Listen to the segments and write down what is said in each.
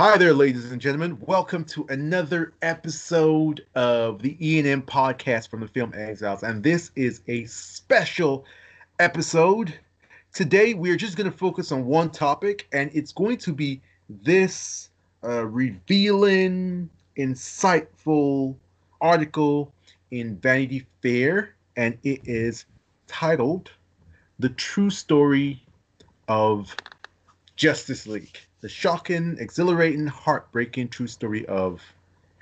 Hi there, ladies and gentlemen. Welcome to another episode of the ENN podcast from the film Exiles. And this is a special episode. Today, we're just going to focus on one topic, and it's going to be this uh, revealing, insightful article in Vanity Fair. And it is titled The True Story of Justice League the shocking, exhilarating, heartbreaking true story of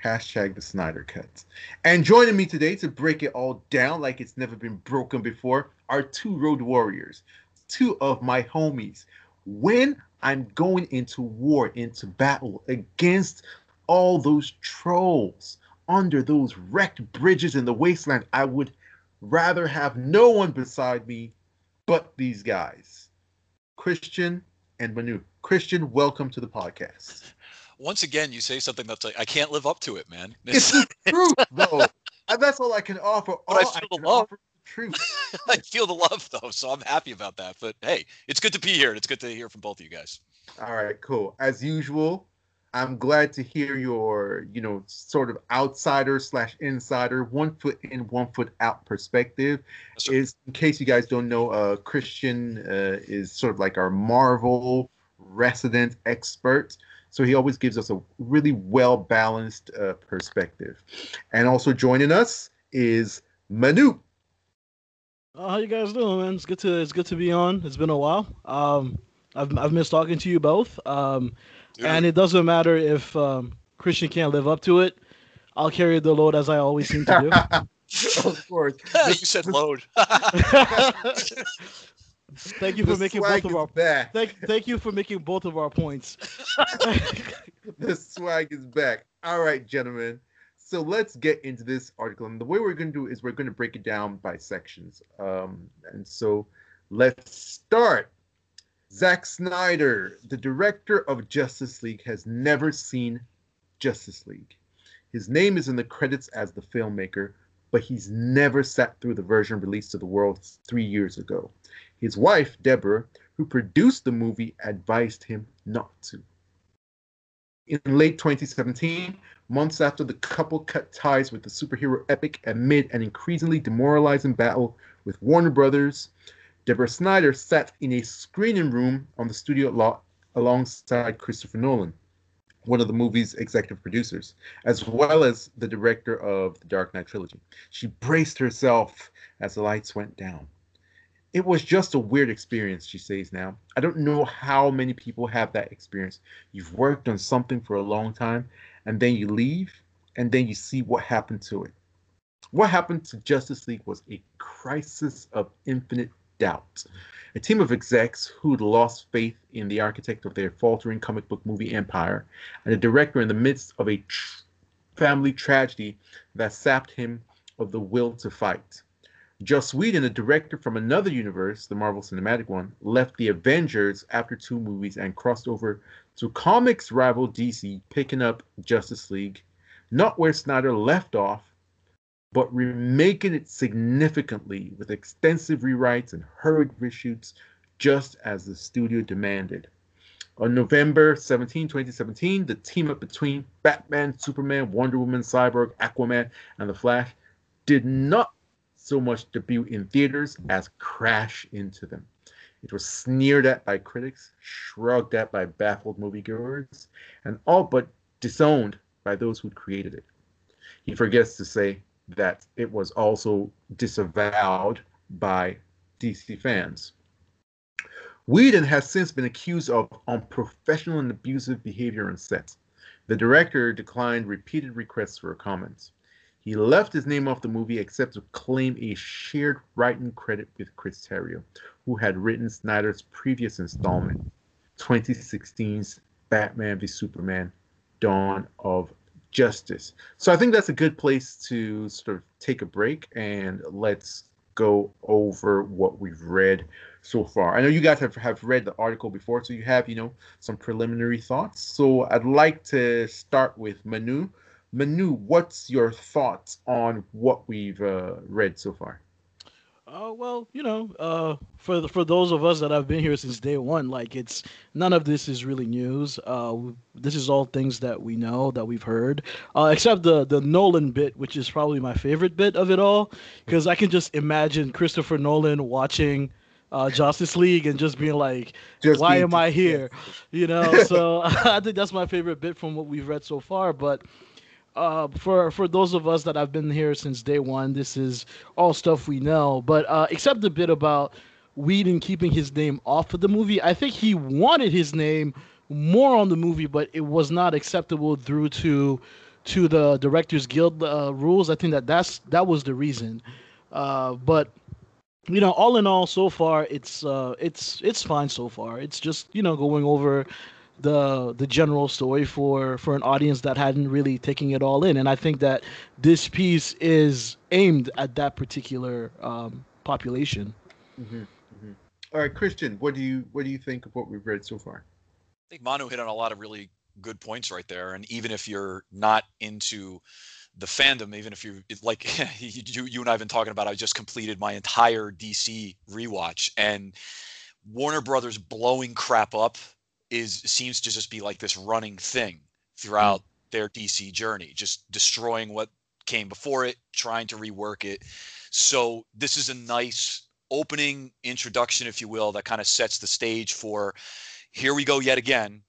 hashtag the Snyder Cut. And joining me today to break it all down like it's never been broken before are two road warriors, two of my homies. When I'm going into war, into battle against all those trolls under those wrecked bridges in the wasteland, I would rather have no one beside me but these guys, Christian and Manu. Christian, welcome to the podcast. Once again, you say something that's like I can't live up to it, man. It's, it's the truth, though. And that's all I can offer. But all I feel I the love. Truth. I feel the love, though, so I'm happy about that. But hey, it's good to be here, and it's good to hear from both of you guys. All right, cool. As usual, I'm glad to hear your, you know, sort of outsider slash insider, one foot in, one foot out perspective. Is in case you guys don't know, uh, Christian uh, is sort of like our Marvel resident expert. So he always gives us a really well balanced uh, perspective. And also joining us is Manu. Uh, how you guys doing, man? It's good to it's good to be on. It's been a while. Um, I've I've missed talking to you both. Um, and it doesn't matter if um, Christian can't live up to it. I'll carry the load as I always seem to do. of course. you said load. Thank you for the making both of our back. Thank, thank you for making both of our points. the swag is back. All right, gentlemen. So let's get into this article. And the way we're going to do is we're going to break it down by sections. Um, and so let's start. Zack Snyder, the director of Justice League, has never seen Justice League. His name is in the credits as the filmmaker, but he's never sat through the version released to the world three years ago. His wife, Deborah, who produced the movie, advised him not to. In late 2017, months after the couple cut ties with the superhero epic amid an increasingly demoralizing battle with Warner Brothers, Deborah Snyder sat in a screening room on the studio lot alongside Christopher Nolan, one of the movie's executive producers, as well as the director of the Dark Knight trilogy. She braced herself as the lights went down it was just a weird experience, she says now. I don't know how many people have that experience. You've worked on something for a long time, and then you leave, and then you see what happened to it. What happened to Justice League was a crisis of infinite doubt. A team of execs who'd lost faith in the architect of their faltering comic book movie empire, and a director in the midst of a tr- family tragedy that sapped him of the will to fight. Joss Whedon, a director from another universe, the Marvel Cinematic one, left the Avengers after two movies and crossed over to comics rival DC, picking up Justice League, not where Snyder left off, but remaking it significantly with extensive rewrites and hurried reshoots, just as the studio demanded. On November 17, 2017, the team up between Batman, Superman, Wonder Woman, Cyborg, Aquaman, and The Flash did not so much debut in theaters as crash into them. It was sneered at by critics, shrugged at by baffled moviegoers, and all but disowned by those who created it. He forgets to say that it was also disavowed by DC fans. Whedon has since been accused of unprofessional and abusive behavior on set. The director declined repeated requests for comments. He left his name off the movie except to claim a shared writing credit with Chris Terrio, who had written Snyder's previous installment, 2016's Batman v Superman Dawn of Justice. So I think that's a good place to sort of take a break and let's go over what we've read so far. I know you guys have, have read the article before, so you have, you know, some preliminary thoughts. So I'd like to start with Manu. Manu, what's your thoughts on what we've uh, read so far? Uh, well, you know, uh, for the, for those of us that have been here since day one, like it's none of this is really news. Uh, this is all things that we know that we've heard, uh, except the the Nolan bit, which is probably my favorite bit of it all, because I can just imagine Christopher Nolan watching uh, Justice League and just being like, Just "Why am I here?" You know. so I think that's my favorite bit from what we've read so far. But uh, for for those of us that have been here since day one, this is all stuff we know. But uh, except the bit about Whedon keeping his name off of the movie, I think he wanted his name more on the movie, but it was not acceptable through to to the Directors Guild uh, rules. I think that that's that was the reason. Uh, but you know, all in all, so far it's uh, it's it's fine so far. It's just you know going over the the general story for for an audience that hadn't really taken it all in, and I think that this piece is aimed at that particular um, population. Mhm, mhm. All right, Christian, what do you what do you think of what we've read so far? I think Manu hit on a lot of really good points right there. And even if you're not into the fandom, even if you it- like you, you and I have been talking about, I just completed my entire DC rewatch, and Warner Brothers blowing crap up is seems to just be like this running thing hmm. throughout their DC journey, just destroying what came before it, trying to rework it. So this is a nice opening introduction, if you will, that kind of sets the stage for here we go yet again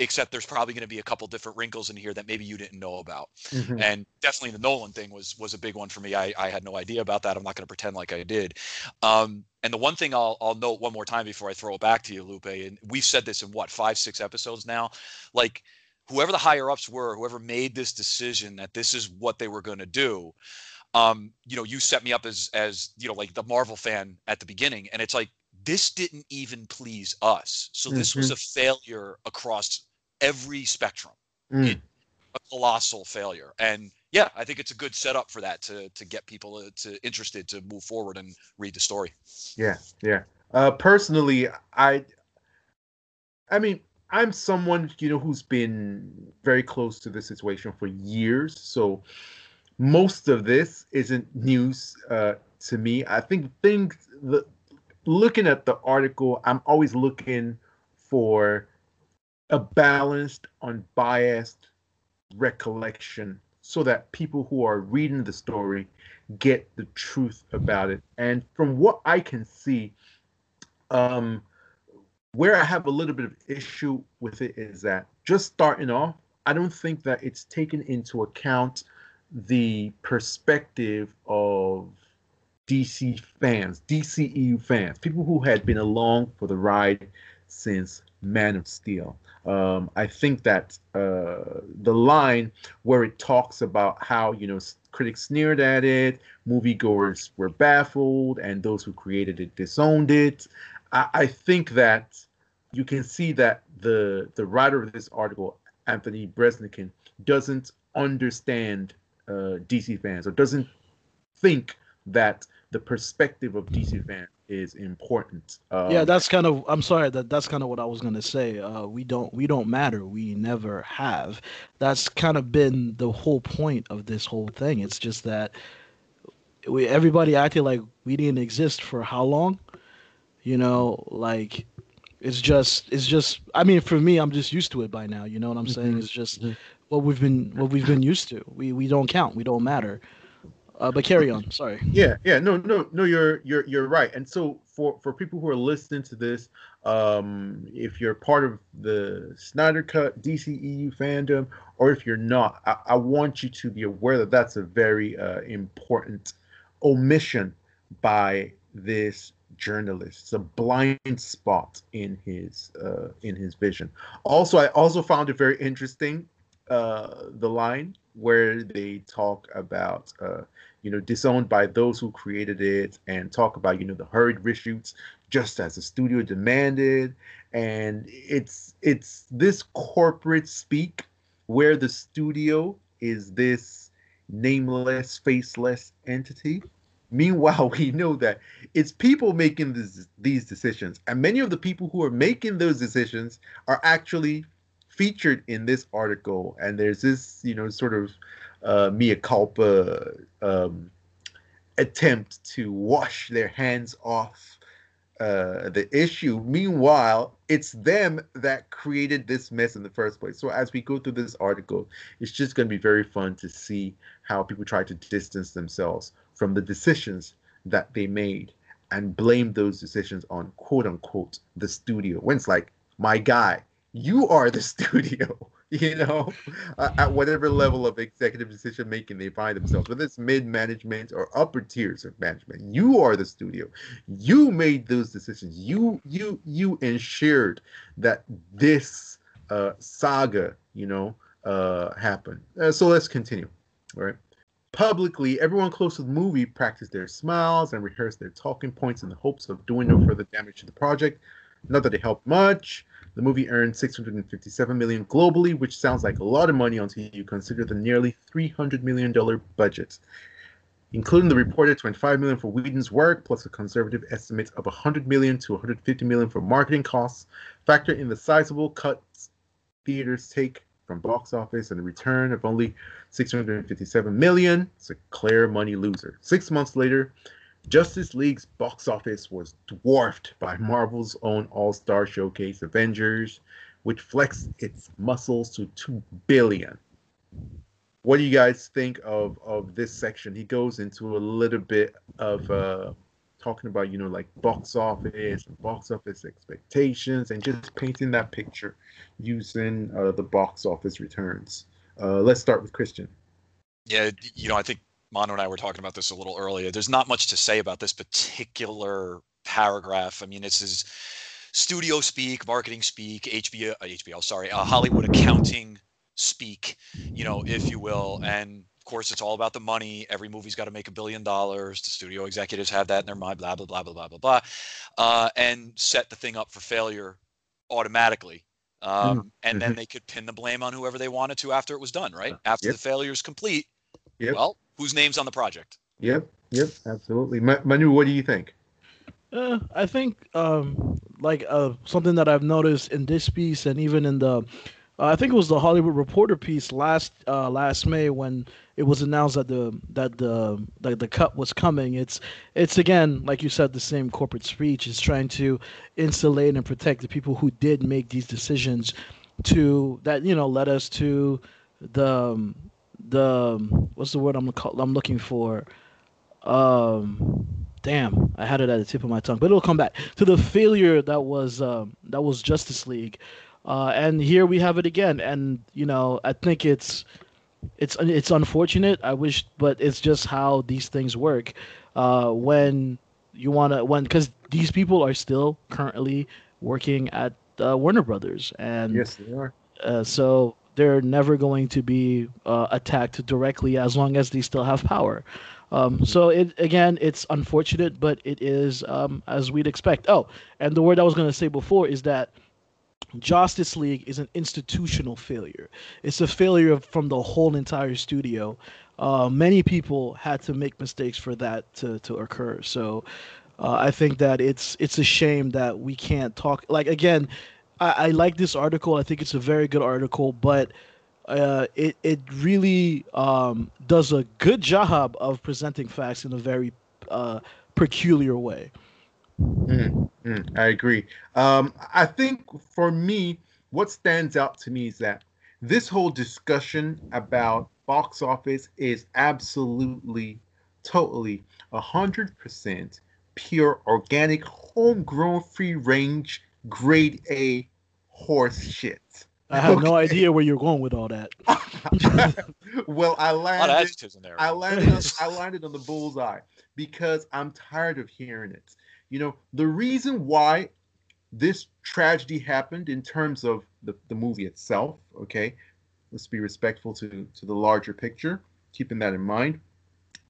except there's probably going to be a couple different wrinkles in here that maybe you didn't know about. Mhm. and definitely the nolan thing was was a big one for me. I, I had no idea about that. I'm not going to pretend like i did. Um, and the one thing I'll, I'll note one more time before i throw it back to you lupe and we've said this in what five six episodes now? Like whoever the higher ups were whoever made this decision that this is what they were going to do um, you know, you set me up as as you know, like the Marvel fan at the beginning, and it's like this didn't even please us. So this was a failure across every spectrum, Mm. a colossal failure. And yeah, I think it's a good setup for that to to get people uh, to interested to move forward and read the story. Yeah, yeah. Uh, personally, I, I mean, I'm someone you know who's been very close to this situation for years, so most of this isn't news uh, to me. I think things. The, looking at the article, I'm always looking for a balanced, unbiased recollection, so that people who are reading the story get the truth about it. And from what I can see, um, where I have a little bit of issue with it is that just starting off, I don't think that it's taken into account the perspective of DC fans, DCEU fans, people who had been along for the ride since Man of Steel. Um, I think that uh, the line where it talks about how you know critics sneered at it, moviegoers were baffled, and those who created it disowned it. I, I think that you can see that the the writer of this article, Anthony Breznican, doesn't understand uh, DC fans or doesn't think that the perspective of DC fans is important. Um, yeah, that's kind of. I'm sorry that that's kind of what I was gonna say. Uh, we don't we don't matter. We never have. That's kind of been the whole point of this whole thing. It's just that we everybody acted like we didn't exist for how long? You know, like it's just it's just. I mean, for me, I'm just used to it by now. You know what I'm saying? Mhm. It's just what we've been what we've been used to. We we don't count. We don't matter. Uh, but carry on. Sorry. yeah yeah no no no you're you're you're right and so for for people who are listening to this um if you're part of the snyder cut dceu fandom or if you're not i, I want you to be aware that that's a very uh, important omission by this journalist it's a blind spot in his uh in his vision also i also found it very interesting uh the line where they talk about uh you know, disowned by those who created it and talk about, you know, the hurried reshoots just as the studio demanded. And it's it's this corporate speak where the studio is this nameless, faceless entity. Meanwhile, we know that it's people making this, these decisions, and many of the people who are making those decisions are actually featured in this article. And there's this, you know, sort of uh, mea culpa um, attempt to wash their hands off uh, the issue. Meanwhile, it's them that created this mess in the first place. So as we go through this article, it's just going to be very fun to see how people try to distance themselves from the decisions that they made and blame those decisions on quote unquote the studio. When it's like, my guy, you are the studio. you know, uh, at whatever level of executive decision making they find themselves, whether it's mid management or upper tiers of management. You are the studio. You made those decisions. You you you ensured that this uh, saga, you know, uh, happened. Uh, so let's continue. All right. Publicly, everyone close to the movie practiced their smiles and rehearsed their talking points in the hopes of doing no further damage to the project. Not that it helped much. The movie earned 657 million globally, which sounds like a lot of money until you consider the nearly 300 million dollar budget, including the reported 25 million for Whedon's work, plus a conservative estimate of 100 million to 150 million for marketing costs. Factor in the sizable cuts theaters take from box office and a return of only 657 million. It's a clear money loser. Six months later, Justice League's box office was dwarfed by Marvel's own All Star Showcase Avengers, which flexed its muscles to two billion. What do you guys think of of this section? He goes into a little bit of uh, talking about you know like box office box office expectations and just painting that picture using uh, the box office returns. Uh, let's start with Christian. Yeah, you know, I think Manu and I were talking about this a little earlier. There's not much to say about this particular paragraph. I mean, this is studio speak, marketing speak, HBO, uh, HBO, sorry, uh, Hollywood accounting speak, you know, if you will. And of course, it's all about the money. Every movie's got to make a billion dollars. The studio executives have that in their mind, blah, blah, blah, blah, blah, blah, blah, uh, and set the thing up for failure automatically. Um, mm-hmm. And then mm-hmm. they could pin the blame on whoever they wanted to after it was done, right? After yep. the failure is complete. Yep. Well, whose name's on the project. Yep, yep, absolutely. Manu, what do you think? Uh, I think um, like uh, something that I've noticed in this piece and even in the, uh, I think it was the Hollywood Reporter piece last uh, last May when it was announced that the that the that the cut was coming. It's it's again like you said the same corporate speech. It's trying to insulate and protect the people who did make these decisions to that you know led us to the um, the what's the word I'm call, I'm looking for? Um, damn, I had it at the tip of my tongue, but it'll come back to the failure that was um, that was Justice League, uh, and here we have it again. And you know, I think it's it's it's unfortunate. I wish, but it's just how these things work. Uh, when you want to when because these people are still currently working at uh, Warner Brothers, and yes, they are. Uh, so they're never going to be uh, attacked directly as long as they still have power. Um, so it again, it's unfortunate, but it is um, as we'd expect. Oh, and the word I was going to say before is that Justice League is an institutional failure. It's a failure from the whole entire studio. Uh, many people had to make mistakes for that to, to occur. So uh, I think that it's it's a shame that we can't talk. Like again, I, I like this article. I think it's a very good article, but uh, it it really um, does a good job of presenting facts in a very uh, peculiar way. Mm, mm, I agree. Um, I think for me, what stands out to me is that this whole discussion about box office is absolutely, totally, a hundred percent pure, organic, homegrown, free range, grade A horse shit. I have okay. no idea where you're going with all that. well, I landed. I landed. On, I landed on the bullseye because I'm tired of hearing it. You know, the reason why this tragedy happened in terms of the, the movie itself. Okay, let's be respectful to to the larger picture. Keeping that in mind,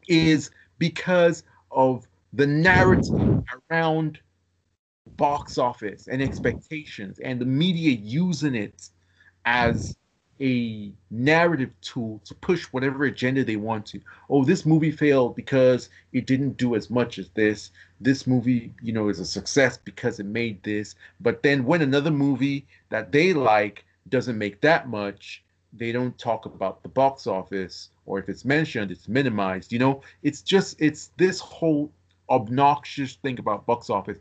is because of the narrative around box office and expectations and the media using it as a narrative tool to push whatever agenda they want to. Oh, this movie failed because it didn't do as much as this. This movie, you know, is a success because it made this. But then when another movie that they like doesn't make that much, they don't talk about the box office or if it's mentioned, it's minimized. You know, it's just it's this whole obnoxious thing about box office.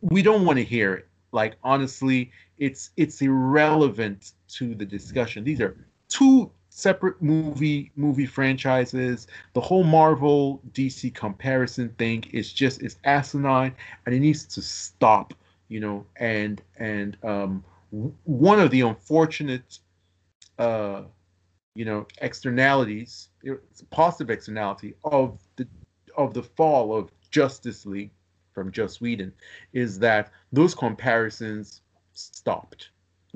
We don't want to hear it. Like honestly, it's it's irrelevant to the discussion. These are two separate movie movie franchises. The whole Marvel DC comparison thing is just is asinine, and it needs to stop. You know, and and um, one of the unfortunate, uh, you know, externalities, it's a positive externality of the of the fall of Justice League from Joss Whedon is that those comparisons stopped.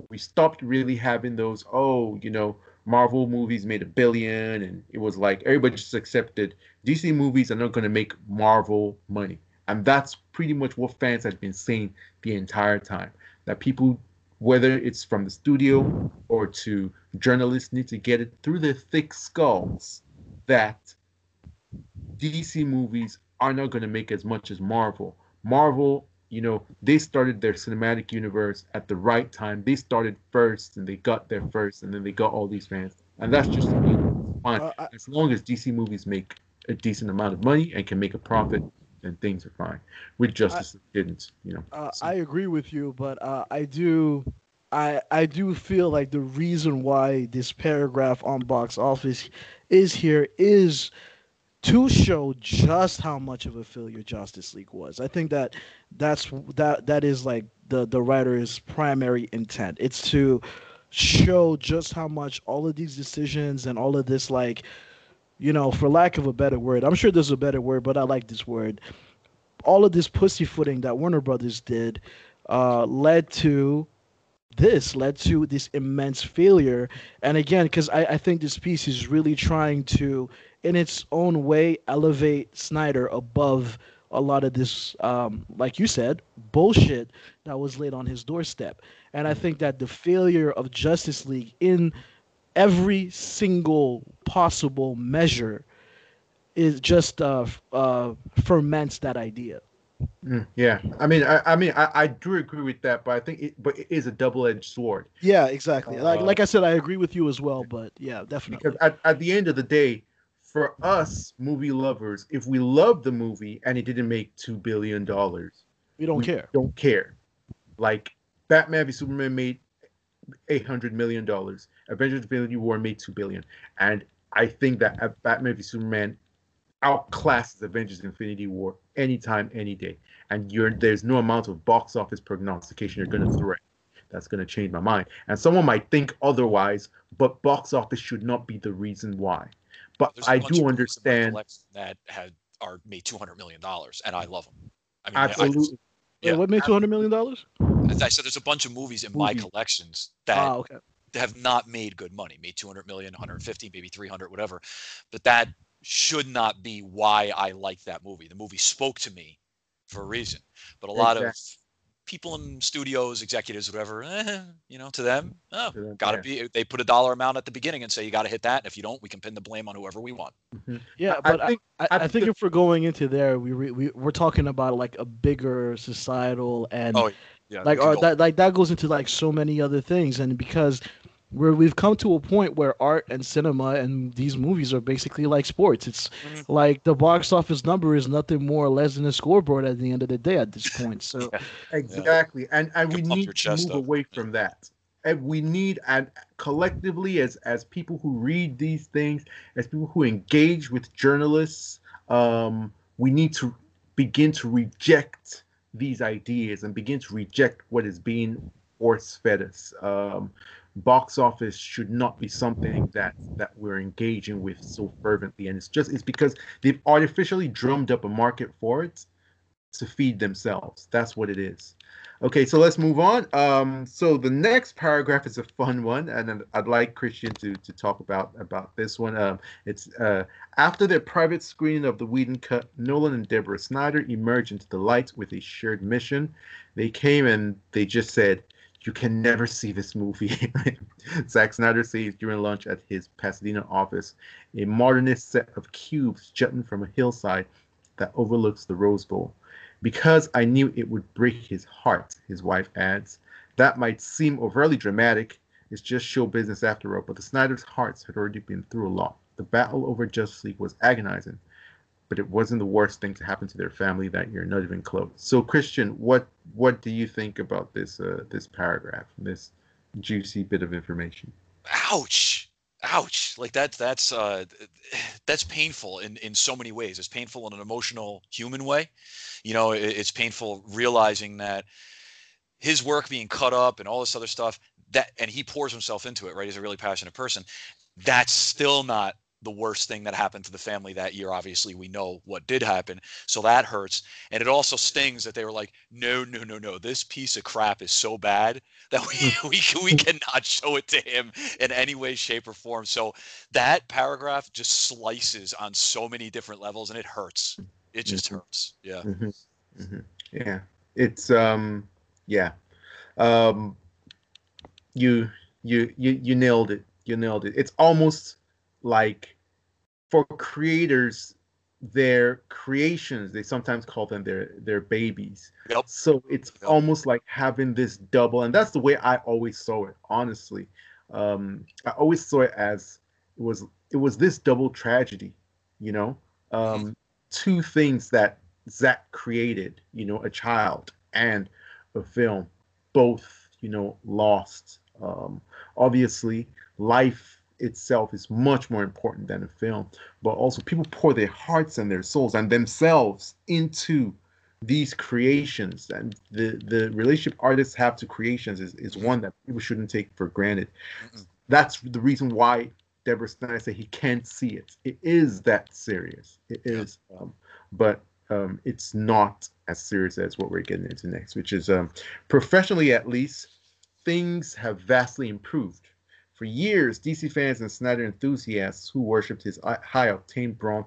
We stopped really having those, oh, you know, Marvel movies made a billion, and it was like everybody just accepted DC movies are not going to make Marvel money. And that's pretty much what fans have been saying the entire time. That people, whether it's from the studio or to journalists, need to get it through their thick skulls that DC movies are not going to make as much as Marvel. Marvel, you know, they started their cinematic universe at the right time. They started first and they got there first and then they got all these fans. And that's just fine. Uh, I, as long as DC movies make a decent amount of money and can make a profit, then things are fine. With Justice I, didn't, you know. Uh, so. I agree with you, but uh, I do I I do feel like the reason why this paragraph on box office is here is to show just how much of a failure Justice League was. I think that that's that that is like the the writer's primary intent. It's to show just how much all of these decisions and all of this like you know, for lack of a better word, I'm sure there's a better word, but I like this word. All of this pussyfooting that Warner Brothers did uh, led to this led to this immense failure. And again, because I, I think this piece is really trying to in its own way elevate Snyder above a lot of this, um, like you said, bullshit that was laid on his doorstep. And I think that the failure of Justice League in every single possible measure is just uh, uh, ferments that idea. Mm, yeah, I mean, I, I mean, I, I, do agree with that, but I think it, but it is a double-edged sword. Yeah, exactly. Like, uh, like I said, I agree with you as well. But yeah, definitely. Because at, at the end of the day, for us movie lovers, if we love the movie and it didn't make two billion dollars, we don't we care. Don't care. Like Batman v Superman made eight hundred million dollars. Avengers: Infinity War made two billion, and I think that Batman v Superman outclasses Avengers: Infinity War anytime, any day. And you're there's no amount of box office prognostication you're going to throw. That's going to change my mind. And someone might think otherwise, but box office should not be the reason why. But I do understand that had are made two hundred million dollars, and I love them. I mean, absolutely. I, yeah. What made two hundred million dollars? As I said, there's a bunch of movies in my collections that ah, okay. have not made good money, made 200 million, 150, maybe 300, whatever. But that should not be why I like that movie. The movie spoke to me for a reason. But a lot exactly. of people in studios, executives, whatever, eh, you know, to them, oh, got to be. They put a dollar amount at the beginning and say you got to hit that. And if you don't, we can pin the blame on whoever we want. Mm-hmm. Yeah, but I, think, I, I, I think if we're going into there, we we we're talking about like a bigger societal and oh, yeah, like or that like that goes into like so many other things, and because where we've come to a point where art and cinema and these movies are basically like sports. It's mm-hmm. like the box office number is nothing more or less than a scoreboard at the end of the day at this point. So yeah. exactly, and and we need to move up. away from that. And we need, and collectively, as as people who read these things, as people who engage with journalists, um, we need to begin to reject these ideas and begin to reject what is being force fed us. Um, box office should not be something that that we're engaging with so fervently. And it's just it's because they've artificially drummed up a market for it to feed themselves. That's what it is. Okay so let's move on. Um so the next paragraph is a fun one and i'd like christian to to talk about about this one. Um it's uh after their private screening of the Whedon cut nolan and deborah snyder emerged into the light with a shared mission. They came and they just said you can never see this movie. Zack Snyder says during lunch at his Pasadena office, a modernist set of cubes jutting from a hillside that overlooks the Rose Bowl. Because I knew it would break his heart, his wife adds. That might seem overly dramatic. It's just show business after all, but the Snyder's hearts had already been through a lot. The battle over Justice League was agonizing, but it wasn't the worst thing to happen to their family that year, not even close. So, Christian, what what do you think about this uh, this paragraph, this juicy bit of information? Ouch! Ouch! Like that's that's uh, that's painful in in so many ways. It's painful in an emotional, human way. You know, it, it's painful realizing that his work being cut up and all this other stuff that and he pours himself into it right he's a really passionate person that's still not the worst thing that happened to the family that year. Obviously, we know what did happen, so that hurts. And it also stings that they were like, "No, no, no, no! This piece of crap is so bad that we we we cannot show it to him in any way, shape, or form." So that paragraph just slices on so many different levels, and it hurts. It just mm-hmm. hurts. Yeah. Mm-hmm. Mm-hmm. Yeah. It's um. Yeah. Um. You you you you nailed it. You nailed it. It's almost like for creators their creations they sometimes call them their their babies yep. so it's yep. almost like having this double and that's the way i always saw it honestly um i always saw it as it was it was this double tragedy you know um mm-hmm. two things that zack created you know a child and a film both you know lost um obviously life itself is much more important than a film, but also people pour their hearts and their souls and themselves into these creations. And the the relationship artists have to creations is, is one that people shouldn't take for granted. Mm that's the reason why deborah snyder said he can't see it. It is that serious. It is um, but um, it's not as serious as what we're getting into next which is um, professionally at least things have vastly improved for years, DC fans and Snyder enthusiasts who worshipped his high octane brawn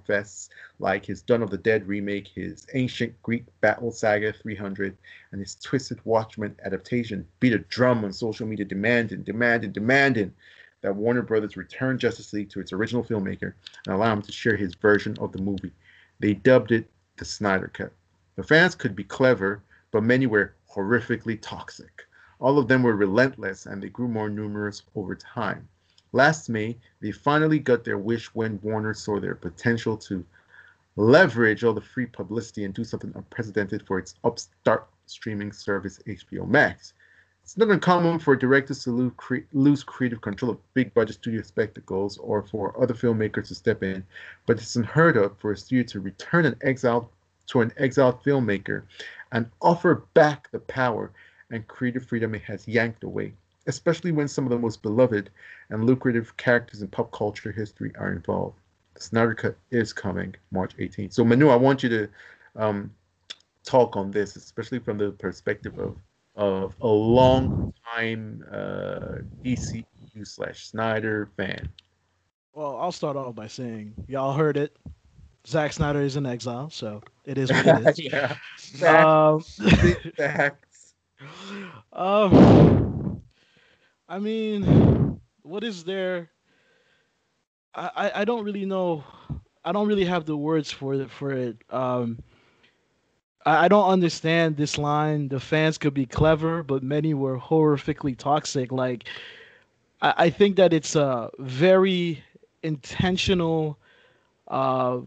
like his Dawn of the Dead remake, his ancient Greek battle saga 300, and his Twisted Watchmen adaptation, beat a drum on social media demanding, demanding, demanding that Warner Brothers return Justice League to its original filmmaker and allow him to share his version of the movie. They dubbed it the Snyder Cut. The fans could be clever, but many were horrifically toxic. All of them were relentless and they grew more numerous over time. Last May, they finally got their wish when Warner saw their potential to leverage all the free publicity and do something unprecedented for its upstart streaming service, HBO Max. It's not uncommon for directors to lose, creative control of big budget studio spectacles or for other filmmakers to step in, but it's unheard of for a studio to return an exiled to an exiled filmmaker and offer back the power and creative freedom it has yanked away, especially when some of the most beloved and lucrative characters in pop culture history are involved. The Snyder Cut is coming March 18th. So, Manu, I want you to um, talk on this, especially from the perspective of of a long time uh, DCU slash Snyder fan. Well, I'll start off by saying y'all heard it. Zack Snyder is in exile, so it is what it is. yeah. Um, um, I mean, what is there? I, I don't really know. I don't really have the words for for it. Um, I, I don't understand this line. The fans could be clever, but many were horrifically toxic. Like, I, I think that it's a very intentional uh,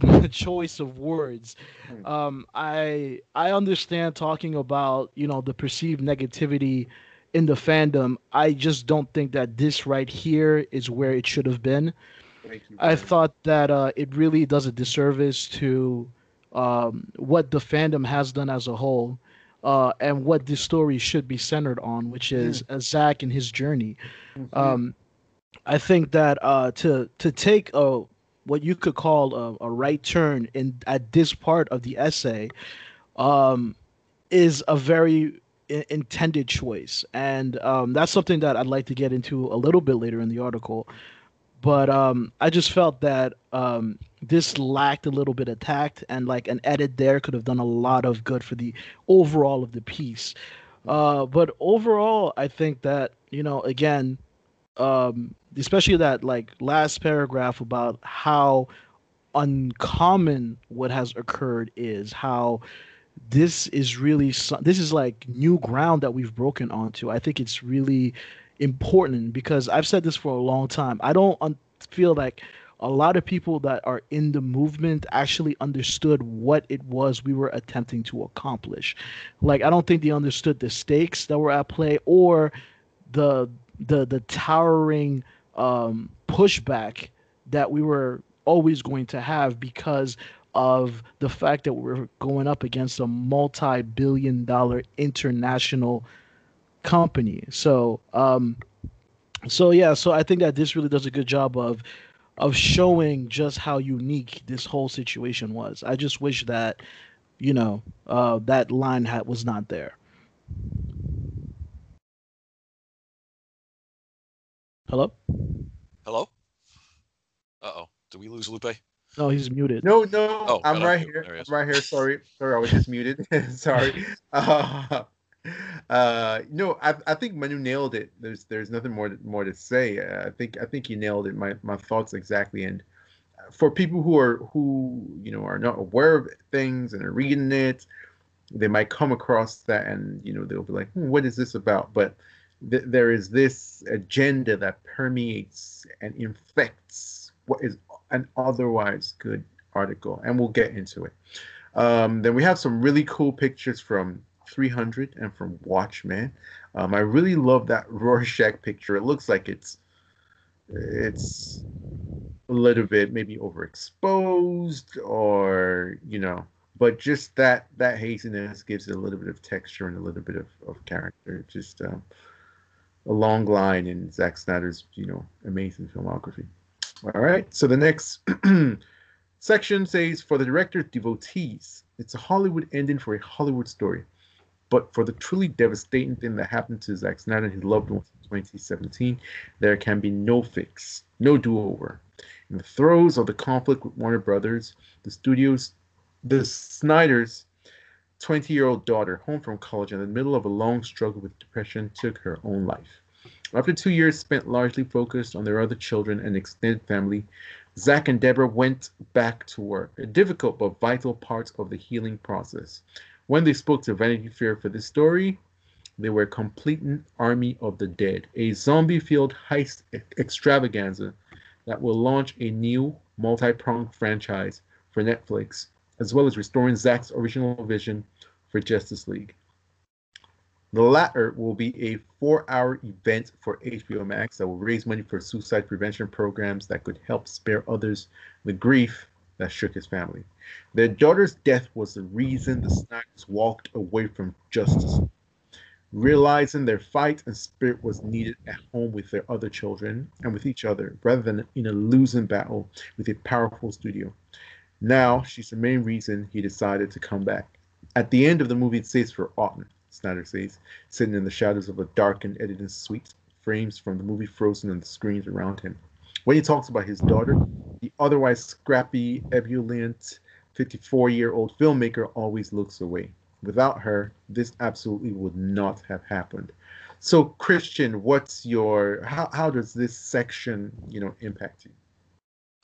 choice of words. Hmm. Um, I I understand talking about you know the perceived negativity in the fandom. I just don't think that this right here is where it should have been. I thought that uh, it really does a disservice to um, what the fandom has done as a whole. Uh, and what this story should be centered on, which is mm. Zack and his journey. Mm-hmm. Um, I think that uh, to to take a what you could call a, a right turn in at this part of the essay um, is a very intended choice, and um, that's something that I'd like to get into a little bit later in the article. But um, I just felt that um, this lacked a little bit of tact, and like an edit there could have done a lot of good for the overall of the piece. Uh, but overall, I think that you know, again, um, especially that like last paragraph about how uncommon what has occurred is how this is really this is like new ground that we've broken onto i think it's really important because i've said this for a long time i don't un- feel like a lot of people that are in the movement actually understood what it was we were attempting to accomplish. Like I don't think they understood the stakes that were at play or the the the towering um, pushback that we were always going to have because of the fact that we're going up against a multi-billion dollar international company. So um so yeah, so I think that this really does a good job of of showing just how unique this whole situation was. I just wish that you know uh that line hat was not there. Hello? Hello? Uh oh. Did we lose Lupe? No, he's muted. No, no, Oh, I'm right here. He I'm right here. Sorry, sorry, I was just muted. sorry. Uh, uh, no, I, I think Manu nailed it. There's there's nothing more to, more to say. Uh, I think I think you nailed it. My my thoughts exactly. And for people who are who you know are not aware of things and are reading it, they might come across that and you know they'll be like, hmm, what is this about? But th- there is this agenda that permeates and infects what is an otherwise good article, and we'll get into it. Um, then we have some really cool pictures from 300 and from Watchmen. Um, I really love that Rorschach picture. It looks like it's it's a little bit maybe overexposed or you know but just that that haziness gives it a little bit of texture and a little bit of, of character just um, a long line in Zack Snyder's you know amazing filmography. All right so the next section says for the director's devotees. It's a Hollywood ending for a Hollywood story but for the truly devastating thing that happened to Zack Snyder and his loved ones in 2017 there can be no fix no do-over. In the throes of the conflict with Warner Brothers, the studios, the Snyder's 20 year old daughter, home from college in the middle of a long struggle with depression, took her own life. After two years spent largely focused on their other children and extended family, Zack and Deborah went back to work, a difficult but vital part of the healing process. When they spoke to Vanity Fair for this story, they were a complete army of the dead, a zombie filled heist extravaganza that will launch a new multi-pronged franchise for Netflix, as well as restoring Zack's original vision for Justice League. The latter will be a four-hour event for HBO Max that will raise money for suicide prevention programs that could help spare others the grief that shook his family. Their daughter's death was the reason the Snyders walked away from Justice realizing their fight and spirit was needed at home with their other children and with each other, rather than in a losing battle with a powerful studio. Now, she's the main reason he decided to come back. At the end of the movie, it says for Autumn, Snyder says, sitting in the shadows of a darkened editing suite, frames from the movie frozen on the screens around him. When he talks about his daughter, the otherwise scrappy, ebullient, 54 year old filmmaker always looks away without her, this absolutely would not have happened. So, Christian, what's your how how does this section you know impact you?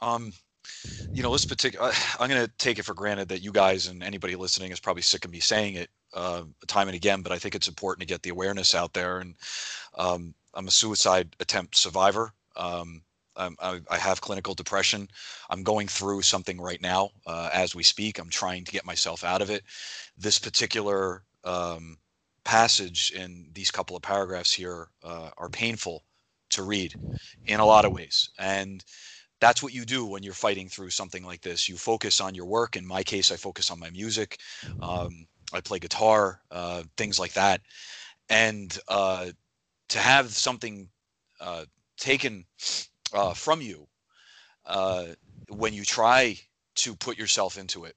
Um, you know, this particular, I'm going to take it for granted that you guys and anybody listening is probably sick of me saying it uh, time and again, but I think it's important to get the awareness out there. And um, I'm a suicide attempt survivor. Um, I, I have clinical depression. I'm going through something right now uh, as we speak. I'm trying to get myself out of it. This particular um, passage in these couple of paragraphs here uh, are painful to read in a lot of ways. And that's what you do when you're fighting through something like this. You focus on your work. In my case, I focus on my music. Um, I play guitar, uh, things like that. And uh, to have something uh, taken uh, from you uh, when you try to put yourself into it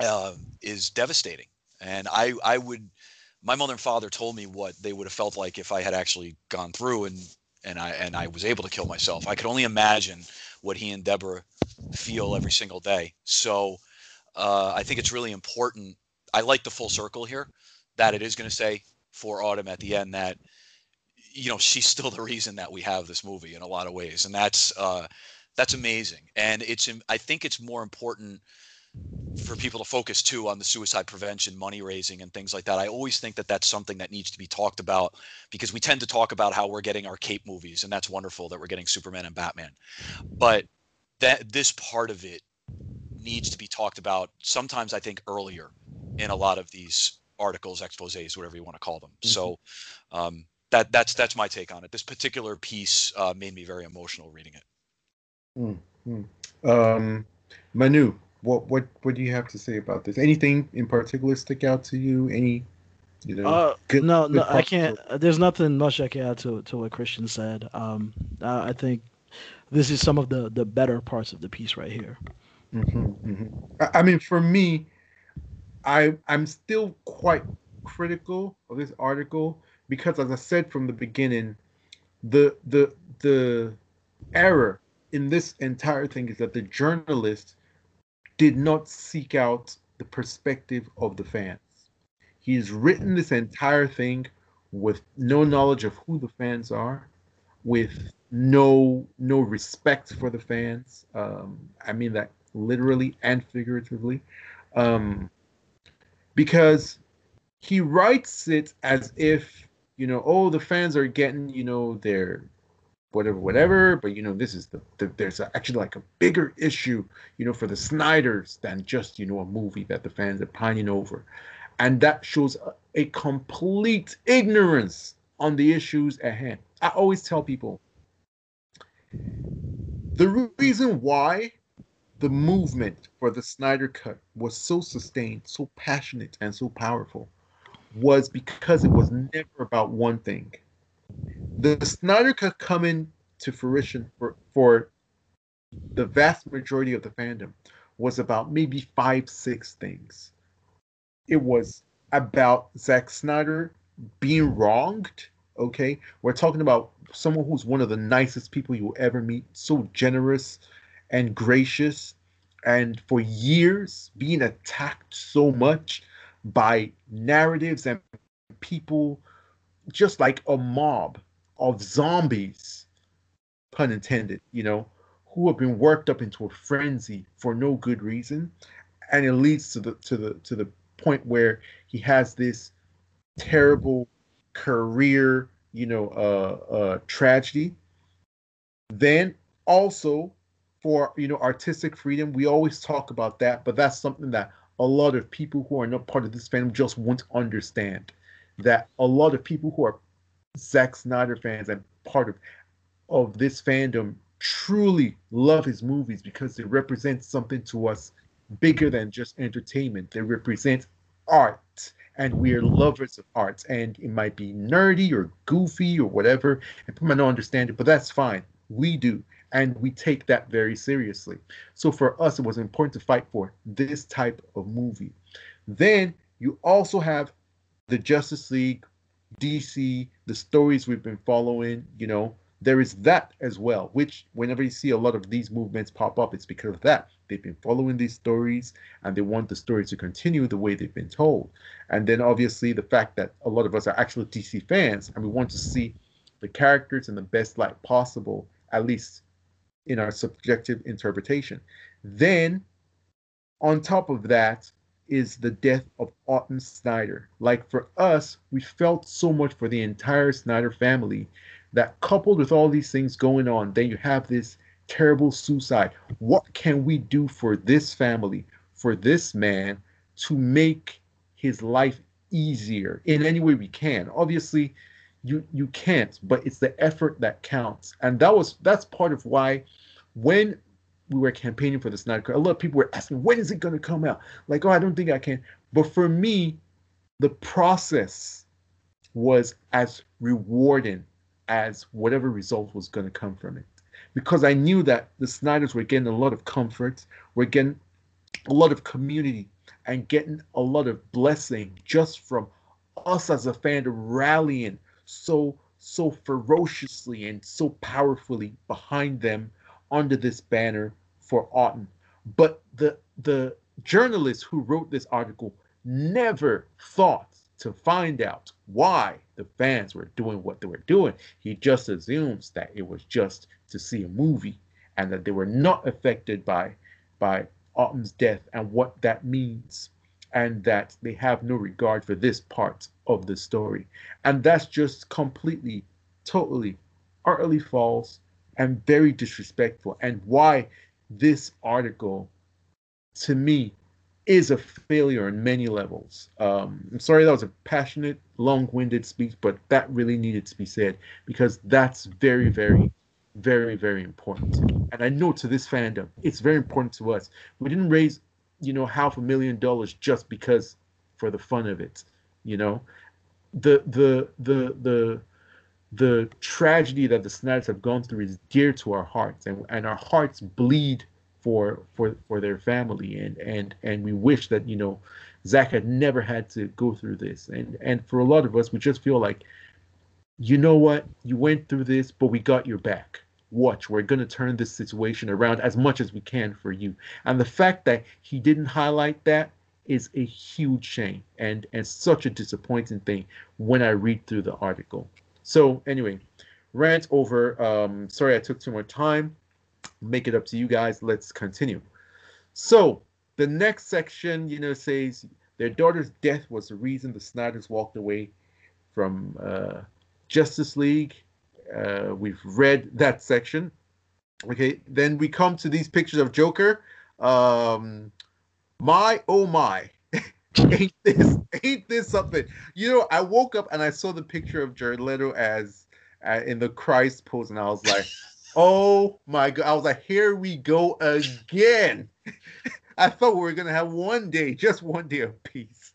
uh, is devastating. And I, I would, my mother and father told me what they would have felt like if I had actually gone through and and I and I was able to kill myself. I could only imagine what he and Deborah feel every single day. So uh, I think it's really important. I like the full circle here that it is going to say for Autumn at the end that you know she's still the reason that we have this movie in a lot of ways, and that's uh, that's amazing. And it's I think it's more important for people to focus too on the suicide prevention, money raising, and things like that. I always think that that's something that needs to be talked about because we tend to talk about how we're getting our cape movies, and that's wonderful that we're getting Superman and Batman. But that this part of it needs to be talked about. Sometimes I think earlier in a lot of these articles, exposés, whatever you want to call them. Mm-hmm. So um, that that's that's my take on it. This particular piece uh, made me very emotional reading it. Mm-hmm. Um, Manu, what what what do you have to say about this? Anything in particular stick out to you? Any you know? Uh, good, no, good no, I can't. There's nothing much I can add to to what Christian said. Um, I, I think this is some of the the better parts of the piece right here. Mm-hmm, mm-hmm. I, I mean, for me, I I'm still quite critical of this article because, as I said from the beginning, the the the error in this entire thing is that the journalist did not seek out the perspective of the fans. He's written this entire thing with no knowledge of who the fans are, with no no respect for the fans. Um, I mean that literally and figuratively, um, because he writes it as if you know, oh, the fans are getting you know their whatever, whatever. But you know, this is the, the there's actually like a bigger issue, you know, for the Snyders than just you know a movie that the fans are pining over, and that shows a, a complete ignorance on the issues at hand. I always tell people the reason why the movement for the Snyder Cut was so sustained, so passionate, and so powerful was because it was never about one thing the Snyder Cut coming to fruition for, for the vast majority of the fandom was about maybe five, six things. It was about Zack Snyder being wronged. Okay, we're talking about someone who's one of the nicest people you'll ever meet, so generous and gracious, and for years being attacked so much by narratives and people just like a mob of zombies, pun intended, you know, who have been worked up into a frenzy for no good reason. And it leads to the to the to the point where he has this terrible career, you know, uh, uh, tragedy. Then also for you know artistic freedom, we always talk about that, but that's something that a lot of people who are not part of this fandom just won't understand. That a lot of people who are Zack Snyder fans and part of of this fandom truly love his movies because they represent something to us bigger than just entertainment. They represent art, and we are lovers of art. And it might be nerdy or goofy or whatever, and people might not understand it, but that's fine. We do, and we take that very seriously. So for us, it was important to fight for this type of movie. Then you also have the Justice League DC, the stories we've been following, you know, there is that as well, which whenever you see a lot of these movements pop up, it's because of that. They've been following these stories and they want the stories to continue the way they've been told. And then obviously the fact that a lot of us are actual DC fans and we want to see the characters in the best light possible, at least in our subjective interpretation. Then on top of that, is the death of Autumn Snyder. Like for us, we felt so much for the entire Snyder family that coupled with all these things going on, then you have this terrible suicide. What can we do for this family, for this man, to make his life easier in any way we can? Obviously, you you can't, but it's the effort that counts. And that was that's part of why when we were campaigning for the Snyder Cut, a lot of people were asking, when is it going to come out? Like, oh, I don't think I can. But for me, the process was as rewarding as whatever result was going to come from it. Because I knew that the Snyders were getting a lot of comfort, were getting a lot of community, and getting a lot of blessing just from us as a fan rallying so so ferociously and so powerfully behind them under this banner for Autumn. But the the journalist who wrote this article never thought to find out why the fans were doing what they were doing. He just assumes that it was just to see a movie and that they were not affected by by Autumn's death and what that means and that they have no regard for this part of the story. And that's just completely, totally, utterly false and very disrespectful. And why this article, to me, is a failure on many levels. Um, I'm sorry that was a passionate, long-winded speech, but that really needed to be said because that's very, very, very, very important. And I know to this fandom, it's very important to us. We didn't raise, you know, half a million dollars just because for the fun of it. You know, the the the the the tragedy that the Snyders have gone through is dear to our hearts, and, and our hearts bleed for for for their family, and and and we wish that you know Zack had never had to go through this, and and for a lot of us, we just feel like, you know what, you went through this, but we got your back. Watch, we're gonna turn this situation around as much as we can for you, and the fact that he didn't highlight that is a huge shame and and such a disappointing thing when I read through the article. So anyway, rant over. Um, sorry I took too much time. Make it up to you guys. Let's continue. So the next section, you know, says their daughter's death was the reason the Snyders walked away from uh, Justice League. Uh, we've read that section. Okay, then we come to these pictures of Joker. Um, my oh my, ain't this ain't this something? You know, I woke up and I saw the picture of Jared Leto as uh, in the Christ pose, and I was like, oh my god! I was like, here we go again. I thought we were gonna have one day, just one day of peace.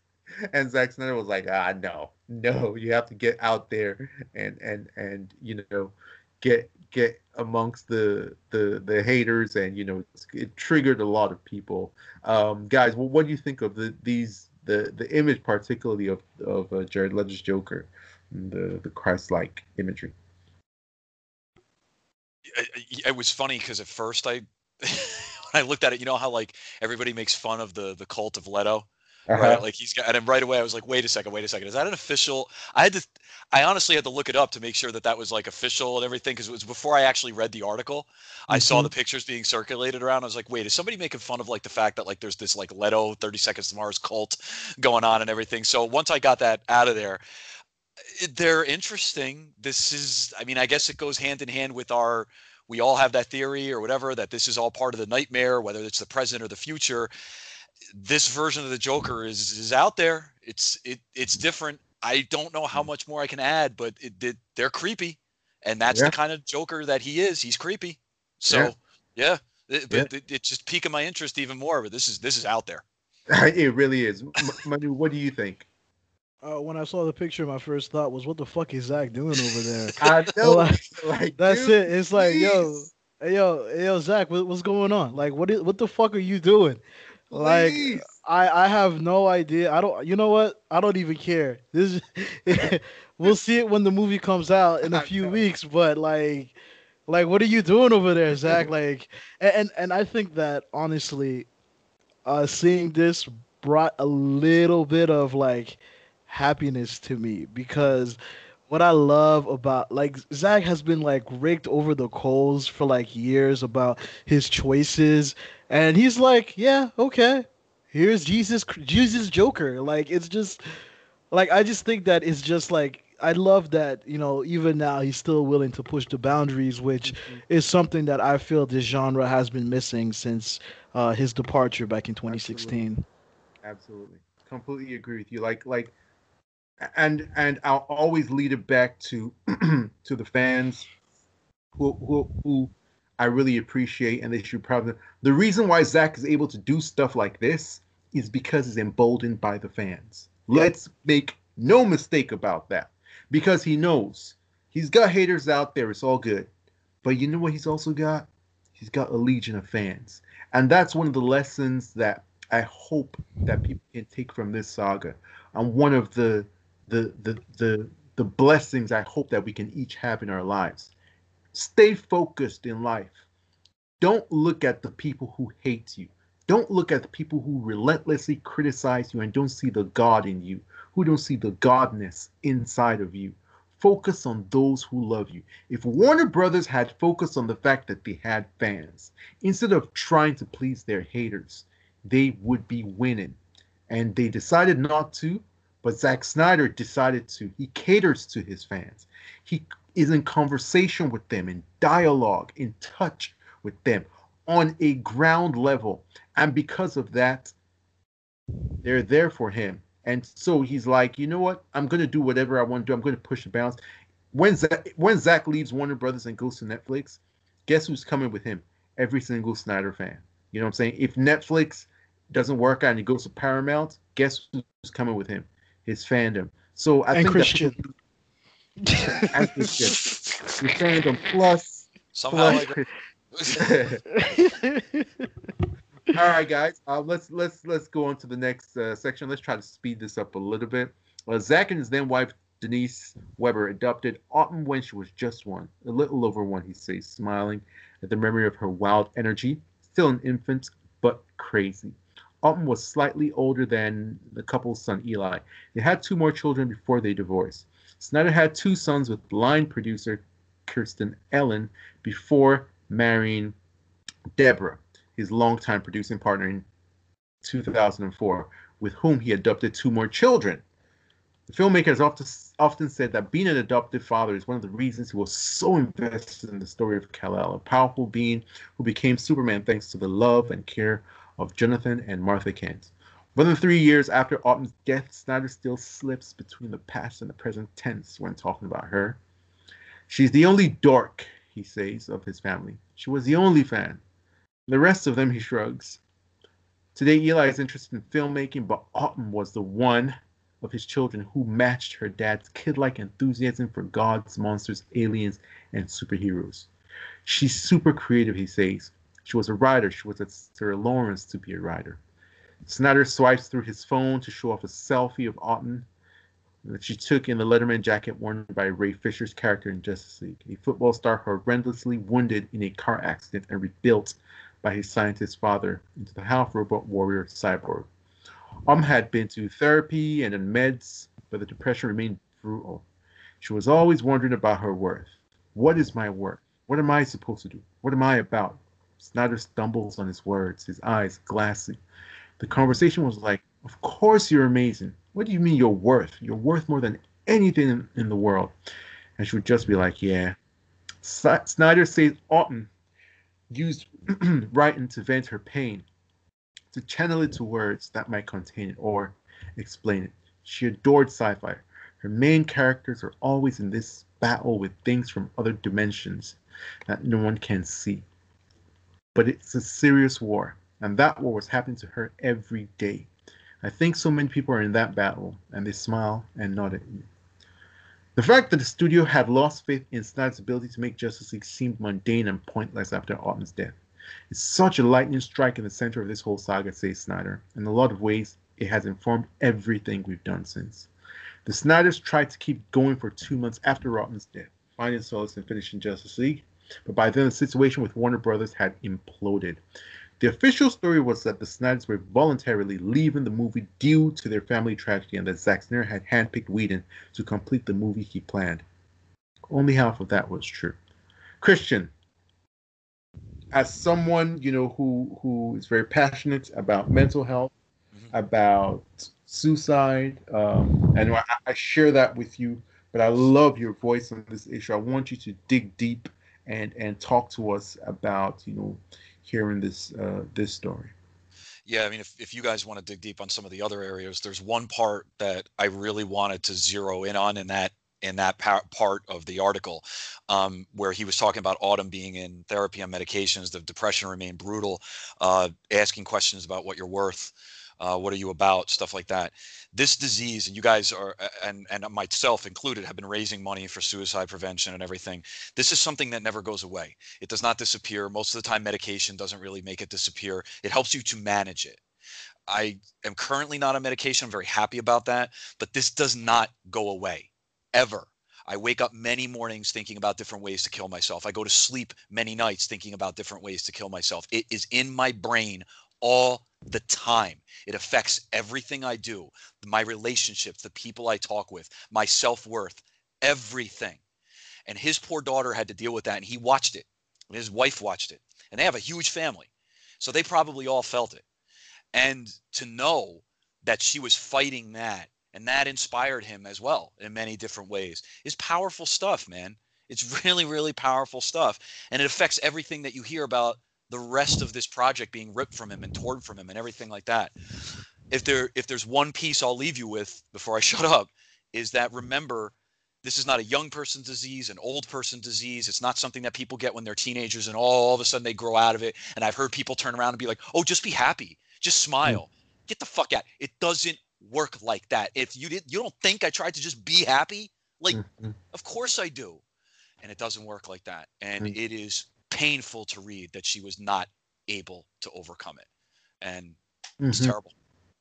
And Zack Snyder was like, ah, no, no, you have to get out there and and and you know, get get amongst the the the haters and you know it triggered a lot of people um guys what do you think of the these the the image particularly of of uh, jared leto's joker the the christ-like imagery. It was funny because at first i i looked at it you know how like everybody makes fun of the the cult of leto uh-huh. right? Like he's got, and then right away I was like, wait a second, wait a second, is that an official? I had to, I honestly had to look it up to make sure that that was like official and everything because it was before I actually read the article. Mm-hmm. I saw mm-hmm. the pictures being circulated around. I was like, wait, is somebody making fun of like the fact that like there's this like Leto 30 Seconds to Mars cult going on and everything? So once I got that out of there, they're interesting. This is, I mean, I guess it goes hand in hand with our we all have that theory or whatever that this is all part of the nightmare, whether it's the present or the future this version of the Joker is is out there. It's it it's different. I don't know how much more I can add, but it, it they're creepy, and that's yeah. the kind of Joker that he is. He's creepy. So yeah, yeah it, yeah. It, it, just piquing my interest even more. But this is this is out there. it really is. Manu, what do you think? Uh, when I saw the picture, my first thought was, "What the fuck is Zack doing over there?" I know. like, like, that's dude, it. It's like, yo, yo, hey, yo, Zack, what, what's going on? Like, what is, what the fuck are you doing? Like I I have no idea. I don't. You know what? I don't even care. This we'll see it when the movie comes out in a few weeks. But like, like what are you doing over there, Zack? Like, and and I think that honestly, uh, seeing this brought a little bit of like happiness to me because what I love about like Zack has been like raked over the coals for like years about his choices and he's like, yeah, okay. Here's Jesus, Jesus Joker. Like it's just, like I just think that it's just like I love that you know even now he's still willing to push the boundaries, which mm-hmm. is something that I feel this genre has been missing since uh, his departure back in 2016. Absolutely. Absolutely, completely agree with you. Like like, and and I'll always lead it back to to the fans who who who I really appreciate, and they should probably. The reason why Zack is able to do stuff like this is because he's emboldened by the fans. Let's make no mistake about that. Because he knows he's got haters out there, it's all good. But you know what he's also got? He's got a legion of fans. And that's one of the lessons that I hope that people can take from this saga. And one of the the the the the blessings I hope that we can each have in our lives. Stay focused in life. Don't look at the people who hate you. Don't look at the people who relentlessly criticize you and don't see the God in you, who don't see the Godness inside of you. Focus on those who love you. If Warner Brothers had focused on the fact that they had fans, instead of trying to please their haters, they would be winning. And they decided not to, but Zack Snyder decided to. He caters to his fans. He is in conversation with them, in dialogue, in touch with them on a ground level. And because of that, they're there for him. And so he's like, you know what? I'm going to do whatever I want to do. I'm going to push the bounds. When Zack, when Zack leaves Warner Brothers and goes to Netflix, guess who's coming with him? Every single Snyder fan. You know what I'm saying? If Netflix doesn't work out and he goes to Paramount, guess who's coming with him? His fandom. So I and think Christian. That, and Christian. His fandom plus. Somehow, plus I, All right, guys. Uh, let's let's let's go on to the next uh, section. Let's try to speed this up a little bit. Uh, Zack and his then wife Denise Weber adopted Autumn when she was just one, a little over one. He says, smiling at the memory of her wild energy. Still an infant, but crazy. Autumn was slightly older than the couple's son Eli. They had two more children before they divorced. Snyder had two sons with blind producer Kirsten Elin before marrying Deborah his longtime producing partner in 2004, with whom he adopted two more children. The filmmaker has often, often said that being an adoptive father is one of the reasons he was so invested in the story of Kal-El, a powerful being who became Superman thanks to the love and care of Jonathan and Martha Kent. More than three years after Autumn's death, Snyder still slips between the past and the present tense when talking about her. She's the only dork, he says, of his family. She was the only fan. The rest of them, he shrugs. Today, Eli is interested in filmmaking, but Autumn was the one of his children who matched her dad's kid like enthusiasm for gods, monsters, aliens, and superheroes. She's super creative, he says. She was a writer. She was at Sarah Lawrence to be a writer. Snyder swipes through his phone to show off a selfie of Autumn that she took in the Letterman jacket worn by Ray Fisher's character in Justice League, a football star horrendously wounded in a car accident and rebuilt by his scientist father into the half robot warrior cyborg. Um had been to therapy and in meds, but the depression remained brutal. She was always wondering about her worth. What is my worth? What am I supposed to do? What am I about? Snyder stumbles on his words, his eyes glassy. The conversation was like, Of course you're amazing. What do you mean you're worth? You're worth more than anything in, in the world. And she would just be like, Yeah. Snyder says Autumn used writing to vent her pain, to channel it to words that might contain it or explain it. She adored sci fi. Her main characters are always in this battle with things from other dimensions that no one can see. But it's a serious war, and that war was happening to her every day. I think so many people are in that battle, and they smile and nod at you. The fact that the studio had lost faith in Snyder's ability to make Justice League seemed mundane and pointless after Autumn's death. It's such a lightning strike in the center of this whole saga, says Snyder. In a lot of ways, it has informed everything we've done since. The Snyders tried to keep going for two months after Autumn's death, finding solace in finishing Justice League, but by then the situation with Warner Brothers had imploded. The official story was that the Snyders were voluntarily leaving the movie due to their family tragedy and that Zack Snyder had handpicked Whedon to complete the movie he planned. Only half of that was true. Christian, as someone you know who who is very passionate about mental health, mm-hmm. about suicide, um, and I, I share that with you. But I love your voice on this issue. I want you to dig deep and and talk to us about you know hearing this uh, this story. Yeah, I mean, if, if you guys want to dig deep on some of the other areas, there's one part that I really wanted to zero in on, and that in that part of the article um, where he was talking about Autumn being in therapy on medications, the depression remained brutal, uh, asking questions about what you're worth, uh, what are you about, stuff like that. This disease, and you guys are, and and myself included, have been raising money for suicide prevention and everything. This is something that never goes away. It does not disappear. Most of the time, medication doesn't really make it disappear. It helps you to manage it. I am currently not on medication. I'm very happy about that, but this does not go away ever. I wake up many mornings thinking about different ways to kill myself. I go to sleep many nights thinking about different ways to kill myself. It is in my brain all the time. It affects everything I do, my relationships, the people I talk with, my self worth, everything. And his poor daughter had to deal with that, and he watched it. And his wife watched it. And they have a huge family. So they probably all felt it. And to know that she was fighting that and that inspired him as well in many different ways is powerful stuff man it's really really powerful stuff and it affects everything that you hear about the rest of this project being ripped from him and torn from him and everything like that. If there if there's one piece I'll leave you with before I shut up is that remember this is not a young person disease, an old person disease. It's not something that people get when they're teenagers and all, all of a sudden they grow out of it. And I've heard people turn around and be like, "Oh, just be happy, just smile, mm. get the fuck out." It doesn't work like that. If you did, you don't think I tried to just be happy? Like, mm-hmm. of course I do. And it doesn't work like that. And mm-hmm. it is painful to read that she was not able to overcome it. And mm-hmm. it's terrible.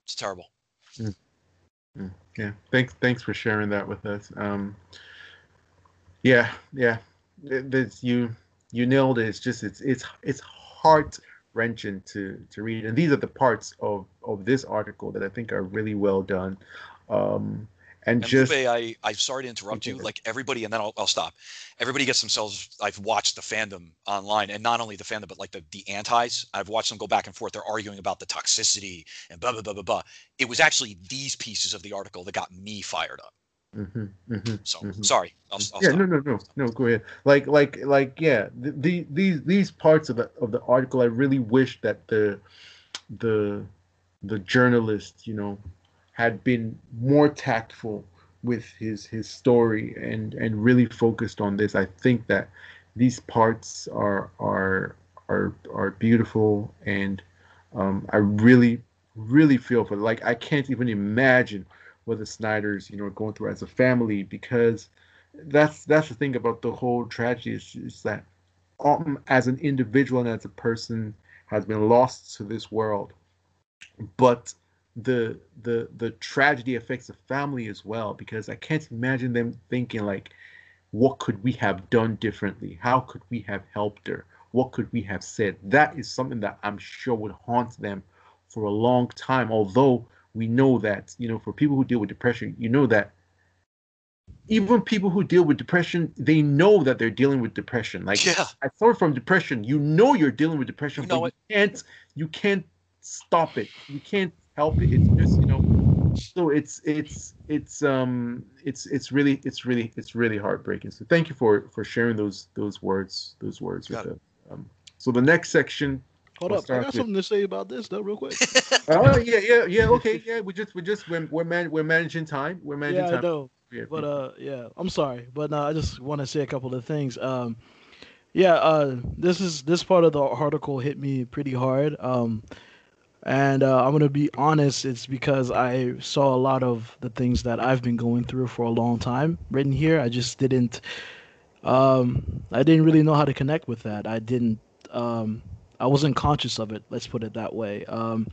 It's terrible. Mm. Mm. Yeah. Thanks. Thanks for sharing that with us. Um, yeah. Yeah. It, you you nailed it. It's just it's it's it's heart wrenching to to read, and these are the parts of of this article that I think are really well done. Um, and, and just Lupe, I I'm sorry to interrupt you. Like everybody, and then I'll, I'll stop. Everybody gets themselves. I've watched the fandom online, and not only the fandom, but like the the antis. I've watched them go back and forth. They're arguing about the toxicity and blah blah blah blah blah. It was actually these pieces of the article that got me fired up. Mm-hmm, mm-hmm, so mm-hmm. sorry. I'll, I'll yeah, stop. no, no, no, no. Go ahead. Like, like, like, yeah. The, the these these parts of the of the article, I really wish that the the the journalist, you know, had been more tactful with his his story and and really focused on this. I think that these parts are are are are beautiful and um, I really really feel for like I can't even imagine what the Snyders you know are going through as a family because that's that's the thing about the whole tragedy is, is that um, as an individual and as a person has been lost to this world but the the the tragedy affects the family as well because I can't imagine them thinking like, what could we have done differently? How could we have helped her? What could we have said? That is something that I'm sure would haunt them for a long time. Although we know that you know for people who deal with depression, you know that even people who deal with depression, they know that they're dealing with depression. Like yeah. I suffer from depression. You know you're dealing with depression, you know but you can't you can't stop it. You can't help it. It's just you know, so it's it's it's um it's it's really it's really it's really heartbreaking. So thank you for for sharing those those words those words Got with us. Um, so the next section. Hold up, I got with, something to say about this though, real quick. Oh yeah, yeah, yeah. Okay, yeah. We just we just we're we're, man, we're managing time. We're managing yeah, time. I know. Yeah, but uh, yeah. I'm sorry, but uh, I just want to say a couple of things. Um, yeah, uh, this is this part of the article hit me pretty hard. Um, and uh, I'm gonna be honest, it's because I saw a lot of the things that I've been going through for a long time written here. I just didn't, um, I didn't really know how to connect with that. I didn't, um, I wasn't conscious of it. Let's put it that way. Um,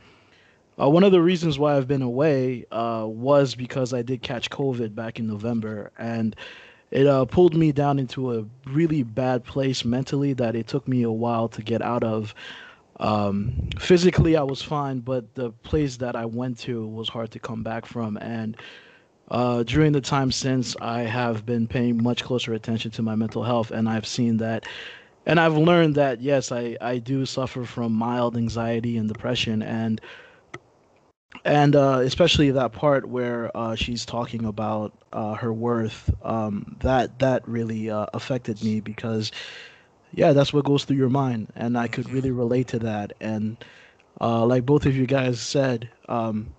uh, one of the reasons why I've been away uh, was because I did catch COVID back in November, and it uh, pulled me down into a really bad place mentally that it took me a while to get out of. Um, physically, I was fine, but the place that I went to was hard to come back from. And uh, during the time since, I have been paying much closer attention to my mental health, and I've seen that. And I've learned that yes, I, I do suffer from mild anxiety and depression, and and uh, especially that part where uh, she's talking about uh, her worth. Um, that that really uh, affected me because yeah, that's what goes through your mind, and I could really relate to that. And uh, like both of you guys said, um,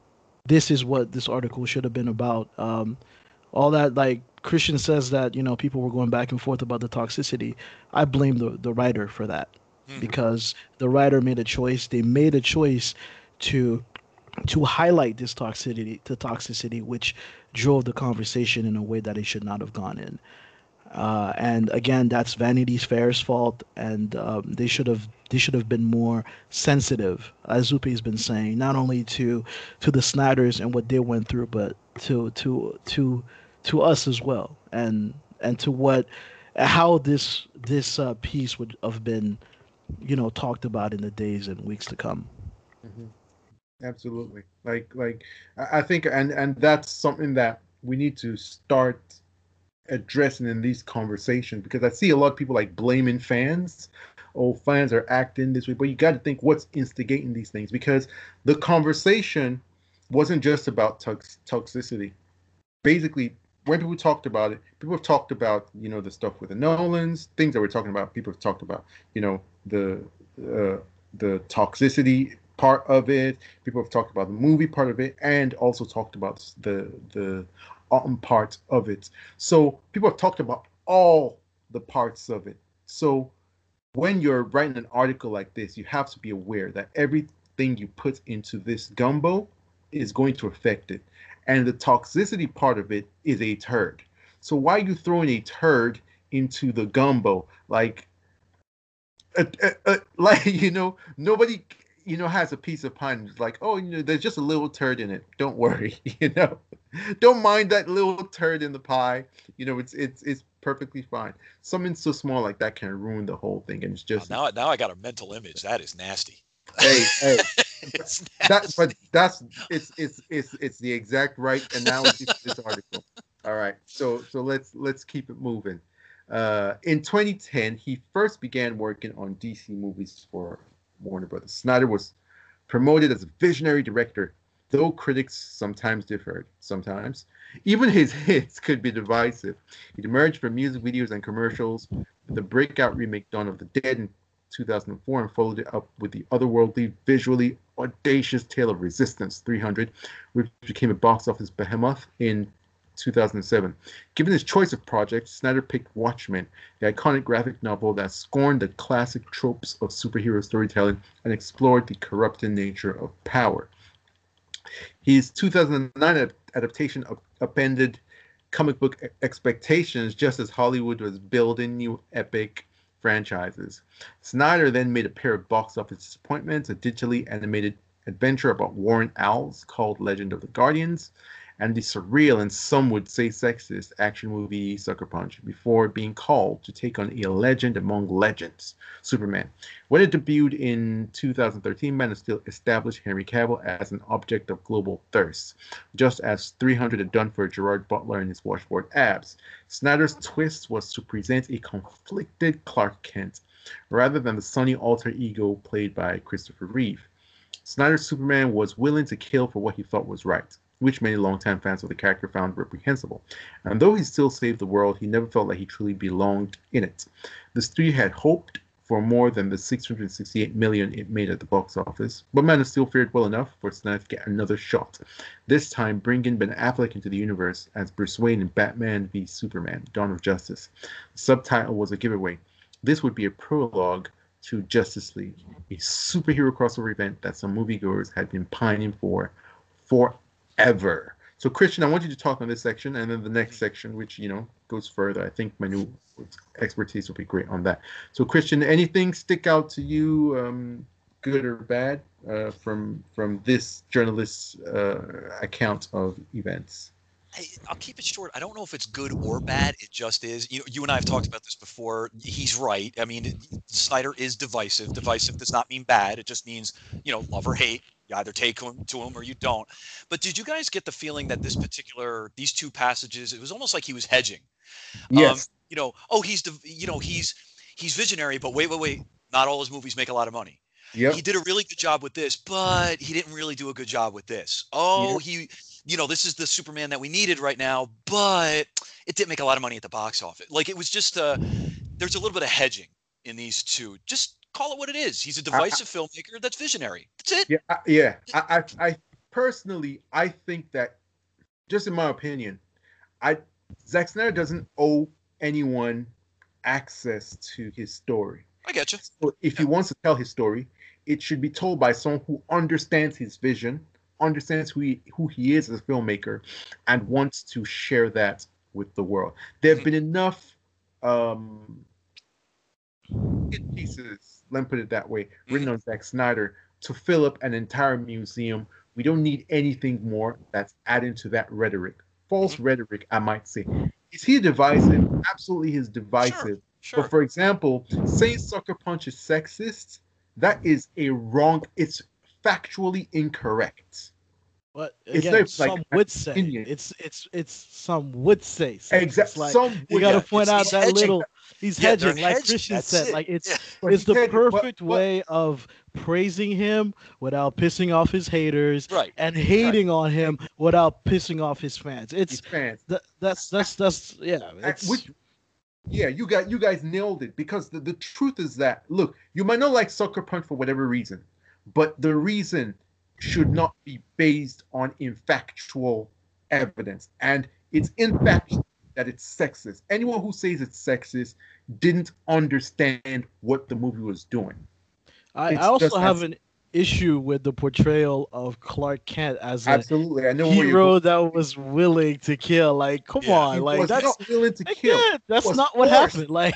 this is what this article should have been about. Um, all that like Christian says that you know people were going back and forth about the toxicity. I blame the the writer for that mm-hmm. because the writer made a choice. They made a choice to to highlight this toxicity, the toxicity, which drove the conversation in a way that it should not have gone in. Uh, and again, that's Vanity Fair's fault, and um, they should have they should have been more sensitive, as Lupe has been saying, not only to to the Snyders and what they went through, but to to to to us as well, and and to what how this this uh, piece would have been, you know, talked about in the days and weeks to come. Mm-hmm. Absolutely, like like I think, and and that's something that we need to start addressing in these conversations because I see a lot of people like blaming fans. Oh, fans are acting this way, but you got to think what's instigating these things because the conversation wasn't just about tox- toxicity. Basically, when people talked about it, people have talked about you know the stuff with the Nolans, things that we're talking about. People have talked about you know the uh, the toxicity part of it. People have talked about the movie part of it, and also talked about the the autumn part of it. So people have talked about all the parts of it. So when you're writing an article like this, you have to be aware that everything you put into this gumbo is going to affect it. And the toxicity part of it is a turd. So why are you throwing a turd into the gumbo? Like, uh, uh, uh, like you know, nobody you know has a piece of pie and it's like, oh, you know, there's just a little turd in it. Don't worry, you know, don't mind that little turd in the pie. You know, it's it's it's perfectly fine. Something so small like that can ruin the whole thing, and it's just now. Now I got a mental image. That is nasty. Hey, hey. that, but that's it's it's it's it's the exact right analogy to this article. All right, so so let's let's keep it moving. Uh, in 2010, he first began working on DC movies for Warner Brothers. Snyder was promoted as a visionary director, though critics sometimes differed. Sometimes, even his hits could be divisive. He emerged from music videos and commercials. With the breakout remake Dawn of the Dead in 2004 and followed it up with the otherworldly, visually audacious Tale of Resistance 300, which became a box office behemoth in 2007. Given his choice of projects, Snyder picked Watchmen, the iconic graphic novel that scorned the classic tropes of superhero storytelling and explored the corrupting nature of power. His 2009 adaptation upended comic book expectations just as Hollywood was building new epic franchises. Snyder then made a pair of box office disappointments, a digitally animated adventure about Warren owls called Legend of the Guardians, and the surreal and some would say sexist action movie Sucker Punch before being called to take on a legend among legends, Superman. When it debuted in 2013, Man of Steel established Henry Cavill as an object of global thirst, just as 300 had done for Gerard Butler and his washboard abs. Snyder's twist was to present a conflicted Clark Kent rather than the sunny alter ego played by Christopher Reeve. Snyder's Superman was willing to kill for what he thought was right which many longtime fans of the character found reprehensible. And though he still saved the world, he never felt like he truly belonged in it. The studio had hoped for more than the 668 million it made at the box office, but Man of Steel fared well enough for Snyder to get another shot. This time, bringing Ben Affleck into the universe as Bruce Wayne in Batman v Superman: Dawn of Justice. The subtitle was a giveaway. This would be a prologue to Justice League, a superhero crossover event that some moviegoers had been pining for for ever. So Christian, I want you to talk on this section, and then the next section, which you know goes further. I think Manu expertise will be great on that. So Christian, anything stick out to you, um, good or bad, uh, from from this journalist's uh, account of events? I, will keep it short. I don't know if it's good or bad. It just is. You know, you and I have talked about this before. He's right. I mean, Snyder is divisive. Divisive does not mean bad. It just means you know love or hate. You either take him to him or you don't. But did you guys get the feeling that this particular these two passages, it was almost like he was hedging. Yes. Um, you know, oh, he's the you know he's he's visionary, but wait, wait, wait. Not all his movies make a lot of money. Yeah. He did a really good job with this, but he didn't really do a good job with this. Oh, yep. he you know, this is the Superman that we needed right now, but it didn't make a lot of money at the box office. Like it was just uh there's a little bit of hedging in these two. Just call it what it is. He's a divisive I, filmmaker that's visionary. That's it. Yeah, I, yeah. I, I, I personally, I think that, just in my opinion, I Zack Snyder doesn't owe anyone access to his story. I get you. So if yeah. he wants to tell his story, it should be told by someone who understands his vision, understands who he, who he is as a filmmaker, and wants to share that with the world. There have mm-hmm. been enough um, pieces let me put it that way, written on Zack Snyder to fill up an entire museum. We don't need anything more that's adding to that rhetoric. False mm-hmm. rhetoric, I might say. Is he divisive? Absolutely, he's divisive. Sure, sure. But for example, saying Sucker Punch is sexist, that is a wrong. It's factually incorrect. But again, it's some like would say opinion. it's it's it's some would say exactly. Like, some you got to point out that hedging. little he's yeah, hedging, like hedging. Christian That's said. It. Like it's yeah. it's the perfect but, but, way of praising him without pissing off his haters, right? And hating right. on him without pissing off his fans. It's his fans. Th- that's that's that's yeah. It's, which Yeah, you got you guys nailed it because the, the truth is that look, you might not like Sucker Punch for whatever reason, but the reason should not be based on infactual evidence. And it's in fact that it's sexist. Anyone who says it's sexist didn't understand what the movie was doing. I, I also have an issue with the portrayal of Clark Kent as a absolutely I know hero that was willing to kill. Like, come yeah, on, like that's not willing to kill. Yeah, that's not what forced. happened. Like,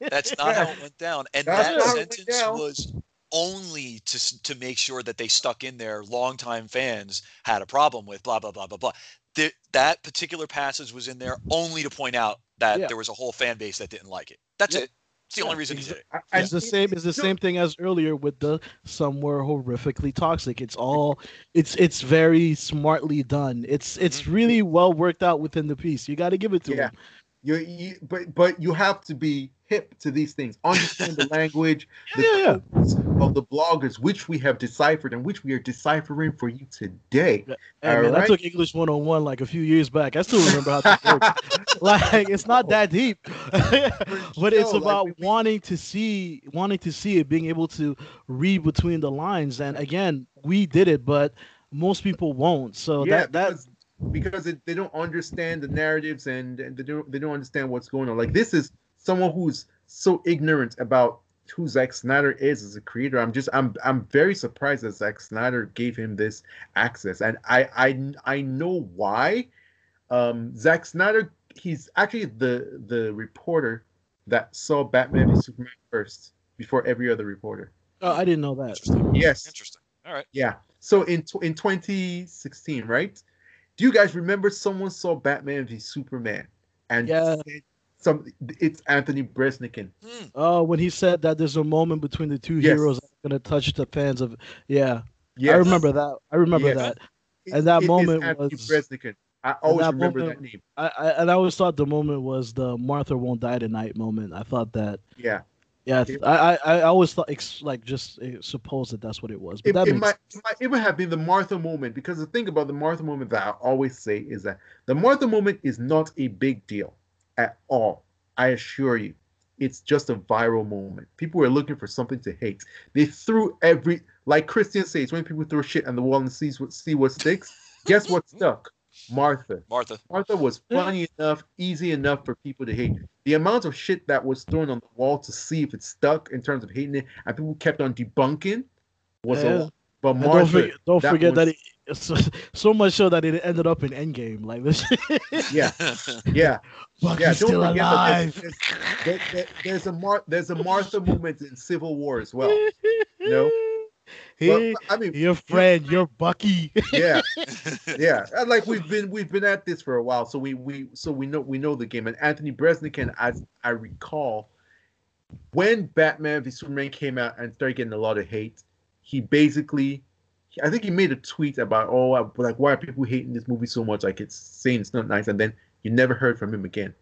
that's not yeah. how it went down. And that's that sentence was only to to make sure that they stuck in there. Longtime fans had a problem with blah blah blah blah blah. The, that particular passage was in there only to point out that yeah. there was a whole fan base that didn't like it. That's it. It's the only reason he did it. It's the same. It's the same thing as earlier with the somewhere horrifically toxic. It's all. It's it's very smartly done. It's it's mm-hmm. really well worked out within the piece. You got to give it to yeah. him. You, you but but you have to be hip to these things, understand the language, the yeah, of the bloggers, which we have deciphered and which we are deciphering for you today. Hey, man, right? I took English 101 like a few years back. I still remember how to work. like it's not that deep, but it's about like, wanting to see, wanting to see it, being able to read between the lines. And again, we did it, but most people won't. So yeah, that that because it, they don't understand the narratives and, and they don't they don't understand what's going on. Like this is someone who's so ignorant about who Zack Snyder is as a creator. I'm just I'm I'm very surprised that Zack Snyder gave him this access, and I I I know why. Um, Zack Snyder, he's actually the the reporter that saw Batman v Superman first before every other reporter. Oh, I didn't know that. Yes. Interesting. All right. Yeah. So in in 2016, right? Do you guys remember someone saw Batman v Superman and yeah. Some it's Anthony Breznican. Hmm. Oh, when he said that there's a moment between the two yes. heroes that's gonna touch the fans of yeah. Yes. I remember that. I remember yes. that. And that it moment was Breznican. I always remember moment, that name. I, I and I always thought the moment was the Martha won't die tonight moment. I thought that. Yeah. Yeah, I, I, I always thought like just eh, suppose that that's what it was. But it, that it might, it might it would have been the Martha moment because the thing about the Martha moment that I always say is that the Martha moment is not a big deal at all. I assure you, it's just a viral moment. People were looking for something to hate. They threw every like Christian says when people throw shit on the wall and see what see what sticks. guess what stuck? Martha. Martha. Martha was funny enough, easy enough for people to hate. The amount of shit that was thrown on the wall to see if it stuck in terms of hating it, and people kept on debunking was yeah. a but Martha, don't forget, don't that forget was, that it, so, so, much so that it ended up in Endgame. Like this. yeah, yeah, Bucky's yeah. Don't still forget alive. That there's, there's, there's a Mar- there's a Martha movement in Civil War as well. You know, Hey, well, I mean, your friend, your Bucky. yeah, yeah. Uh, like we've been we've been at this for a while, so we we so we know we know the game. And Anthony Breznican, as I recall, when Batman v Superman came out and started getting a lot of hate, he basically, I think he made a tweet about, oh, like why are people hating this movie so much? Like it's saying it's not nice, and then you never heard from him again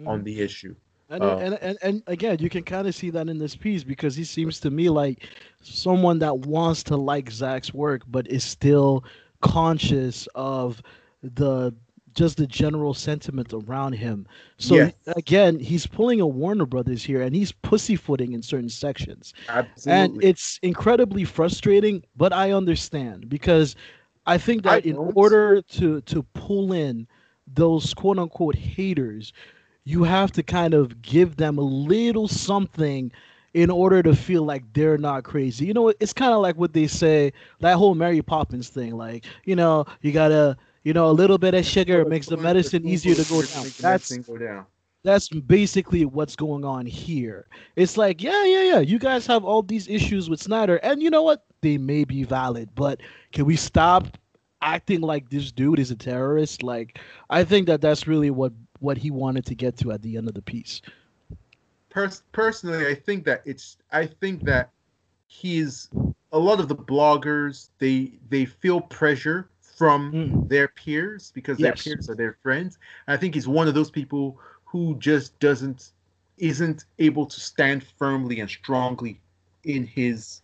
mm. on the issue. And, uh, and, and and again, you can kind of see that in this piece because he seems to me like someone that wants to like Zack's work, but is still conscious of the just the general sentiment around him. So yes. again, he's pulling a Warner Brothers here, and he's pussyfooting in certain sections. Absolutely. And it's incredibly frustrating, but I understand because I think that I in order to to pull in those quote unquote haters, you have to kind of give them a little something in order to feel like they're not crazy. You know, it's kind of like what they say, that whole Mary Poppins thing. Like, you know, you gotta, you know, a little bit of sugar makes the medicine easier to go down. That's that's basically what's going on here. It's like, yeah, yeah, yeah. You guys have all these issues with Snyder, and you know what? They may be valid, but can we stop acting like this dude is a terrorist? Like, I think that that's really what what he wanted to get to at the end of the piece. Pers- personally, I think that it's. I think that he's a lot of the bloggers. They they feel pressure from mm. their peers because yes. their peers are their friends. And I think he's one of those people who just doesn't isn't able to stand firmly and strongly in his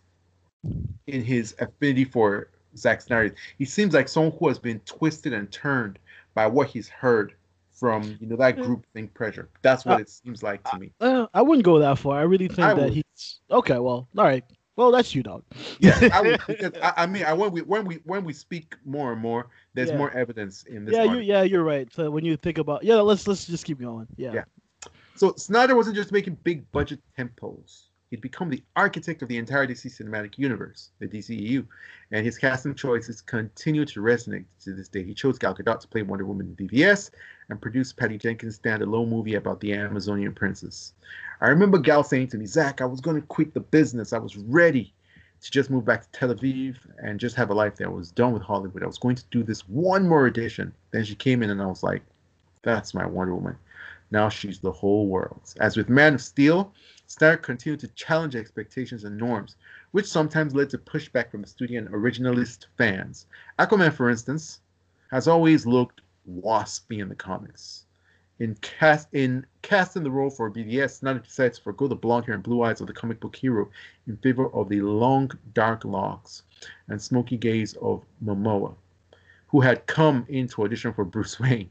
in his affinity for Zack Snyder. He seems like someone who has been twisted and turned by what he's heard from you know that group think pressure. That's what Uh, it seems like to me. Uh, I wouldn't go that far. I really think I that would. he's okay. Well, all right. Well, that's you, dog. Yeah, I would, because I, I mean, I, when we when we when we speak more and more, there's Yeah. more evidence in this. yeah, you, yeah, you're right. So when you think about, yeah, let's let's just keep going. Yeah. Yeah. So Snyder wasn't just making big budget tentpoles. He'd become the architect of the entire DC cinematic universe, the DCEU, and his casting choices continue to resonate to this day. He chose Gal Gadot to play Wonder Woman in BVS and produced Patty Jenkins' standalone movie about the Amazonian princess. I remember Gal saying to me, Zack, I was going to quit the business. I was ready to just move back to Tel Aviv and just have a life there. I was done with Hollywood. I was going to do this one more edition. Then she came in and I was like, that's my Wonder Woman. Now she's the whole world. As with Man of Steel, Snyder continued to challenge expectations and norms, which sometimes led to pushback from the studio and originalist fans. Aquaman, for instance, has always looked waspy in the comics. In cast in casting the role for BVS, decided to forego the blonde hair and blue eyes of the comic book hero in favor of the long, dark locks and smoky gaze of Momoa, who had come in to audition for Bruce Wayne.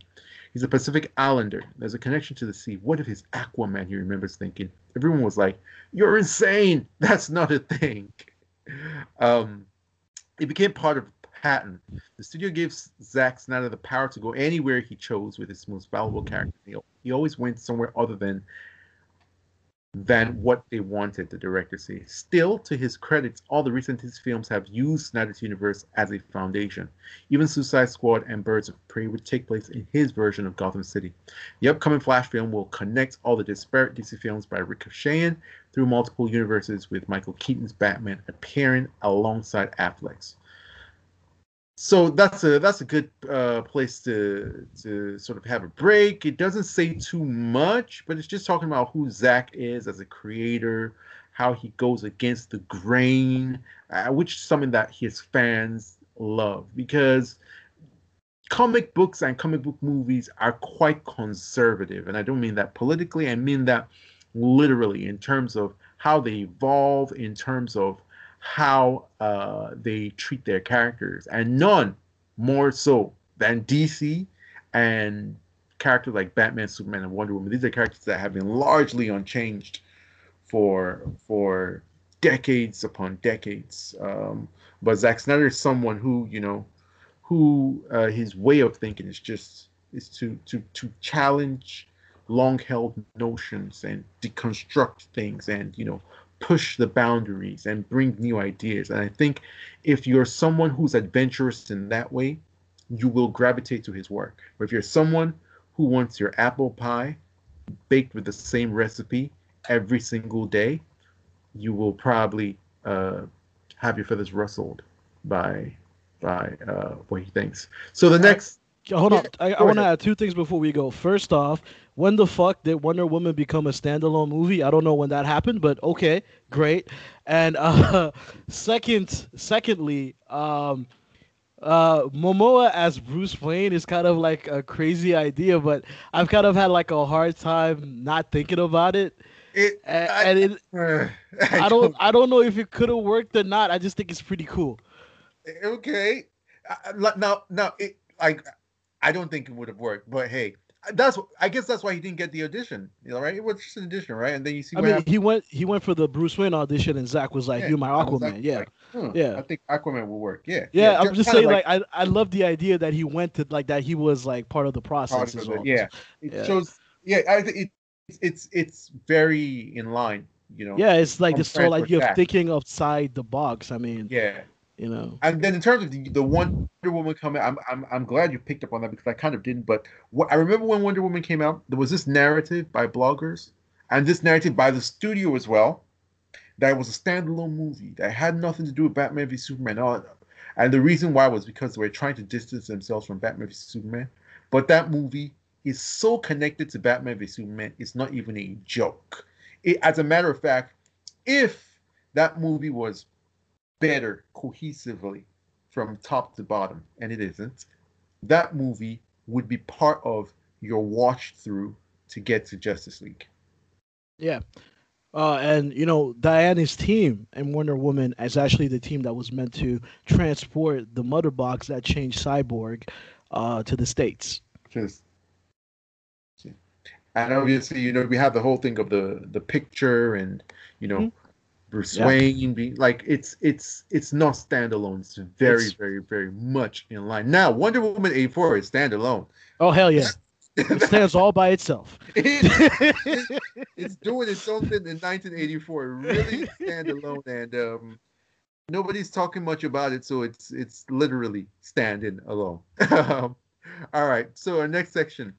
He's a Pacific Islander. There's a connection to the sea. What if he's Aquaman? He remembers thinking. Everyone was like, "You're insane. That's not a thing." Um, it became part of the. The studio gave Zack Snyder the power to go anywhere he chose with his most valuable character. He, he always went somewhere other than than what they wanted the director to say. Still, to his credit, all the recent his films have used Snyder's universe as a foundation. Even Suicide Squad and Birds of Prey would take place in his version of Gotham City. The upcoming Flash film will connect all the disparate DC films by ricocheting through multiple universes, with Michael Keaton's Batman appearing alongside Affleck's. So that's a that's a good uh, place to to sort of have a break. It doesn't say too much, but it's just talking about who Zack is as a creator, how he goes against the grain, uh, which is something that his fans love because comic books and comic book movies are quite conservative, and I don't mean that politically. I mean that literally in terms of how they evolve, in terms of how uh, they treat their characters, and none more so than DC and characters like Batman, Superman, and Wonder Woman. These are characters that have been largely unchanged for for decades upon decades. Um, but Zack Snyder is someone who you know who uh, his way of thinking is just is to to to challenge long held notions and deconstruct things and you know push the boundaries and bring new ideas. And i think if you're someone who's adventurous in that way you will gravitate to his work. But if you're someone who wants your apple pie baked with the same recipe every single day you will probably uh, have your feathers rustled by by uh, what he thinks. So the next Hold Yeah, on. I, I want to add two things before we go. First off, when the fuck did Wonder Woman become a standalone movie? I don't know when that happened, but okay, great. And uh, second, secondly, um, uh, Momoa as Bruce Wayne is kind of like a crazy idea, but I've kind of had like a hard time not thinking about it. it, And, I- and it, uh, I don't, I don't know if it could have worked or not. I just think it's pretty cool. okay I- I- now now it like i don't think it would have worked but hey uh, that's i guess that's why he didn't get the audition you know right it was just an audition right and then you see I mean, happened he went, he went for the Bruce Wayne audition, and Zack was like, Yeah, "You're my Aquaman." like- yeah. like, huh, Yeah. i think aquaman will work yeah Yeah, I'm ju- just saying, like, I, I love the idea that he went to like that he was like part of the process of as it, well. yeah it Yeah. shows yeah i think it, it's it's very in line you know Yeah, it's like this whole idea of thinking outside the box. I mean, yeah you know, And then in terms of the, the Wonder Woman coming, I'm, I'm I'm glad you picked up on that because I kind of didn't. But what I remember when Wonder Woman came out, there was this narrative by bloggers and this narrative by the studio as well that it was a standalone movie that had nothing to do with Batman v Superman. And the reason why was because they were trying to distance themselves from Batman v Superman. But that movie is so connected to Batman v Superman, it's not even a joke. It, as a matter of fact, if that movie was better cohesively from top to bottom, and it isn't, that movie would be part of your watch through to get to Justice League. yeah. Uh, and you know, Diana's team and Wonder Woman is actually the team that was meant to transport the mother box that changed Cyborg uh, to the states. Just and obviously, you know, we have the whole thing of the the picture and you know. Mm-hmm. Yeah. Wayne being like it's it's it's not standalone. It's very, it's, very, very much in line. Now, Wonder Woman 84 is standalone. Oh hell yeah. it stands all by itself. it's, it's, doing its own thing in 1984. Really standalone, and um, nobody's talking much about it, so it's it's literally standing alone. all right, so our next section.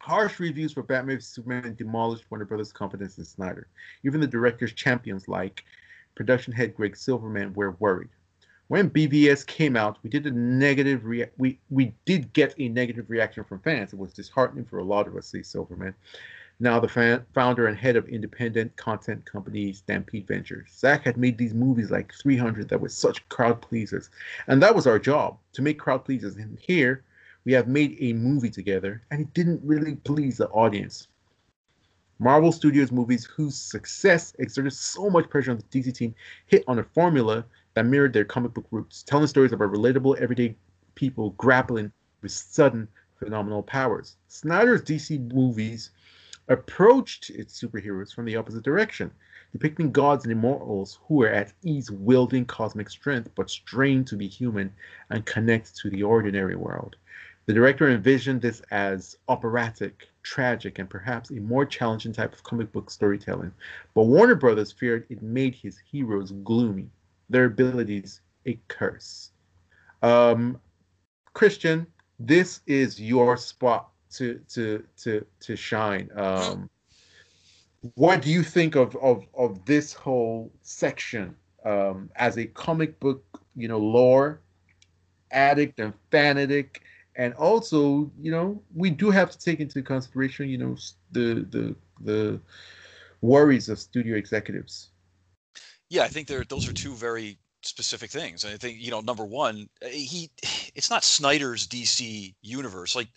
Harsh reviews for Batman v Superman demolished Warner Brothers' confidence in Snyder. Even the director's champions, like production head Greg Silverman, were worried when BVS came out, we did a negative rea- we we did get a negative reaction from fans. It was disheartening for a lot of us. See Silverman, now the fan, founder and head of independent content company Stampede Ventures. Zack had made these movies like 300 that were such crowd pleasers, and that was our job to make crowd pleasers. And here we have made a movie together, and it didn't really please the audience. Marvel Studios movies whose success exerted so much pressure on the DC team hit on a formula that mirrored their comic book roots, telling stories about relatable everyday people grappling with sudden phenomenal powers. Snyder's DC movies approached its superheroes from the opposite direction, depicting gods and immortals who were at ease wielding cosmic strength but strained to be human and connect to the ordinary world. The director envisioned this as operatic, tragic, and perhaps a more challenging type of comic book storytelling, but Warner Brothers feared it made his heroes gloomy their abilities a curse. Um, Christian, this is your spot to to to to shine. Um, what do you think of of of this whole section um, as a comic book, you know, lore addict and fanatic, and also, you know, we do have to take into consideration, you know, the the the worries of studio executives. Yeah, I think there those are two very specific things. I think you know, number one, eh, he it's not Snyder's DC universe. Like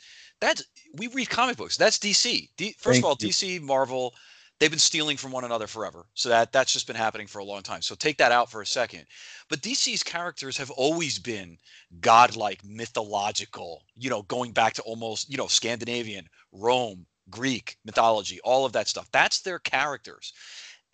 that's we read comic books. That's DC. D, first Thank of all, you. DC, Marvel, they've been stealing from one another forever. So that that's just been happening for a long time. So take that out for a second. But DC's characters have always been godlike, mythological. You know, going back to almost you know Scandinavian, Rome, Greek mythology, all of that stuff. That's their characters.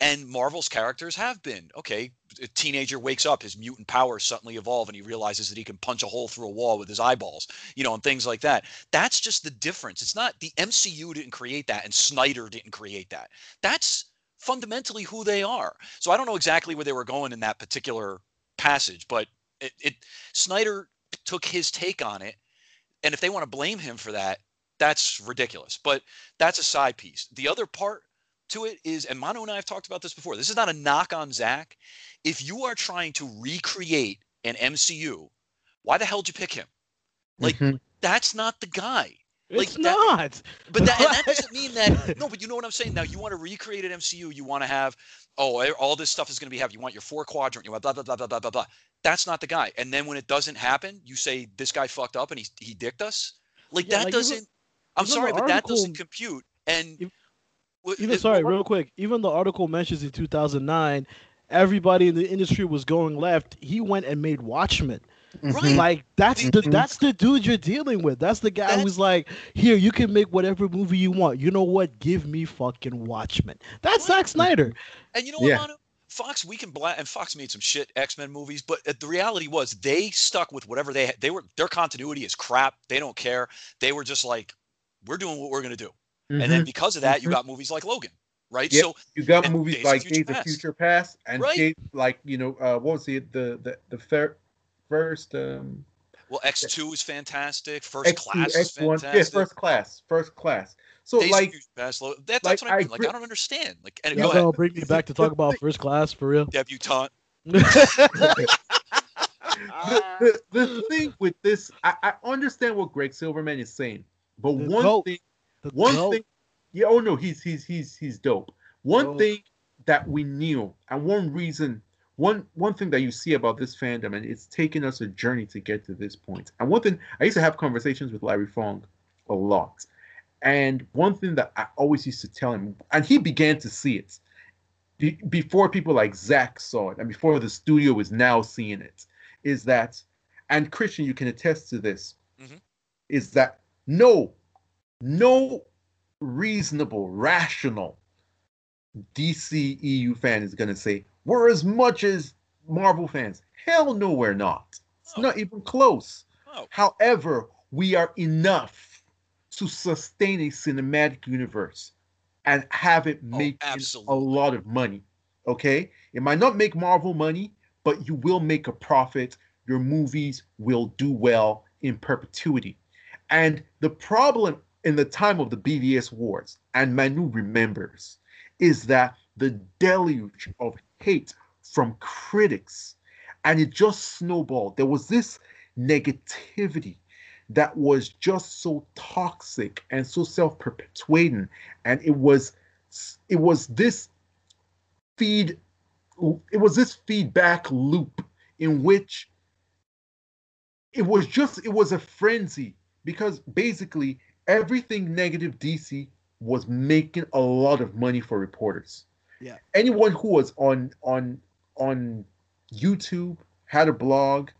And Marvel's characters have been okay. A teenager wakes up, his mutant powers suddenly evolve, and he realizes that he can punch a hole through a wall with his eyeballs, you know, and things like that. That's just the difference. It's not the MCU didn't create that, and Snyder didn't create that. That's fundamentally who they are. So I don't know exactly where they were going in that particular passage, but it, it Snyder took his take on it, and if they want to blame him for that, that's ridiculous. But that's a side piece. The other part to it is, and Manu and I have talked about this before. This is not a knock on Zack. If you are trying to recreate an MCU, why the hell did you pick him? Like mm-hmm. that's not the guy. Like, it's that, not. But that, that doesn't mean that. No, but you know what I'm saying. Now you want to recreate an MCU. You want to have, oh, all this stuff is going to be have. You want your four quadrant. You want blah blah blah blah blah blah blah. That's not the guy. And then when it doesn't happen, you say this guy fucked up and he he dicked us. Like yeah, that like doesn't. I'm sorry, but that doesn't compute. And even sorry, real quick. Even the article mentions in 2009, everybody in the industry was going left. He went and made Watchmen. Mm-hmm. Right. Like that's the mm-hmm. that's the dude you're dealing with. That's the guy that's, who's like, here, you can make whatever movie you want. You know what? Give me fucking Watchmen. That's right. Zack Snyder. And you know what, yeah. Manu? Fox, we can black, and Fox made some shit X Men movies, but uh, the reality was they stuck with whatever they had. they were. Their continuity is crap. They don't care. They were just like, we're doing what we're gonna do. Mm-hmm. And then because of that, mm-hmm. you got movies like Logan, right? Yep. So you got movies Days like Days of Future Past and right. like you know uh, what was it the the the fir- first um well X two is fantastic. First X2, class X1, is fantastic. Yeah, first class, first class. So Days like past, that, that's like, what I mean. I, like I don't understand. Like and yeah, go ahead. bring me back to talk about first class for real. Debutante. the, the, the, thing with this, I, I, understand what Greg Silverman is saying, but the one goat. thing the one dope. thing, yeah, oh no, he's he's he's he's dope. One dope. thing that we knew, and one reason, one one thing that you see about this fandom, and it's taken us a journey to get to this point. And one thing, I used to have conversations with Larry Fong a lot, and one thing that I always used to tell him, and he began to see it be, before people like Zack saw it, and before the studio was now seeing it, is that, and Christian, you can attest to this, mm-hmm. is that no no reasonable, rational DCEU fan is going to say, we're as much as Marvel fans. Hell no, we're not. It's Oh. not even close. Oh. However, we are enough to sustain a cinematic universe and have it Oh, make a lot of money. Okay? It might not make Marvel money, but you will make a profit. Your movies will do well in perpetuity. And the problem in the time of the BVS wars, and Manu remembers, is that the deluge of hate from critics, and it just snowballed. There was this negativity that was just so toxic and so self-perpetuating, and it was it was this feed it was this feedback loop in which it was just it was a frenzy because basically everything negative DC was making a lot of money for reporters. Yeah. Anyone who was on on on YouTube had a blog,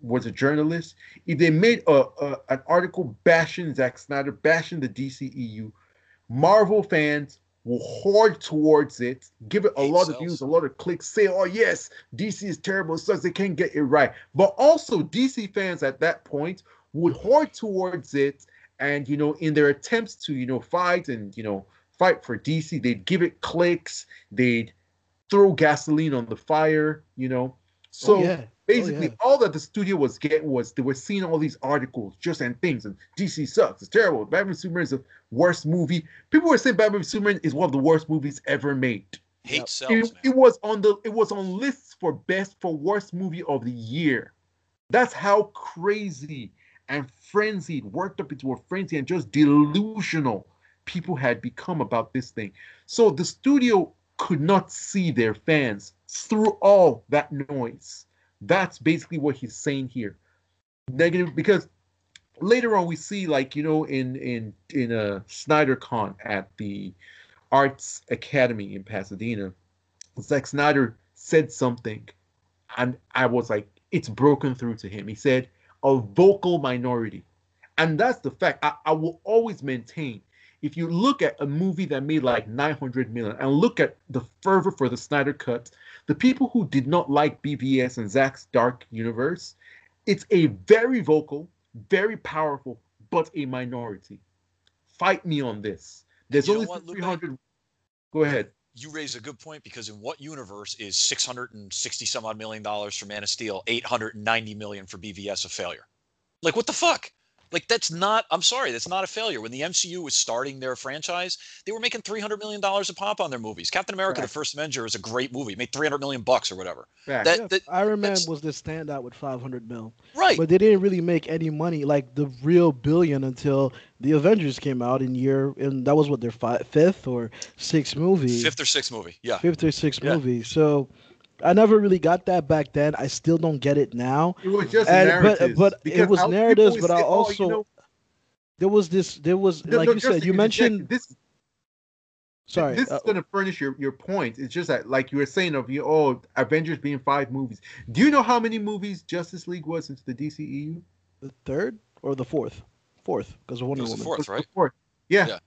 was a journalist. If they made a, a an article bashing Zack Snyder, bashing the DCEU, Marvel fans will hoard towards it, give it a lot of views, a lot of clicks, say, "Oh yes, DC is terrible, it sucks, they can't get it right." But also, DC fans at that point would hoard towards it, and you know, in their attempts to you know fight and you know fight for DC, they'd give it clicks, they'd throw gasoline on the fire, you know. Oh, so oh, yeah. basically yeah. all that the studio was getting was they were seeing all these articles just and things and dc sucks it's terrible batman v superman is the worst movie people were saying batman v superman is one of the worst movies ever made Hate Yep. sells, it, man. it was on the it was on lists for best for worst movie of the year that's how crazy and frenzied worked up into a frenzy and just delusional people had become about this thing. So the studio could not see their fans through all that noise. That's basically what he's saying here. Negative because later on we see like you know in in in uh, a snyder con at the arts academy in pasadena Zack Snyder said something, and I was like, it's broken through to him. He said, a vocal minority. And that's the fact. I, I will always maintain if you look at a movie that made like 900 million and look at the fervor for the Snyder Cut, the people who did not like BVS and Zack's Dark Universe, it's a very vocal, very powerful, but a minority. Fight me on this. There's You only what, Lupe? 300. Go ahead. You raise a good point because in what universe is 660 some odd million dollars for Man of Steel, 890 million for BVS a failure? Like what the fuck? Like that's not I'm sorry, that's not a failure. When the MCU was starting their franchise, they were making 300 million dollars a pop on their movies. Captain America the First Avenger is a great movie. It made 300 million bucks or whatever. Facts. That- Yeah, that- Iron Man was the standout with 500 mil, Right. but they didn't really make any money, like the real billion, until the Avengers came out in year, and that was what their fi- fifth or sixth movie, Fifth or sixth movie. Yeah. fifth or sixth Yeah. movie. So I never really got that back then. I still don't get it now. It was just And- but- narratives. but it was I'll- narratives, always but I say, "Oh, you also- know, There was this. There was no, like no, you said. You mentioned. this. Sorry. this uh, is going to furnish your, your point. It's just that, like you were saying, of you, oh, Avengers being five movies. Do you know how many movies Justice League was into the DCEU? the third or the fourth? Fourth, because of It Wonder was the Woman. fourth, Was right? the fourth. Yeah. Yeah.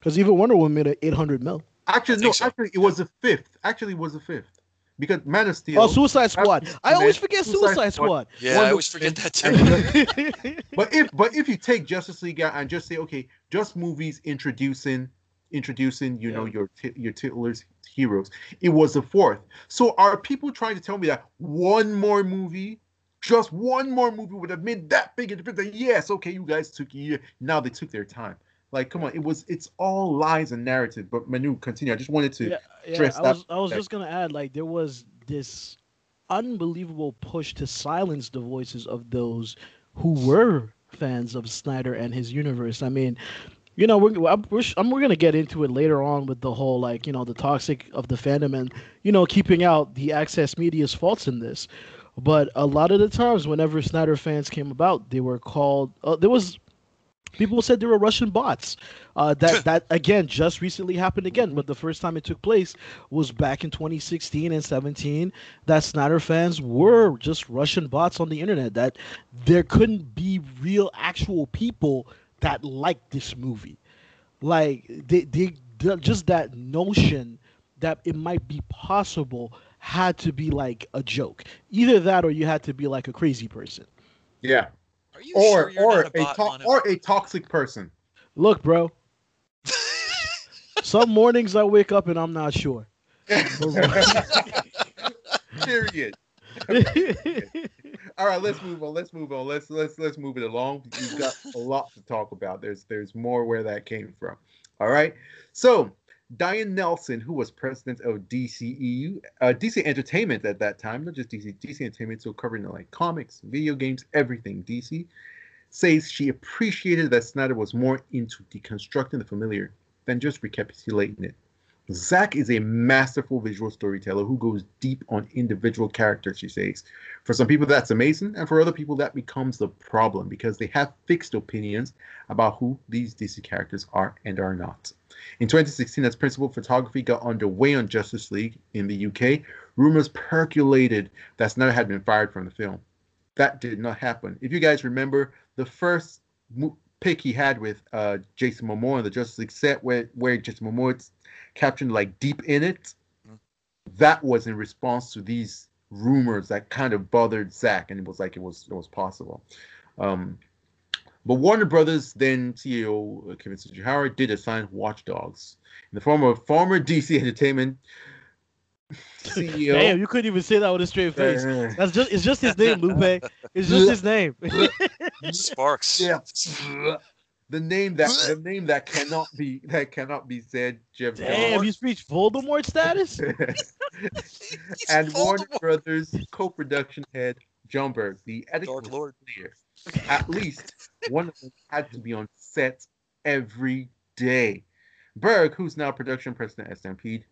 Because even Wonder Woman made a 800 mil. Actually, no. so. Actually, it was the fifth. Actually, it was the fifth because Man of Steel. Oh, Suicide Squad. I always forget Suicide Suicide Squad. Squad. Yeah, I always forget that too. But if but if you take Justice League out and just say, okay, just movies introducing introducing, you know, your ti- your titulars heroes, it was the fourth. So are people trying to tell me that one more movie, just one more movie would have made that big a difference? That, yes, okay, you guys took a year. Now they took their time. Like, come on, it was it's all lies and narrative. But Manu, continue. I just wanted to Yeah, yeah. I that was, I was just gonna add, like, there was this unbelievable push to silence the voices of those who were fans of Snyder and his universe. I mean, you know, we're I'm, we're, I'm, we're gonna get into it later on with the whole like, you know, the toxic of the fandom and you know, keeping out the access media's faults in this. But a lot of the times, whenever Snyder fans came about, they were called. Uh, there was people said there were Russian bots. Uh, that that again just recently happened again, but the first time it took place was back in 2016 and 17. That Snyder fans were just Russian bots on the internet. That there couldn't be real, actual people that liked this movie. like they, they just that notion that it might be possible had to be like a joke. Either that or you had to be like a crazy person. Yeah. Are you Or sure you're or not a bot to- or a toxic person. Look, bro. Some mornings I wake up and I'm not sure. Period. All right, let's move on. Let's move on. Let's let's let's move it along. We've got a lot to talk about. There's there's more where that came from. All right. So Diane Nelson, who was president of DCEU, uh, DC Entertainment at that time, not just DC, DC Entertainment, so covering like comics, video games, everything DC, says she appreciated that Snyder was more into deconstructing the familiar than just recapitulating it. Zack is a masterful visual storyteller who goes deep on individual characters, she says. For some people, that's amazing, and for other people, that becomes the problem because they have fixed opinions about who these DC characters are and are not. In 2016, as principal photography got underway on Justice League in the UK, rumors percolated that Snyder had been fired from the film. That did not happen. If you guys remember, the first pick he had with uh, Jason Momoa on the Justice League set, where where Jason Momoa captioned like deep in it, Mm. that was in response to these rumors that kind of bothered Zack, and it was like it was it was possible. Um, but Warner Brothers then CEO Kevin Tsujihara did assign watchdogs in the form of former DC Entertainment CEO. Damn, you couldn't even say that with a straight face. Uh, That's just it's just his name, Lupe. It's just his name. Sparks. yeah. The name that the name that cannot be that cannot be said, Geoff. Damn, Johns. he's reached Voldemort status? And Warner Brothers co-production head Jon Berg, the editor Dark Lord. clear. At least one of them had to be on set every day. Berg, who's now production president at Stampede,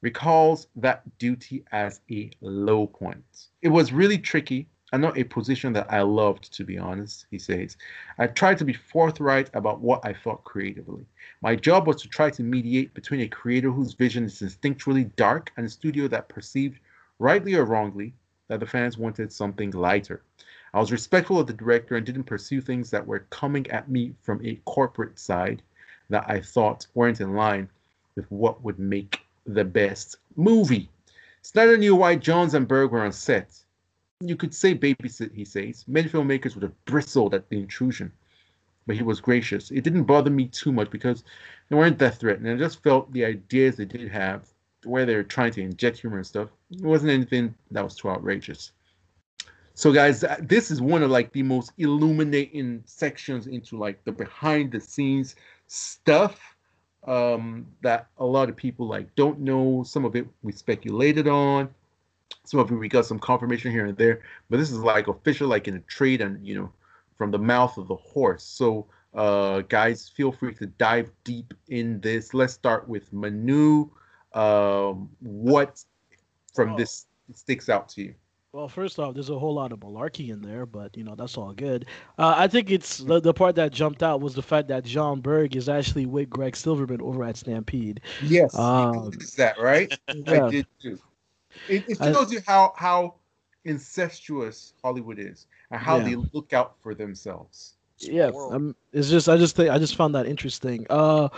recalls that duty as a low point. It was really tricky and not a position that I loved, to be honest, he says. I tried to be forthright about what I thought creatively. My job was to try to mediate between a creator whose vision is instinctually dark and a studio that perceived, rightly or wrongly, that the fans wanted something lighter. I was respectful of the director and didn't pursue things that were coming at me from a corporate side that I thought weren't in line with what would make the best movie. Snyder knew why Johns and Berg were on set. You could say babysit, he says. Many filmmakers would have bristled at the intrusion, but he was gracious. It didn't bother me too much because they weren't that threatening. I just felt the ideas they did have, where they were trying to inject humor and stuff, it wasn't anything that was too outrageous. So, guys, this is one of like the most illuminating sections into like the behind the scenes stuff um, that a lot of people like don't know. Some of it we speculated on. Some of it we got some confirmation here and there. But this is like official, like in a trade and you know, from the mouth of the horse. So, uh, guys, feel free to dive deep in this. Let's start with Manu. Um, what from Oh. this sticks out to you? Well, first off, there's a whole lot of malarkey in there, but you know that's all good. Uh, I think it's the, the part that jumped out was the fact that Jon Berg is actually with Greg Silverman over at Stampede. Yes, Um, is that right? Yeah. I did too. It, it I- shows you how how incestuous Hollywood is and how Yeah. they look out for themselves. yeah world. um, it's just i just think i just found that interesting uh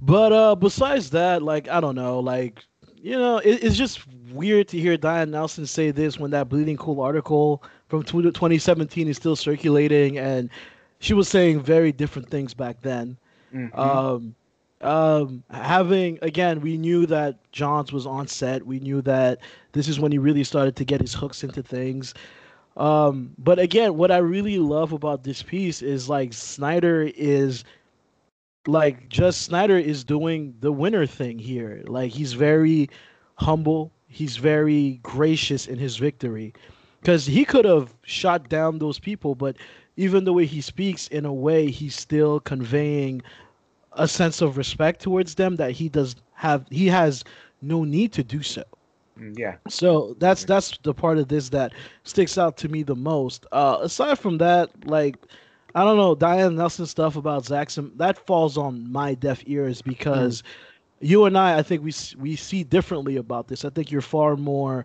but uh besides that like i don't know like you know it, it's just weird to hear diane nelson say this when that bleeding cool article from tw- 2017 is still circulating and she was saying very different things back then Mhm. um um having again we knew that johns was on set. We knew that this is when he really started to get his hooks into things. Um but again what i really love about this piece is like snyder is like just snyder is doing the winner thing here. Like he's very humble. He's very gracious in his victory. Because he could have shot down those people but even the way he speaks in a way he's still conveying a sense of respect towards them that he does have he has no need to do so Mm, yeah. so that's that's the part of this that sticks out to me the most. Uh, aside from that, like I don't know, Diane Nelson stuff about Zaxxon that falls on my deaf ears because you and I, I think we we see differently about this. I think you're far more,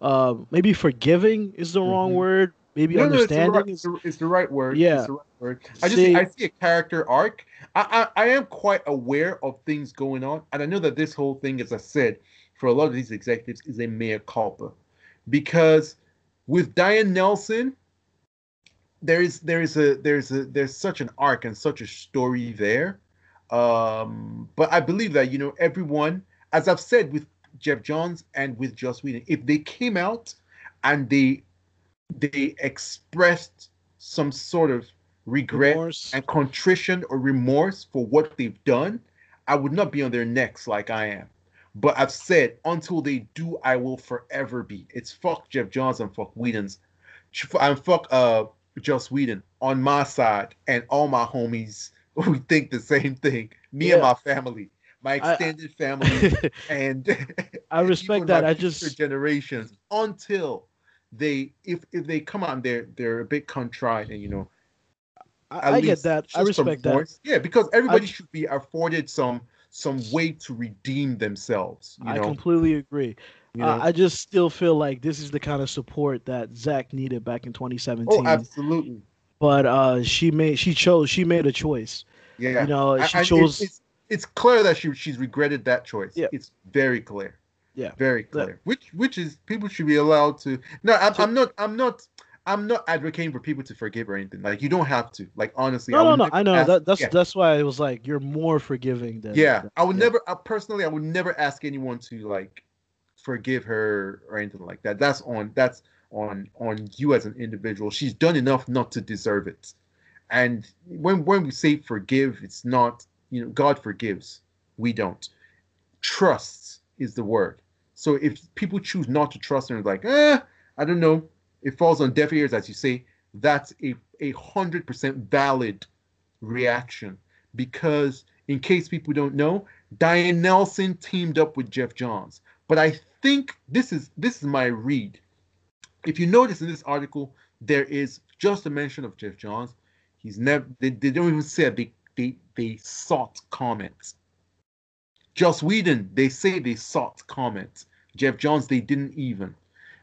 uh, maybe forgiving is the wrong Mhm. word, maybe No, no, it's the, understanding right, it's, the, right word. Yeah. Right word. I just See- I see a character arc. I, I I am quite aware of things going on, and I know that this whole thing, as I said, for a lot of these executives, is a mea culpa, because with Diane Nelson, there is there is a there's a there's such an arc and such a story there. Um, but I believe that you know everyone, as I've said with Geoff Johns and with Joss Whedon, if they came out and they they expressed some sort of regret remorse. and contrition or remorse for what they've done, I would not be on their necks like I am. But I've said until they do, I will forever be. It's fuck Geoff Johns and fuck Whedon's. And fuck uh Joss Whedon on my side and all my homies who think the same thing. Me and my family, my I- extended family, and I respect that. I just generations until they if if they come on they're they're a bit contrite and you know I, I get that. I respect that. remorse. Yeah, because everybody I- should be afforded some some way to redeem themselves. You I completely agree. you know? Uh, I just still feel like this is the kind of support that Zack needed back in 2017. oh, absolutely. but uh, she made she chose she made a choice. Yeah, You know, she I- it's- chose. It's, it's clear that she she's regretted that choice. Yeah. It's very clear. Yeah. very clear. Which which is people should be allowed to. No, I'm, I'm not. I'm not. I'm not advocating for people to forgive or anything. Like you don't have to. Like honestly, no, I no, no. I know ask- that. That's yeah. that's why I was like, you're more forgiving than. yeah than- i would yeah. never I, personally i would never ask anyone to like forgive her or anything like that that's on that's on on you as an individual she's done enough not to deserve it and when when we say forgive it's not you know god forgives we don't trust is the word so if people choose not to trust and like eh i don't know it falls on deaf ears as you say that's a a hundred percent valid reaction because in case people don't know, Diane Nelson teamed up with Geoff Johns. But I think this is this is my read. If you notice in this article, there is just a mention of Geoff Johns. He's never they, they don't even say they they they sought comments. Joss Whedon, they say they sought comments. Geoff Johns, they didn't even.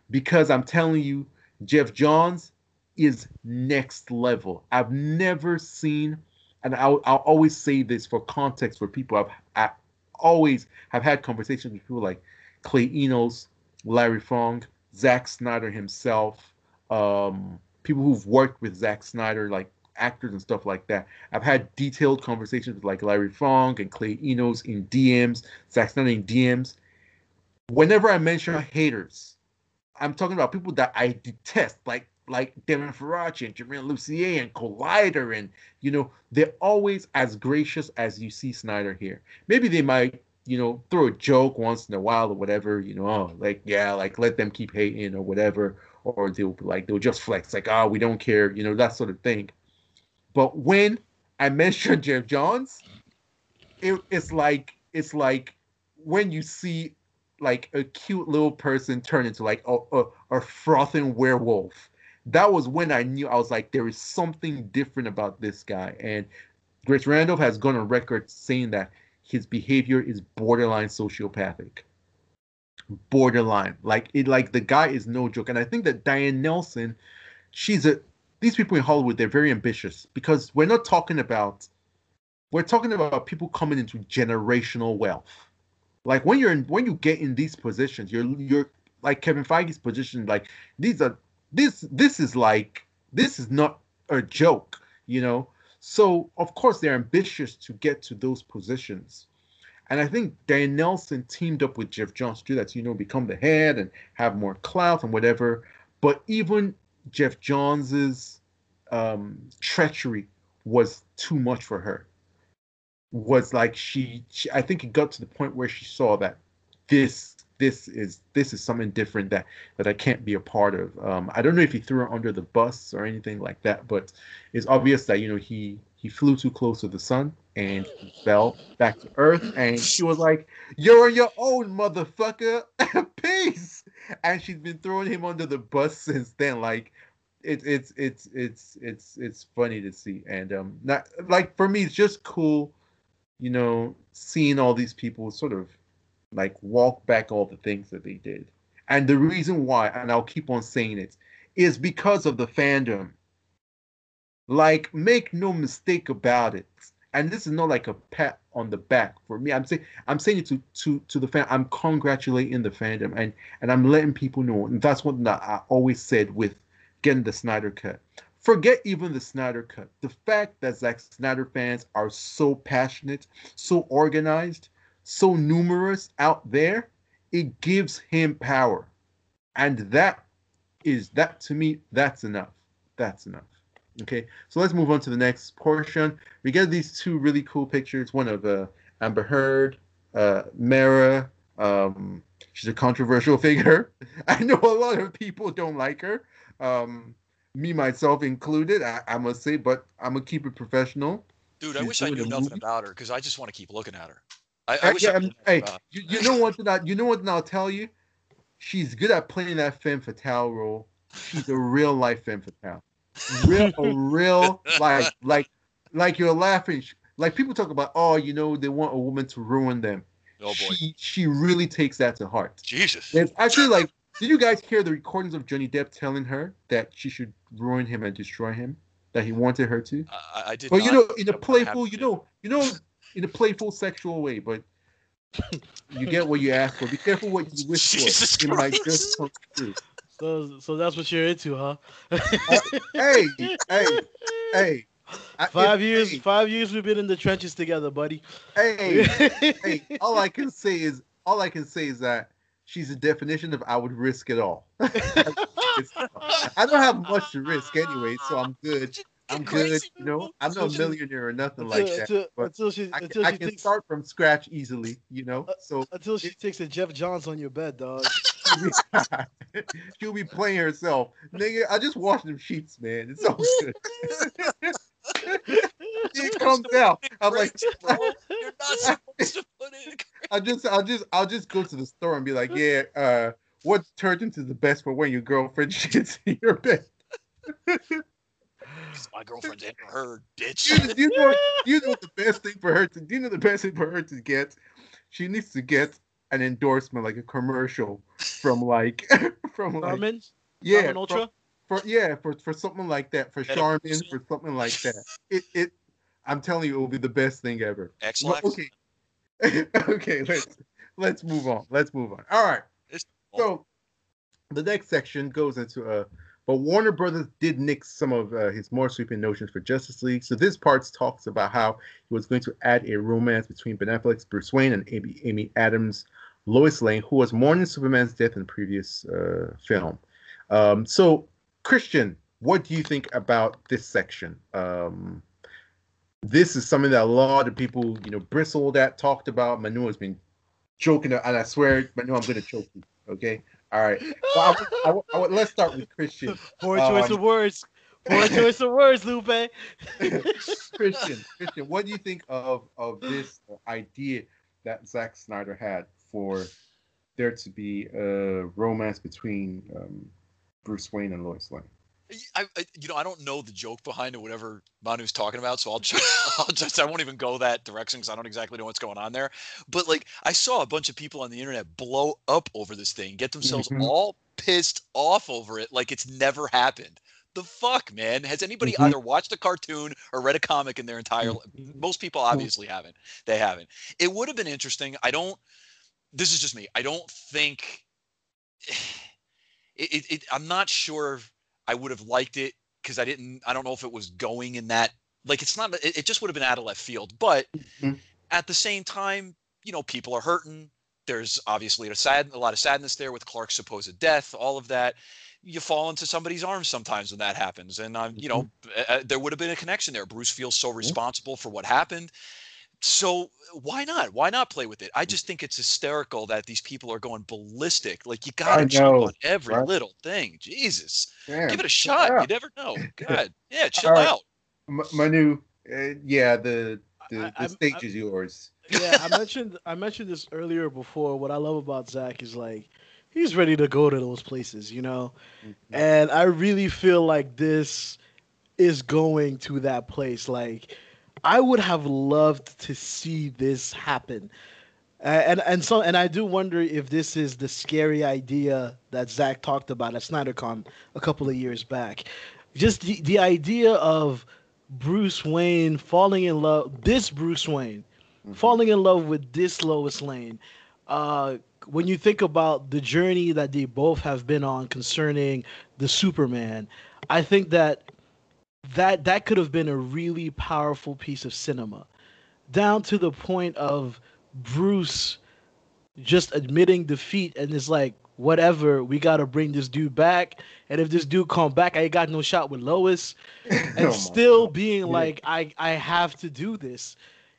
Because I'm telling you, Geoff Johns is next level. I've never seen and I'll, I'll always say this for context for people I've, I always have had conversations with people like Clay Enos, Larry Fong, Zack Snyder himself, um, people who've worked with Zack Snyder, like actors and stuff like that. I've had detailed conversations with like Larry Fong and Clay Enos in DMs, Zack Snyder in DMs. Whenever I mention haters, I'm talking about people that I detest, like like Devin Faraci and Germain Lussier and Collider and you know they're always as gracious as you see Snyder here. Maybe they might, you know, throw a joke once in a while or whatever, you know, oh, like yeah, like let them keep hating or whatever, or they'll like they'll just flex like, oh, we don't care, you know, that sort of thing. But when I mentioned Geoff Johns, it, it's like it's like when you see like a cute little person turn into like a, a, a frothing werewolf that was when I knew I was like, there is something different about this guy. And Grace Randolph has gone on record saying that his behavior is borderline sociopathic. Borderline. Like it like the guy is no joke. And I think that Diane Nelson, she's a these people in Hollywood, they're very ambitious because we're not talking about we're talking about people coming into generational wealth. Like when you're in when you get in these positions, you're you're like Kevin Feige's position, like these are this this is like this is not a joke you know? So of course they're ambitious to get to those positions. And i think dan nelson teamed up with geoff johns to do that to, you know become the head and have more clout and whatever. But even geoff johns's um treachery was too much for her was like she, she i think it got to the point where she saw that this this is this is something different that that I can't be a part of. Um, I don't know if he threw her under the bus or anything like that, but it's obvious that you know he he flew too close to the sun and fell back to earth, and she was like, "You're on your own, motherfucker, peace." And she's been throwing him under the bus since then. Like, it's it's it's it's it's it's funny to see, and um, not like for me, it's just cool, you know, seeing all these people sort of like walk back all the things that they did. And the reason why, and I'll keep on saying it, is because of the fandom. Like, make no mistake about it. And this is not like a pat on the back for me. I'm saying I'm saying it to to to the fan. I'm congratulating the fandom and and I'm letting people know. And that's what I always said with getting the Snyder cut. Forget even the Snyder cut. The fact that Zack Snyder fans are so passionate, so organized, so numerous out there, it gives him power. And that is that to me, that's enough. That's enough. Okay, so let's move on to the next portion. We get these two really cool pictures. One of uh, Amber Heard, uh, Mera. Um, she's a controversial figure. I know a lot of people don't like her, um, me myself included. I, I, must say, but I'm gonna keep it professional. Dude, she's I wish I knew nothing movie. about her because I just want to keep looking at her. I, I wish yeah, I hey, you, you know what? That you know what? I'll tell you, she's good at playing that femme fatale role. She's a real life femme fatale real, a real like like like you're laughing. Like people talk about, oh, you know, they want a woman to ruin them. Oh boy, she, she really takes that to heart. Jesus, it's actually like, did you guys hear the recordings of Johnny Depp telling her that she should ruin him and destroy him? That he wanted her to. I, I did. But you know, in a playful, you know, you know, in a playful sexual way, but you get what you ask for. Be careful what you wish Jesus for. It might just come true. So, so that's what you're into, huh? uh, hey, hey, hey. Five years, hey. five years we've been in the trenches together, buddy. Hey, hey. All I can say is, all I can say is that she's a definition of I would risk it all. I don't have much to risk anyway, so I'm good. I'm good. You know, I'm no millionaire or nothing until, like that. Until, but until she, I, until I she can takes, start from scratch easily. You know, uh, so until she it, takes a Geoff Johns on your bed, dog. she'll be playing herself. Nigga, I just washed them sheets, man. It's all good. it comes out. I'm like, you're not supposed to put it. I just, I'll just, I'll just go to the store and be like, yeah, uh, what detergent is the best for when your girlfriend shits in your bed? my girlfriend's Amber her, bitch. You, you, know, you know the best thing for her to, you know the best thing for her to get. She needs to get an endorsement, like a commercial from like from like Charmin? yeah, Charmin Ultra. For, for, yeah, for for something like that, for Charmin, for something like that. It it, I'm telling you, it will be the best thing ever. Excellent. Okay, okay, let's let's move on. Let's move on. All right. So the next section goes into a. Uh, but Warner Brothers did nix some of uh, his more sweeping notions for Justice League. So this part talks about how he was going to add a romance between Ben Affleck's Bruce Wayne and Amy, Amy Adams' Lois Lane, who was mourning Superman's death in the previous uh, film. Um, so, Christian, what do you think about this section? Um, this is something that a lot of people, you know, bristled at, talked about. Manu has been joking, and I swear, Manu, I'm going to choke you. Okay. All right. Well, I, I, I, let's start with Christian. Poor choice um, of words. Poor choice of words, Lupe. Christian, Christian, what do you think of of this idea that Zack Snyder had for there to be a romance between um, Bruce Wayne and Lois Lane. I, I, you know, I don't know the joke behind it, whatever Manu's talking about. So I'll just, I'll just, I won't even go that direction because I don't exactly know what's going on there. But like, I saw a bunch of people on the internet blow up over this thing, get themselves mm-hmm. all pissed off over it, like it's never happened. The fuck, man? Has anybody mm-hmm. either watched a cartoon or read a comic in their entire? Mm-hmm. Most people obviously haven't. They haven't. It would have been interesting. I don't this is just me. I don't think it, it, it I'm not sure I would have liked it because I didn't. I don't know if it was going in that like it's not. It, it just would have been out of left field. But mm-hmm. at the same time, you know, people are hurting. There's obviously a sad, a lot of sadness there with Clark's supposed death. All of that. You fall into somebody's arms sometimes when that happens, and um, you know, mm-hmm. there would have been a connection there. Bruce feels so responsible for what happened so why not? Why not play with it? I just think it's hysterical that these people are going ballistic. Like you got to jump on every right? little thing. Jesus, Damn. give it a shot. Yeah. You never know. God, yeah, chill right. out. M- Manu, uh, yeah, the the, the I, stage I, is yours. Yeah, I mentioned I mentioned this earlier before. What I love about Zack is like he's ready to go to those places, you know, mm-hmm. and I really feel like this is going to that place. Like I would have loved to see this happen. and and so and I do wonder if this is the scary idea that Zack talked about at SnyderCon a couple of years back. Just the, the idea of Bruce Wayne falling in love, this Bruce Wayne mm-hmm. falling in love with this Lois Lane. Uh, when you think about the journey that they both have been on concerning the Superman, I think that that that could have been a really powerful piece of cinema, down to the point of Bruce just admitting defeat and it's like whatever we got to bring this dude back. And if this dude come back i ain't got no shot with lois. And oh still God. being like i i have to do this.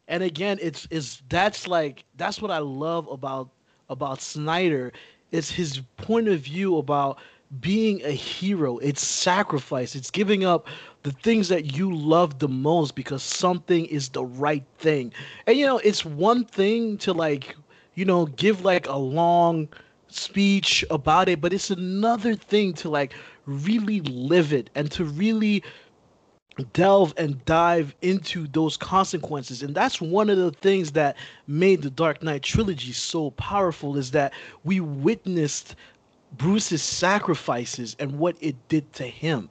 And again it's is that's like that's what i love about about snyder. It's his point of view about being a hero. It's sacrifice. It's giving up the things that you love the most because something is the right thing. And you know it's one thing to like you know give like a long speech about it but it's another thing to like really live it and to really delve and dive into those consequences. And that's one of the things that made the dark knight trilogy so powerful is that we witnessed bruce's sacrifices and what it did to him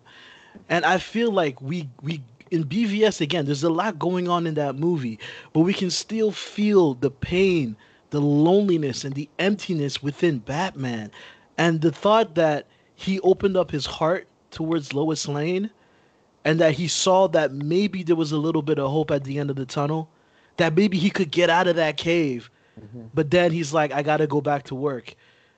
and i feel like we we in bvs again there's a lot going on in that movie but we can still feel the pain the loneliness and the emptiness within batman and the thought that he opened up his heart towards lois lane and that he saw that maybe there was a little bit of hope at the end of the tunnel, that maybe he could get out of that cave. Mm-hmm. But then he's like, I got to go back to work.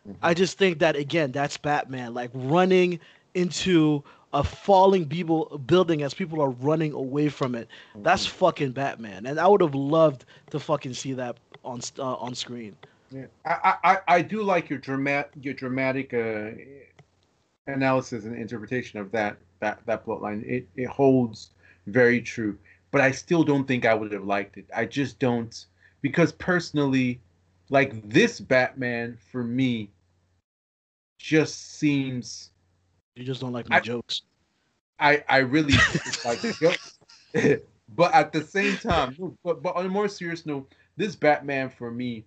Mm-hmm. I just think that, again, that's Batman, like running into a falling people building as people are running away from it. Mm-hmm. That's fucking Batman, and I would have loved to fucking see that on uh, on screen. Yeah, I, I I do like your dramatic your dramatic uh, analysis and interpretation of that that that plot line. It it holds very true. But I still don't think I would have liked it. I just don't because personally, like this Batman for me just seems You just don't like my I, jokes. I I really like jokes. but at the same time, but but on a more serious note, this Batman for me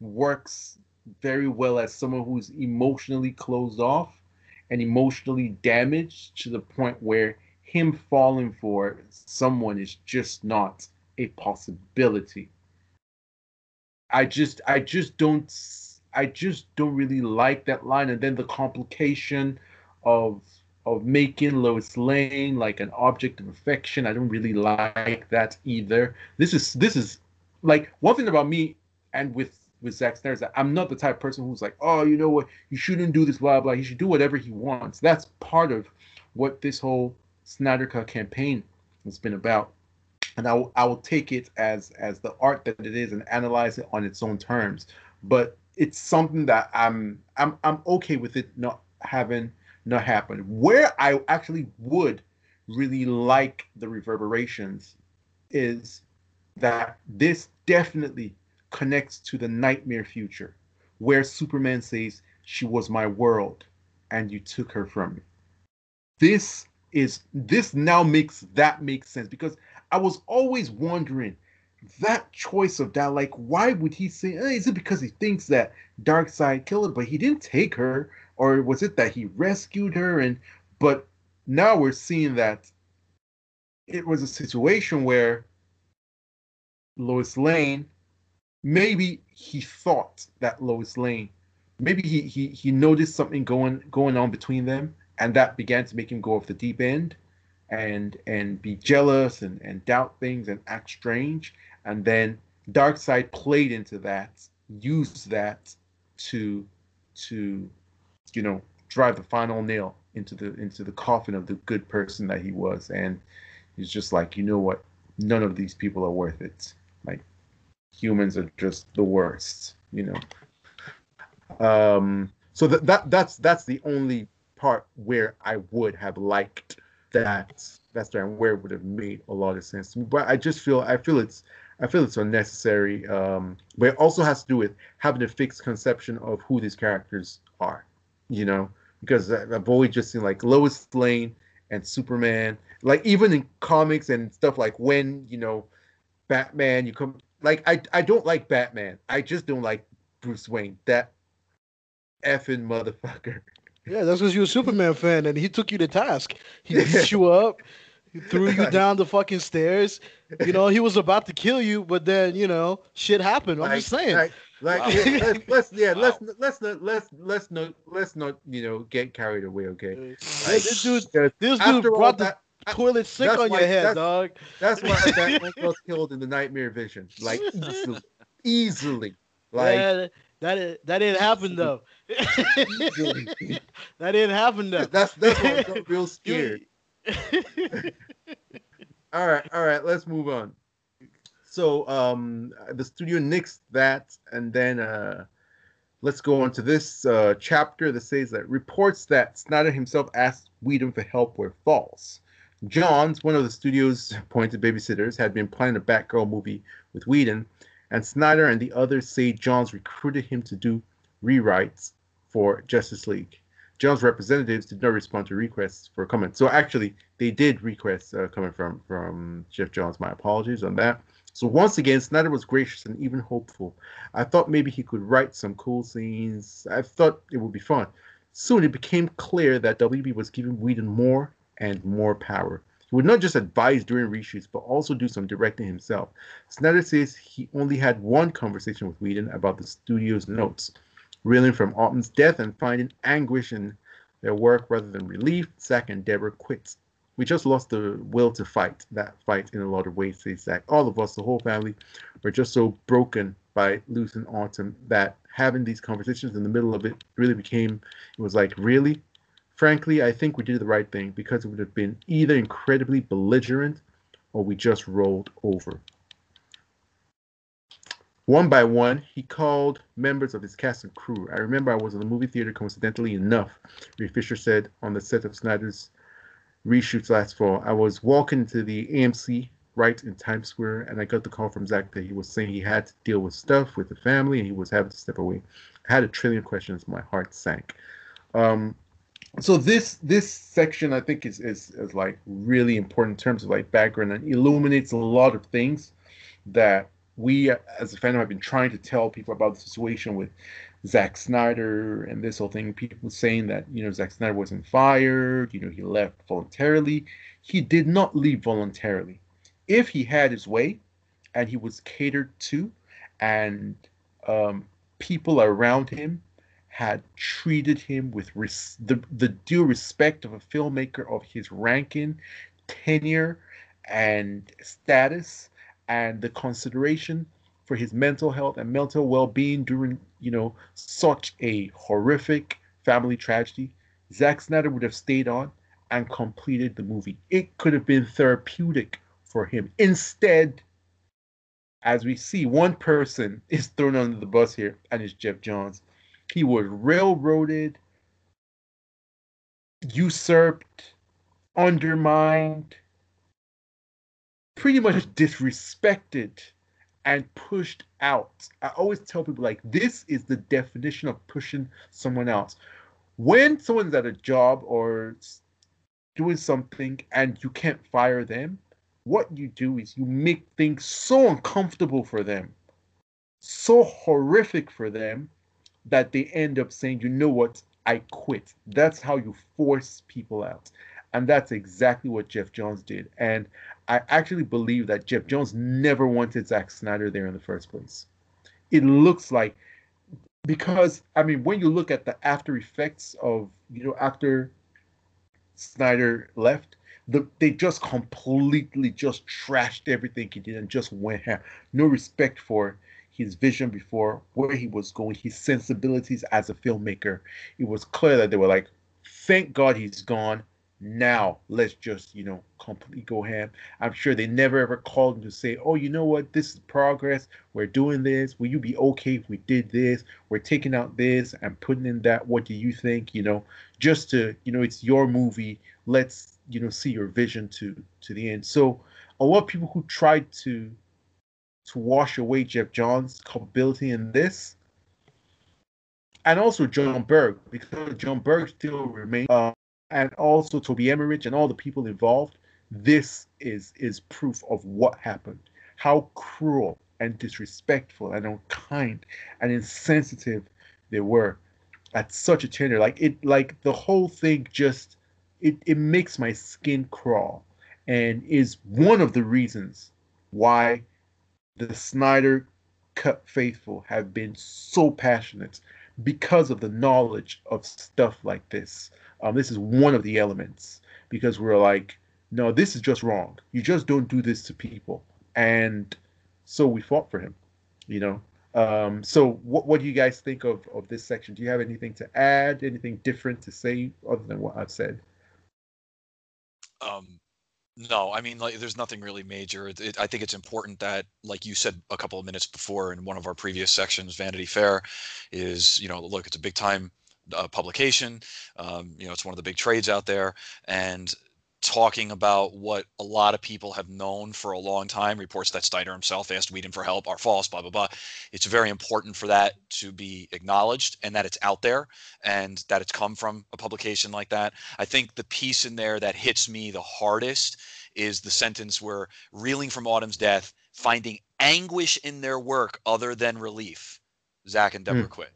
works very well as someone who's emotionally closed off and emotionally damaged to the point where him falling for someone is just not a possibility. I just I just don't I just don't really like that line and then the complication of of making Lois Lane like an object of affection. I don't really like that either. This is this is like one thing about me and with with Zack Snyder is that I'm not the type of person who's like, oh, you know what, you shouldn't do this, blah blah. He should do whatever he wants. That's part of what this whole Snyder Cut campaign has been about. And I I will take it as as the art that it is and analyze it on its own terms. But it's something that I'm I'm I'm okay with it not having not happen. Where I actually would really like the reverberations is that this definitely connects to the nightmare future where Superman says, She was my world and you took her from me. This is this now makes that make sense because I was always wondering that choice of that like why would he say eh, is it because he thinks that Darkseid killed her but he didn't take her? Or was it that he rescued her? And but now we're seeing that it was a situation where Lois Lane maybe he thought that Lois Lane, maybe he he he noticed something going going on between them, and that began to make him go off the deep end, and and be jealous and and doubt things and act strange, and then Darkseid played into that, used that to to you know drive the final nail into the into the coffin of the good person that he was, and he's just like, you know what, none of these people are worth it. Like humans are just the worst, you know. Um, so that, that that's that's the only part where I would have liked that that's where it would have made a lot of sense to me. But I just feel I feel it's I feel it's unnecessary. Um, but it also has to do with having a fixed conception of who these characters are, you know, because I've always just seen like Lois Lane and Superman, like even in comics and stuff like when you know Batman, you come like I I don't like Batman. I just don't like Bruce Wayne. That effing motherfucker. Yeah, that's because you're a Superman fan, and he took you to task. He beat you up, he threw you down the fucking stairs. You know, he was about to kill you, but then you know, shit happened. I'm Like- just saying. Like, like Wow. yeah, let's, let's yeah, Wow. let's let's not let's let's not let's not you know get carried away. Okay. Hey, this dude, this dude after all brought the that, toilet sink on why- your head, that's- dog. that's why Batman was killed in the Nightmare Vision. Like easily, easily. Like yeah, that is, that didn't happen though. easily. that didn't happen though. that's that's why I got real You- scared. All right, all right, let's move on. So um the studio nixed that and then uh let's go on to this uh chapter that says that reports that Snyder himself asked Whedon for help were false. Johns, one of the studio's appointed babysitters, had been planning a Batgirl movie with Whedon, and Snyder and the others say Johns recruited him to do rewrites for Justice League. Johns' representatives did not respond to requests for comment. So actually, they did requests uh, coming from from Geoff Johns. My apologies on that. So once again, Snyder was gracious and even hopeful. I thought maybe he could write some cool scenes. I thought it would be fun. Soon it became clear that WB was giving Whedon more and more power. He would not just advise during reshoots, but also do some directing himself. Snyder says he only had one conversation with Whedon about the studio's notes reeling from Autumn's death and finding anguish in their work rather than relief, Zack and Deborah quit. We just lost the will to fight. That fight in a lot of ways, says Zack. All of us, the whole family, were just so broken by losing Autumn that having these conversations in the middle of it really became, it was like, really? Frankly, I think we did the right thing because it would have been either incredibly belligerent or we just rolled over. One by one, he called members of his cast and crew. I remember I was in the movie theater coincidentally enough, Ray Fisher said on the set of Snyder's reshoots last fall. I was walking to the AMC right in Times Square, and I got the call from Zack that he was saying he had to deal with stuff with the family and he was having to step away. I had a trillion questions. My heart sank. Um, so this this section I think is, is is like really important in terms of like background and illuminates a lot of things that we as a fandom have been trying to tell people about the situation with Zack Snyder and this whole thing. People saying that you know Zack Snyder wasn't fired, you know he left voluntarily. He did not leave voluntarily. If he had his way, and he was catered to, and um, people around him had treated him with res- the, the due respect of a filmmaker of his ranking, tenure, and status, and the consideration for his mental health and mental well-being during you know such a horrific family tragedy Zack Snyder would have stayed on and completed the movie. It could have been therapeutic for him. Instead as we see one person is thrown under the bus here and it's Geoff Johns. He was railroaded usurped undermined pretty much disrespected and pushed out. I always tell people like this is the definition of pushing someone else. When someone's at a job or doing something and you can't fire them, what you do is you make things so uncomfortable for them, so horrific for them that they end up saying, "You know what? I quit." That's how you force people out. And that's exactly what Geoff Johns did. And I actually believe that Geoff Johns never wanted Zack Snyder there in the first place. It looks like because I mean when you look at the after effects of you know after Snyder left, the, they just completely just trashed everything he did and just went ham. No respect for his vision before, where he was going, his sensibilities as a filmmaker. It was clear that they were like, thank God he's gone now let's just you know completely go ham. I'm sure they never ever called him to say oh you know what? This is progress. We're doing this. Will you be okay if we did this? We're taking out this and putting in that. What do you think? You know just to you know it's your movie. Let's you know see your vision to to the end. So a lot of people who tried to to wash away geoff johns' culpability in this and also jon berg because jon berg still remains uh, and also Toby Emmerich and all the people involved, this is is proof of what happened, how cruel and disrespectful and unkind and insensitive they were at such a tender like it like the whole thing just it, it makes my skin crawl and is one of the reasons why the Snyder Cut faithful have been so passionate because of the knowledge of stuff like this. Um, this is one of the elements because we're like, no, this is just wrong. You just don't do this to people, and so we fought for him. You know. Um, so what what do you guys think of of this section? Do you have anything to add? Anything different to say other than what I've said? Um, no, I mean, like, there's nothing really major. It, I think it's important that, like you said a couple of minutes before in one of our previous sections, Vanity Fair is, you know, look, it's a big time uh, publication. Um, you know, it's one of the big trades out there, and talking about what a lot of people have known for a long time. Reports that Snyder himself asked Whedon for help are false, blah, blah, blah. It's very important for that to be acknowledged and that it's out there and that it's come from a publication like that. I think the piece in there that hits me the hardest is the sentence where reeling from Autumn's death, finding anguish in their work other than relief. Zack and Deborah mm. quit.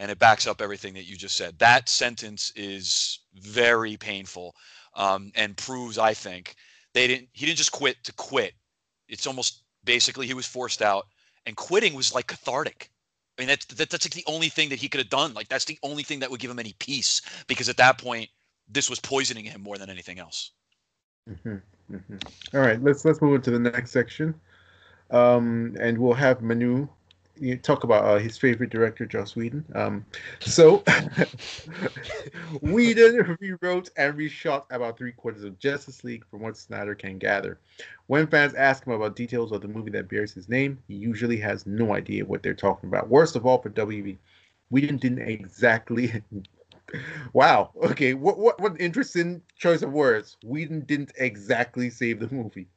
And it backs up everything that you just said. That sentence is very painful um, and proves, I think, they didn't. He didn't just quit to quit. It's almost basically he was forced out, and quitting was like cathartic. I mean, that's that, that's like the only thing that he could have done. Like that's the only thing that would give him any peace, because at that point, this was poisoning him more than anything else. Mm-hmm, mm-hmm. All right, let's let's move on to the next section, um, and we'll have Manu you talk about uh, his favorite director, Joss Whedon. Um, so Whedon rewrote and reshot about three quarters of Justice League, from what Snyder can gather. When fans ask him about details of the movie that bears his name, he usually has no idea what they're talking about. Worst of all, for WB, Whedon didn't exactly. wow. Okay. What what what interesting choice of words. Whedon didn't exactly save the movie.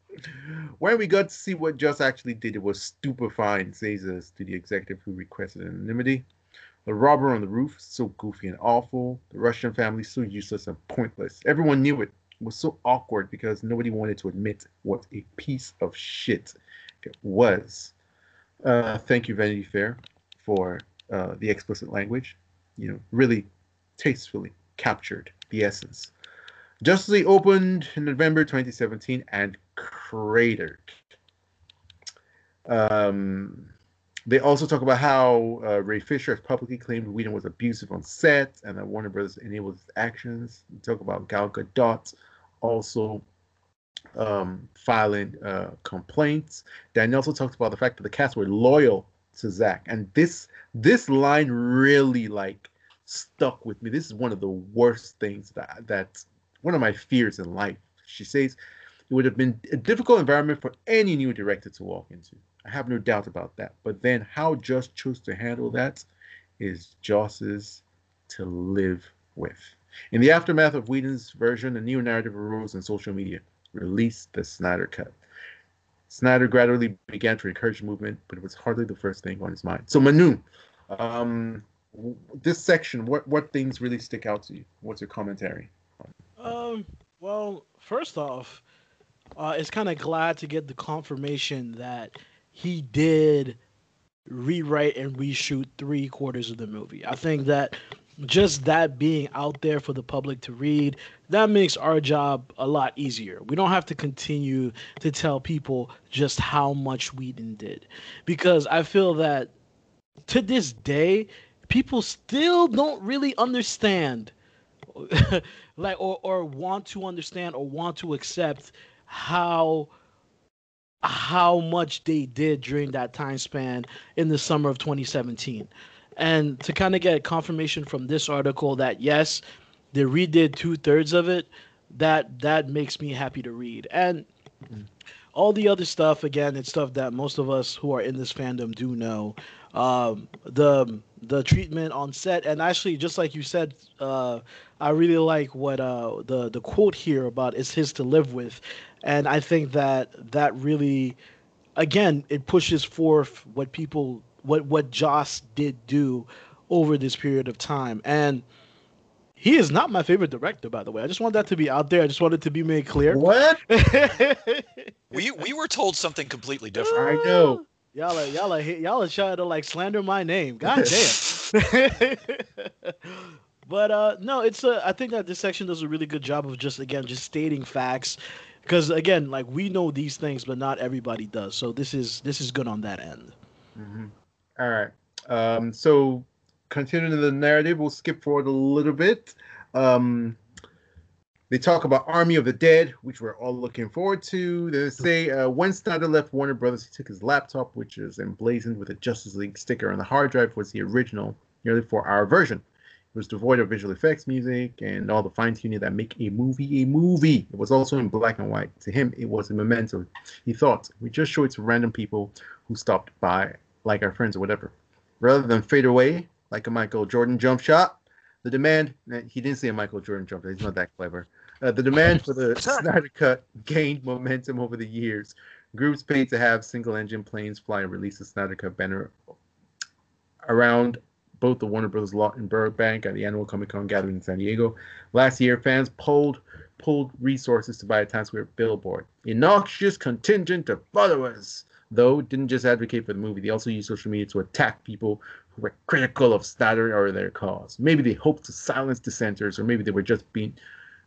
When we got to see what Joss actually did, it was stupefying, says the executive who requested anonymity. The robber on the roof, so goofy and awful. The Russian family, so useless and pointless. Everyone knew it. It was so awkward because nobody wanted to admit what a piece of shit it was. Uh, thank you, Vanity Fair, for uh, the explicit language. You know, really tastefully captured the essence. League opened in November 2017 and cratered. Um, they also talk about how uh, Ray Fisher has publicly claimed Whedon was abusive on set and that Warner Brothers enabled his actions. They talk about Gal Gadot also um, filing uh, complaints. Dan also talks about the fact that the cast were loyal to Zack, and this this line really like stuck with me. This is one of the worst things that that one of my fears in life. She says it would have been a difficult environment for any new director to walk into. I have no doubt about that. But then how Joss chose to handle that is Joss's to live with. In the aftermath of Whedon's version, a new narrative arose in social media. Release the Snyder Cut. Snyder gradually began to encourage movement, but it was hardly the first thing on his mind. So Manu, um, this section, what what things really stick out to you? What's your commentary? Um, well, first off, uh, it's kind of glad to get the confirmation that he did rewrite and reshoot three quarters of the movie. I think that just that being out there for the public to read, that makes our job a lot easier. We don't have to continue to tell people just how much Whedon did. Because I feel that to this day, people still don't really understand like or, or want to understand or want to accept how how much they did during that time span in the summer of 2017 and to kind of get confirmation from this article that yes they redid two-thirds of it that that makes me happy to read. And mm. All the other stuff again it's stuff that most of us who are in this fandom do know. Um, the the treatment on set and actually just like you said uh, i really like what uh, the the quote here about is his to live with and i think that that really again it pushes forth what people what what joss did do over this period of time. And he is not my favorite director, by the way. I just want that to be out there. I just wanted it to be made clear. What? we we were told something completely different. I know. Y'all are y'all are y'all are trying to like slander my name. God damn. but uh no, it's a I think that this section does a really good job of just again just stating facts. Because again, like we know these things, but not everybody does. So this is this is good on that end. Mm-hmm. All right. Um, so continuing the narrative, we'll skip forward a little bit. Um, they talk about Army of the Dead, which we're all looking forward to. They say uh, when Snyder left Warner Brothers, he took his laptop, which is emblazoned with a Justice League sticker on the hard drive, was the original, nearly four-hour version. It was devoid of visual effects, music, and all the fine tuning that make a movie a movie. It was also in black and white. To him, it was a memento. He thought, we just show it to random people who stopped by, like our friends or whatever. Rather than fade away like a Michael Jordan jump shot, the demand, he didn't say a Michael Jordan jump shot, he's not that clever. Uh, the demand for the Snyder Cut gained momentum over the years. Groups paid to have single engine planes fly and release the Snyder Cut banner around both the Warner Brothers lot in Burbank at the annual Comic Con gathering in San Diego. Last year, fans pulled pulled resources to buy a Times Square billboard. A noxious contingent of followers, though, didn't just advocate for the movie. They also used social media to attack people who were critical of Snyder or their cause. Maybe they hoped to silence dissenters, or maybe they were just being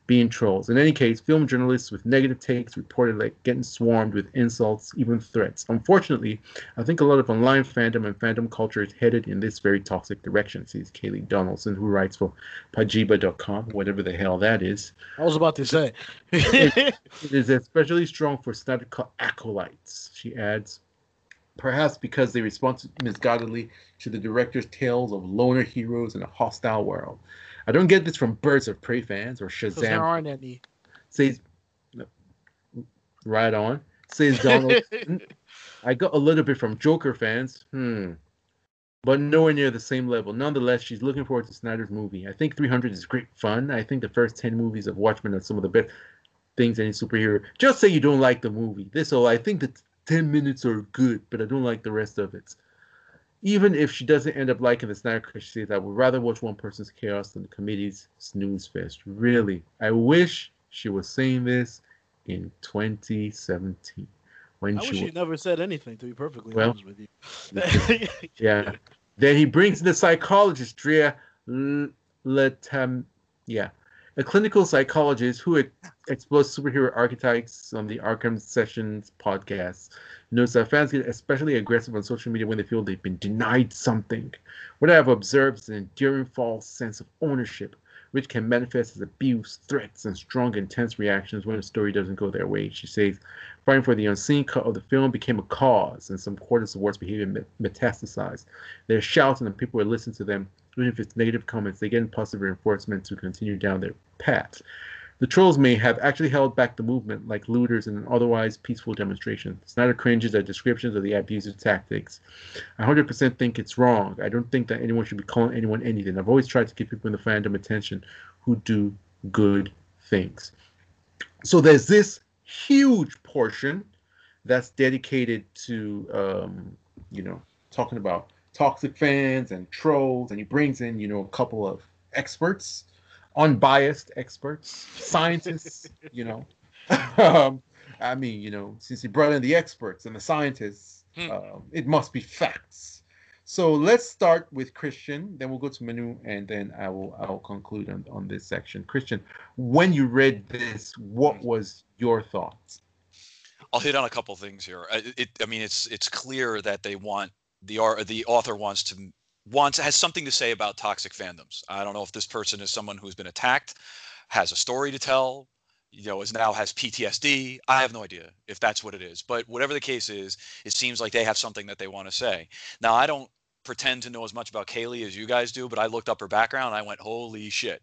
being trolls. In any case, film journalists with negative takes reported like getting swarmed with insults, even threats. Unfortunately, I think a lot of online fandom and fandom culture is headed in this very toxic direction, says Kayleigh Donaldson, who writes for Pajiba.com, whatever the hell that is. I was about to say. it, it is especially strong for Cut acolytes, she adds. Perhaps because they respond misguidedly to the director's tales of loner heroes in a hostile world. I don't get this from Birds of Prey fans or Shazam. There aren't any. Says right on. Says Donald. I got a little bit from Joker fans. Hmm. But nowhere near the same level. Nonetheless, she's looking forward to Snyder's movie. I think 300 is great fun. I think the first 10 movies of Watchmen are some of the best things any superhero. Just say you don't like the movie. This all I think the 10 minutes are good, but I don't like the rest of it even if she doesn't end up liking the Snyder Cut, she says, I would rather watch one person's chaos than the committee's snooze fest. Really, I wish she was saying this in 2017. When I she wish was... never said anything, to be perfectly well, honest with you. yeah. Then he brings in the psychologist, Drea Letam. Yeah a clinical psychologist who explores superhero archetypes on the Arkham Sessions podcast. Notes that fans get especially aggressive on social media when they feel they've been denied something. What I have observed is an enduring false sense of ownership, which can manifest as abuse, threats, and strong, intense reactions when a story doesn't go their way. She says, fighting for the unseen cut of the film became a cause, and some quarters towards behavior metastasized. They're shouting, and people are listening to them even if it's negative comments, they get positive reinforcement to continue down their path. The trolls may have actually held back the movement like looters in an otherwise peaceful demonstration. Snyder cringes at descriptions of the abusive tactics. I 100% think it's wrong. I don't think that anyone should be calling anyone anything. I've always tried to give people in the fandom attention who do good things. So there's this huge portion that's dedicated to, um, you know, talking about toxic fans and trolls, and he brings in, you know, a couple of experts, unbiased experts, scientists, you know. um, I mean, you know, since he brought in the experts and the scientists, hmm. um, it must be facts. So let's start with Christian, then we'll go to Manu, and then I will I will conclude on, on this section. Christian, when you read this, what was your thoughts? I'll hit on a couple things here. It, it, I mean, it's it's clear that they want the the author wants to wants has something to say about toxic fandoms. I don't know if this person is someone who's been attacked, has a story to tell, you know, is now has PTSD. I have no idea if that's what it is. But whatever the case is, it seems like they have something that they want to say. Now, I don't pretend to know as much about Kayleigh as you guys do, but I looked up her background and I went, holy shit.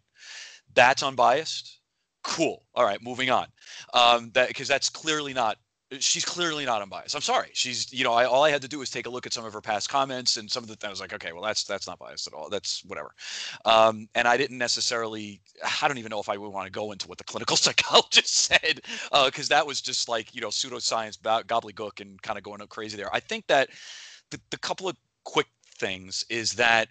That's unbiased. Cool. All right, moving on. Um, that because that's clearly not she's clearly not unbiased. I'm sorry. She's, you know, I, all I had to do was take a look at some of her past comments and some of the, I was like, okay, well, that's, that's not biased at all. That's whatever. Um, and I didn't necessarily, I don't even know if I would want to go into what the clinical psychologist said, because uh, that was just like, you know, pseudoscience gobbledygook and kind of going crazy there. I think that the, the couple of quick things is that,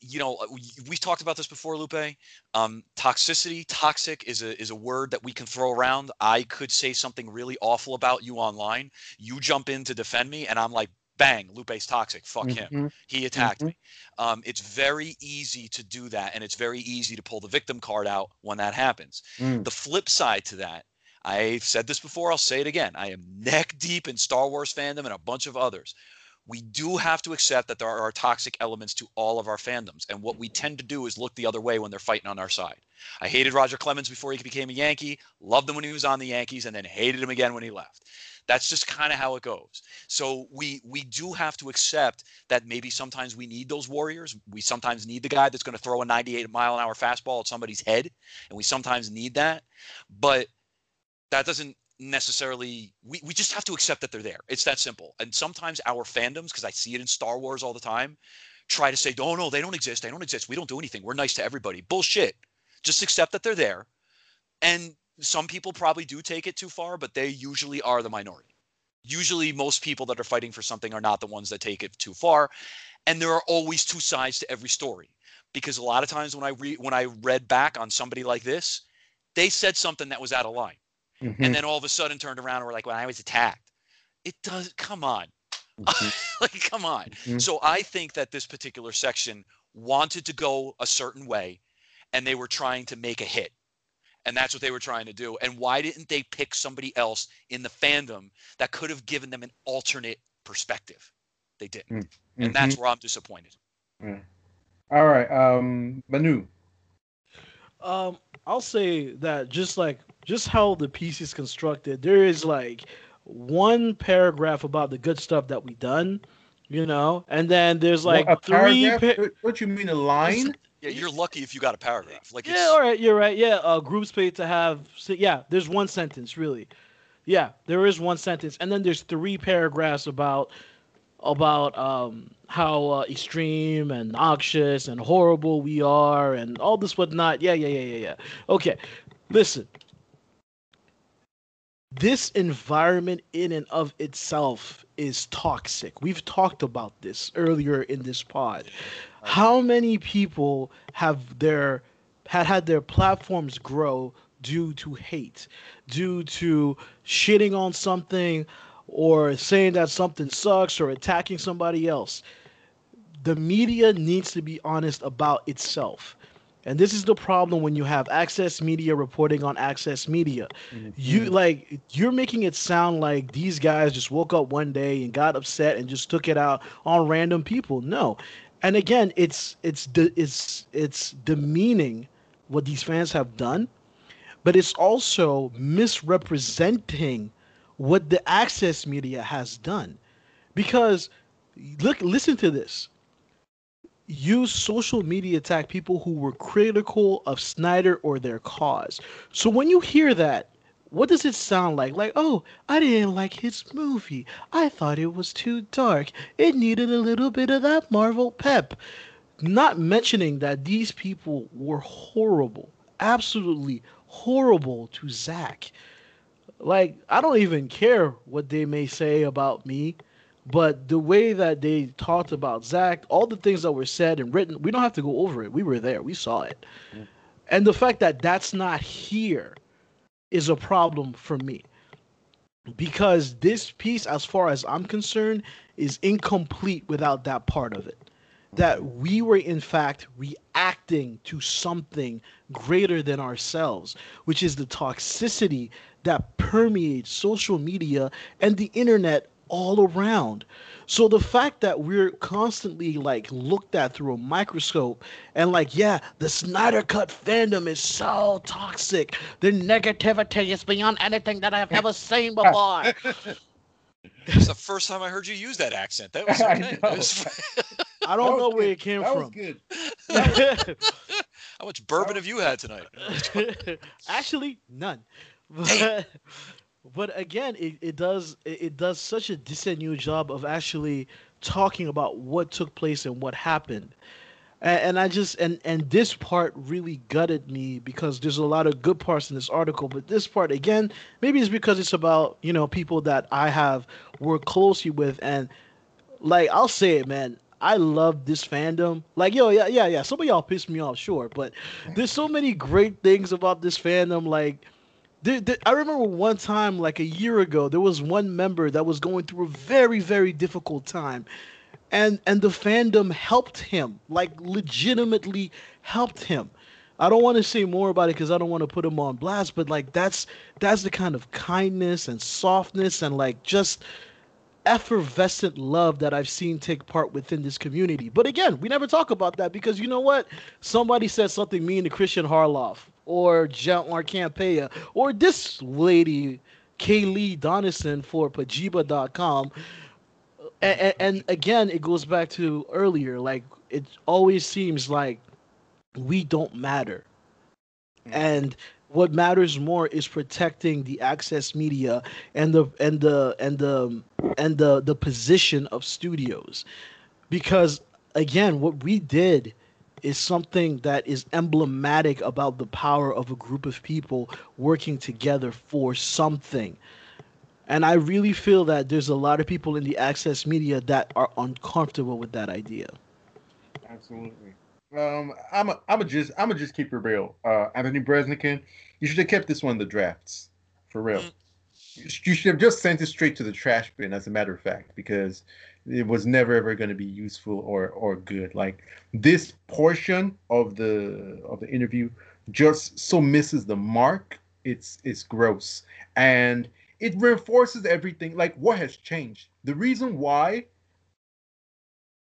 you know, uh, we talked about this before, Lupe. Um, toxicity, toxic is a is a word that we can throw around. I could say something really awful about you online. You jump in to defend me, and I'm like, bang, Lupe's toxic. Fuck him. Mhm. He attacked Mhm. me. Um, it's very easy to do that, and it's very easy to pull the victim card out when that happens. Mm. The flip side to that, I've said this before, I'll say it again. I am neck deep in Star Wars fandom and a bunch of others. We do have to accept that there are toxic elements to all of our fandoms. And what we tend to do is look the other way when they're fighting on our side. I hated Roger Clemens before he became a Yankee, loved him when he was on the Yankees, and then hated him again when he left. That's just kind of how it goes. So we we do have to accept that maybe sometimes we need those warriors. We sometimes need the guy that's going to throw a 98 mile an hour fastball at somebody's head, and we sometimes need that. But that doesn't necessarily we, we just have to accept that they're there. It's that simple. And sometimes our fandoms because i see it in star wars all the time try to say oh no they don't exist. They don't exist. We don't do anything. We're nice to everybody. Bullshit. Just accept that they're there. And some people probably do take it too far but they usually are the minority. Usually most people that are fighting for something are not the ones that take it too far. And there are always two sides to every story. Because a lot of times when i read when i read back on somebody like this they said something that was out of line Mhm. and then all of a sudden turned around and were like, "When I was attacked," it does. Come on, Mhm. like come on. Mhm. So I think that this particular section wanted to go a certain way, and they were trying to make a hit, and that's what they were trying to do. And why didn't they pick somebody else in the fandom that could have given them an alternate perspective? They didn't, and that's Mhm. where I'm disappointed. all right. Um, Manu. Um, I'll say that just like just how the piece is constructed, there is like one paragraph about the good stuff that we done, you know, and then there's like What, a three. pa- What- what you mean a line? Yeah, you're lucky if you got a paragraph. Like, yeah, it's, all right, you're right. Yeah, uh, groups paid to have. so, yeah, there's one sentence really. Yeah, there is one sentence, and then there's three paragraphs about about um how uh, extreme and noxious and horrible we are and all this whatnot. Yeah, yeah, yeah, yeah, yeah. Okay, listen. This environment in and of itself is toxic. We've talked about this earlier in this pod. How many people have their had had their platforms grow due to hate, due to shitting on something or saying that something sucks or attacking somebody else? The media needs to be honest about itself. And this is the problem when you have access media reporting on access media. You Mhm. like you're making it sound like these guys just woke up one day and got upset and just took it out on random people. No. And again, it's it's de- it's it's demeaning what these fans have done, but it's also misrepresenting what the access media has done. Because look listen to this. Use social media attack people who were critical of Snyder or their cause. So when you hear that, what does it sound like? Like, oh, I didn't like his movie. I thought it was too dark. It needed a little bit of that Marvel pep. Not mentioning that these people were horrible, absolutely horrible to Zack. Like, I don't even care what they may say about me, but the way that they talked about Zack, all the things that were said and written, we don't have to go over it. We were there, we saw it. Mm. And the fact that that's not here is a problem for me because this piece as far as i'm concerned is incomplete without that part of it that we were in fact reacting to something greater than ourselves which is the toxicity that permeates social media and the internet all around so the fact that we're constantly like looked at through a microscope and like, yeah, the Snyder Cut fandom is so toxic. The negativity is beyond anything that I've ever seen before. It's the first time I heard you use that accent. That was I okay. know. Was- I don't know where it came That was from. good. How much bourbon have you had tonight? Actually, none. But, but again, it, it does it, does such a decent job of actually talking about what took place and what happened. And, and I just and and this part really gutted me because there's a lot of good parts in this article, but this part again, maybe it's because it's about you know people that I have worked closely with, and like I'll say it, man. I love this fandom. Like, yo, yeah, yeah, yeah. Some of y'all pissed me off, sure, but there's so many great things about this fandom. Like, I remember one time, like a year ago, there was one member that was going through a very, very difficult time, and and the fandom helped him, like legitimately helped him. I don't want to say more about it because I don't want to put him on blast, but like that's that's the kind of kindness and softness and like just effervescent love that I've seen take part within this community. But again, we never talk about that because you know what? Somebody said something mean to Christian Harloff or Jean-Marc Campea or this lady, Kayleigh Donison for Pajiba.com. And, and again, it goes back to earlier. Like, it always seems like we don't matter. And what matters more is protecting the access media and the and the and the and the the position of studios because again what we did is something that is emblematic about the power of a group of people working together for something and i really feel that there's a lot of people in the access media that are uncomfortable with that idea absolutely um, I'm a, I'm a just I'm a just keep it real. Uh, Anthony Breznican, you should have kept this one in the drafts, for real. Mm. You should have just sent it straight to the trash bin, as a matter of fact, because it was never ever going to be useful or or good. Like this portion of the of the interview just so misses the mark. It's it's gross, and it reinforces everything. Like what has changed? The reason why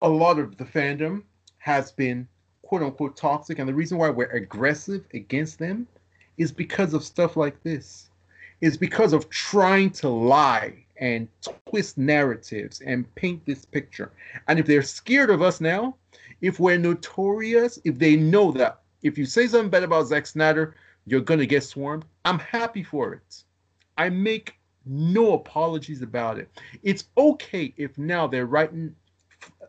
a lot of the fandom has been quote unquote toxic, and the reason why we're aggressive against them is because of stuff like this. is because of trying to lie and twist narratives and paint this picture. And if they're scared of us now, if we're notorious, if they know that if you say something bad about Zack Snyder, you're gonna get swarmed, I'm happy for it. I make no apologies about it. It's okay if now they're writing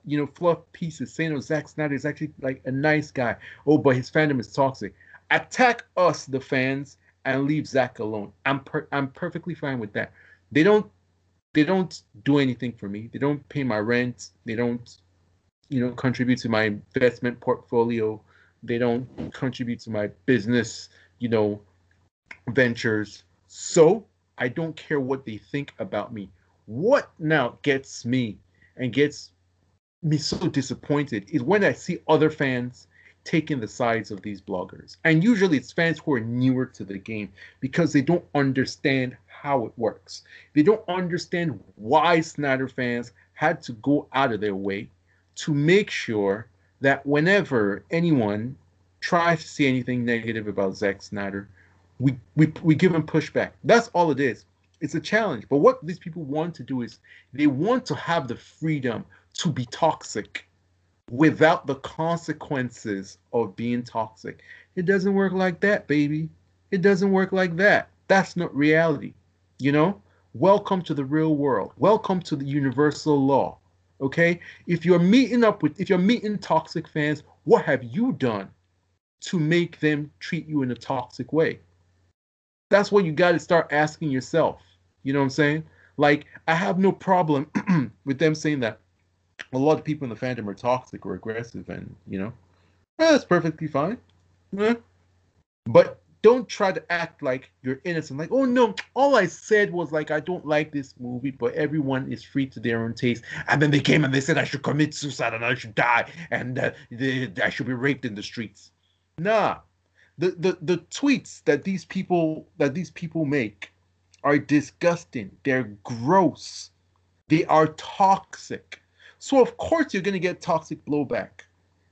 you know, fluff pieces saying, oh, Zack Snyder is actually like a nice guy. Oh, but his fandom is toxic. Attack us, the fans, and leave Zack alone. I'm per- I'm perfectly fine with that. They don't they don't do anything for me. They don't pay my rent. They don't, you know, contribute to my investment portfolio. They don't contribute to my business, you know, ventures. So I don't care what they think about me. What now gets me and gets me so disappointed is when I see other fans taking the sides of these bloggers. And usually it's fans who are newer to the game because they don't understand how it works. They don't understand why Snyder fans had to go out of their way to make sure that whenever anyone tries to say anything negative about Zack Snyder, we, we, we give them pushback. That's all it is. It's a challenge. But what these people want to do is they want to have the freedom to be toxic without the consequences of being toxic. It doesn't work like that, baby. It doesn't work like that. That's not reality. You know? Welcome to the real world. Welcome to the universal law. Okay? If you're meeting up with if you're meeting toxic fans, what have you done to make them treat you in a toxic way? That's what you got to start asking yourself. You know what I'm saying? Like I have no problem with them saying that a lot of people in the fandom are toxic or aggressive, and you know, eh, that's perfectly fine. Yeah. But don't try to act like you're innocent. Like, oh no, all I said was like I don't like this movie, but everyone is free to their own taste. And then they came and they said I should commit suicide and I should die and uh, they, I should be raped in the streets. Nah, the, the the tweets that these people that these people make are disgusting. They're gross. They are toxic. So of course you're going to get toxic blowback.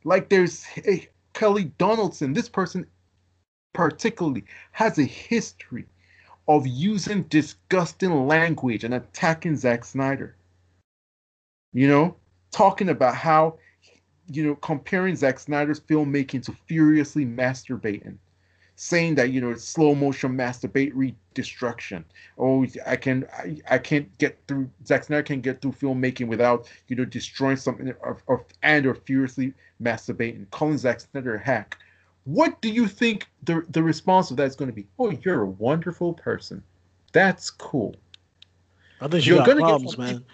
Like there's hey, Kelly Donaldson. This person particularly has a history of using disgusting language and attacking Zack Snyder. You know, talking about how, you know, comparing Zack Snyder's filmmaking to furiously masturbating saying that you know it's slow motion masturbate destruction. Oh, I can I, I can't get through Zack Snyder can't get through filmmaking without you know destroying something or, or and or furiously masturbating, calling Zack Snyder a hack. What do you think the the response of that is going to be? Oh, you're a wonderful person. That's cool. I think you you're got problems, man.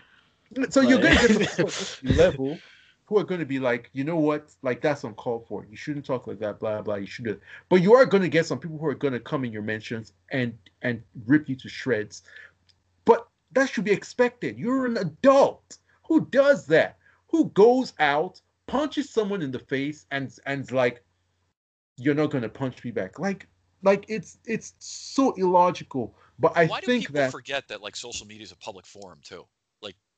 So you're to get to the level who are going to be like, you know what, like that's uncalled for. You shouldn't talk like that, blah blah. You should, do. but you are going to get some people who are going to come in your mentions and and rip you to shreds. But that should be expected. You're an adult. Who does that? Who goes out, punches someone in the face, and and's like, you're not going to punch me back? Like, like it's it's so illogical. But I Why think do people that forget that like social media is a public forum too?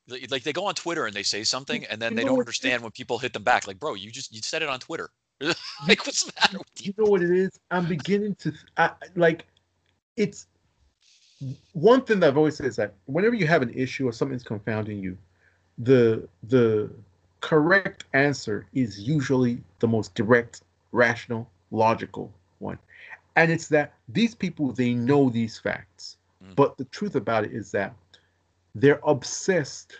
Like they- go on Twitter and they say something and then You they don't understand when people hit them back. Like, bro, you just you said it on Twitter. like, what's the matter with you? you know what it is? I'm beginning to I, like it's one thing that I've always said is that whenever you have an issue or something's confounding you, the the correct answer is usually the most direct, rational, logical one. And it's that these people they know these facts. Mm. But the truth about it is that they're obsessed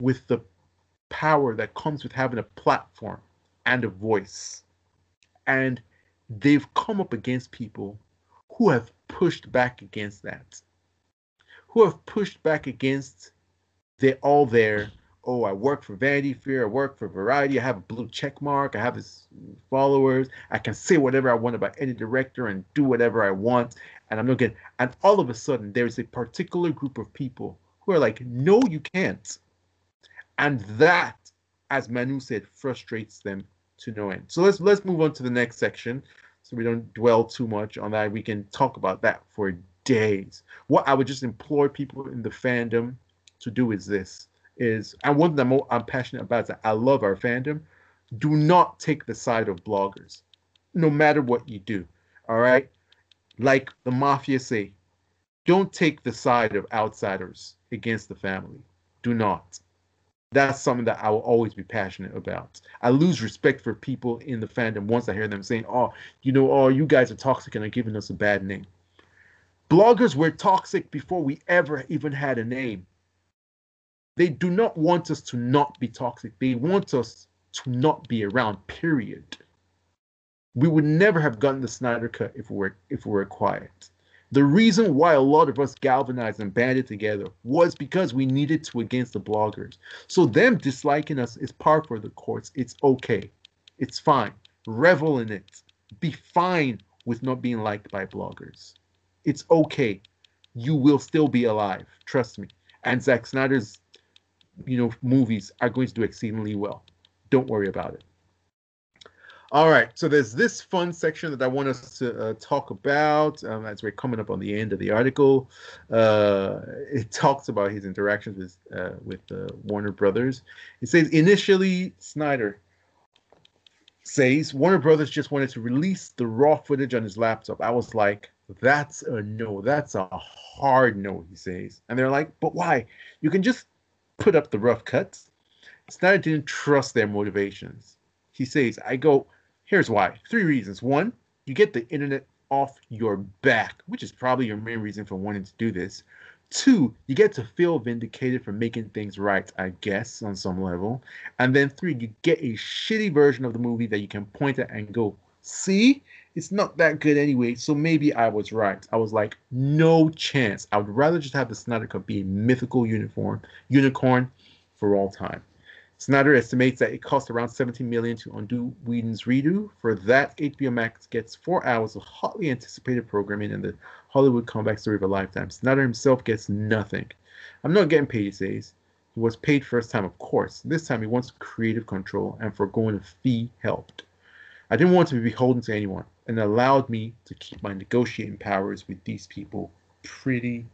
with the power that comes with having a platform and a voice. And they've come up against people who have pushed back against that, who have pushed back against they're all there. Oh, I work for Vanity Fair, I work for Variety, I have a blue check mark, I have this followers, I can say whatever I want about any director and do whatever I want, and I'm getting and all of a sudden there's a particular group of people who are like, no, you can't. And that, as Manu said, frustrates them to no end. So let's let's move on to the next section so we don't dwell too much on that. We can talk about that for days. What I would just implore people in the fandom to do is this is and one thing I'm, I'm passionate about is that I love our fandom. Do not take the side of bloggers, no matter what you do. All right, like the mafia say, don't take the side of outsiders against the family. Do not. That's something that I will always be passionate about. I lose respect for people in the fandom once I hear them saying, "Oh, you know, oh, you guys are toxic and are giving us a bad name." Bloggers were toxic before we ever even had a name. They do not want us to not be toxic. They want us to not be around. Period. We would never have gotten the Snyder Cut if we were if we were quiet. The reason why a lot of us galvanized and banded together was because we needed to against the bloggers. So them disliking us is par for the course. It's okay. It's fine. Revel in it. Be fine with not being liked by bloggers. It's okay. You will still be alive. Trust me. And Zack Snyder's, you know, movies are going to do exceedingly well. Don't worry about it. All right, so there's this fun section that I want us to uh, talk about um, as we're coming up on the end of the article. Uh, it talks about his interactions with uh, with Warner Brothers. It says initially Snyder says Warner Brothers just wanted to release the raw footage on his laptop. I was like, that's a no. That's a hard no. He says, and they're like, but why? You can just put up the rough cuts. Snyder didn't trust their motivations. He says, I go, here's why. Three reasons. One, you get the internet off your back, which is probably your main reason for wanting to do this. Two, you get to feel vindicated for making things right, I guess, on some level. And then three, you get a shitty version of the movie that you can point at and go, see, it's not that good anyway, so maybe I was right. I was like, no chance. I would rather just have the Snyder Cut be a mythical uniform, unicorn for all time. Snyder estimates that it costs around 17 million to undo Whedon's redo. For that, HBO Max gets four hours of hotly anticipated programming and the Hollywood comeback story of a lifetime. Snyder himself gets nothing. I'm not getting paid, he says. He was paid first time, of course. This time he wants creative control, and foregoing a fee helped. I didn't want to be beholden to anyone, and allowed me to keep my negotiating powers with these people pretty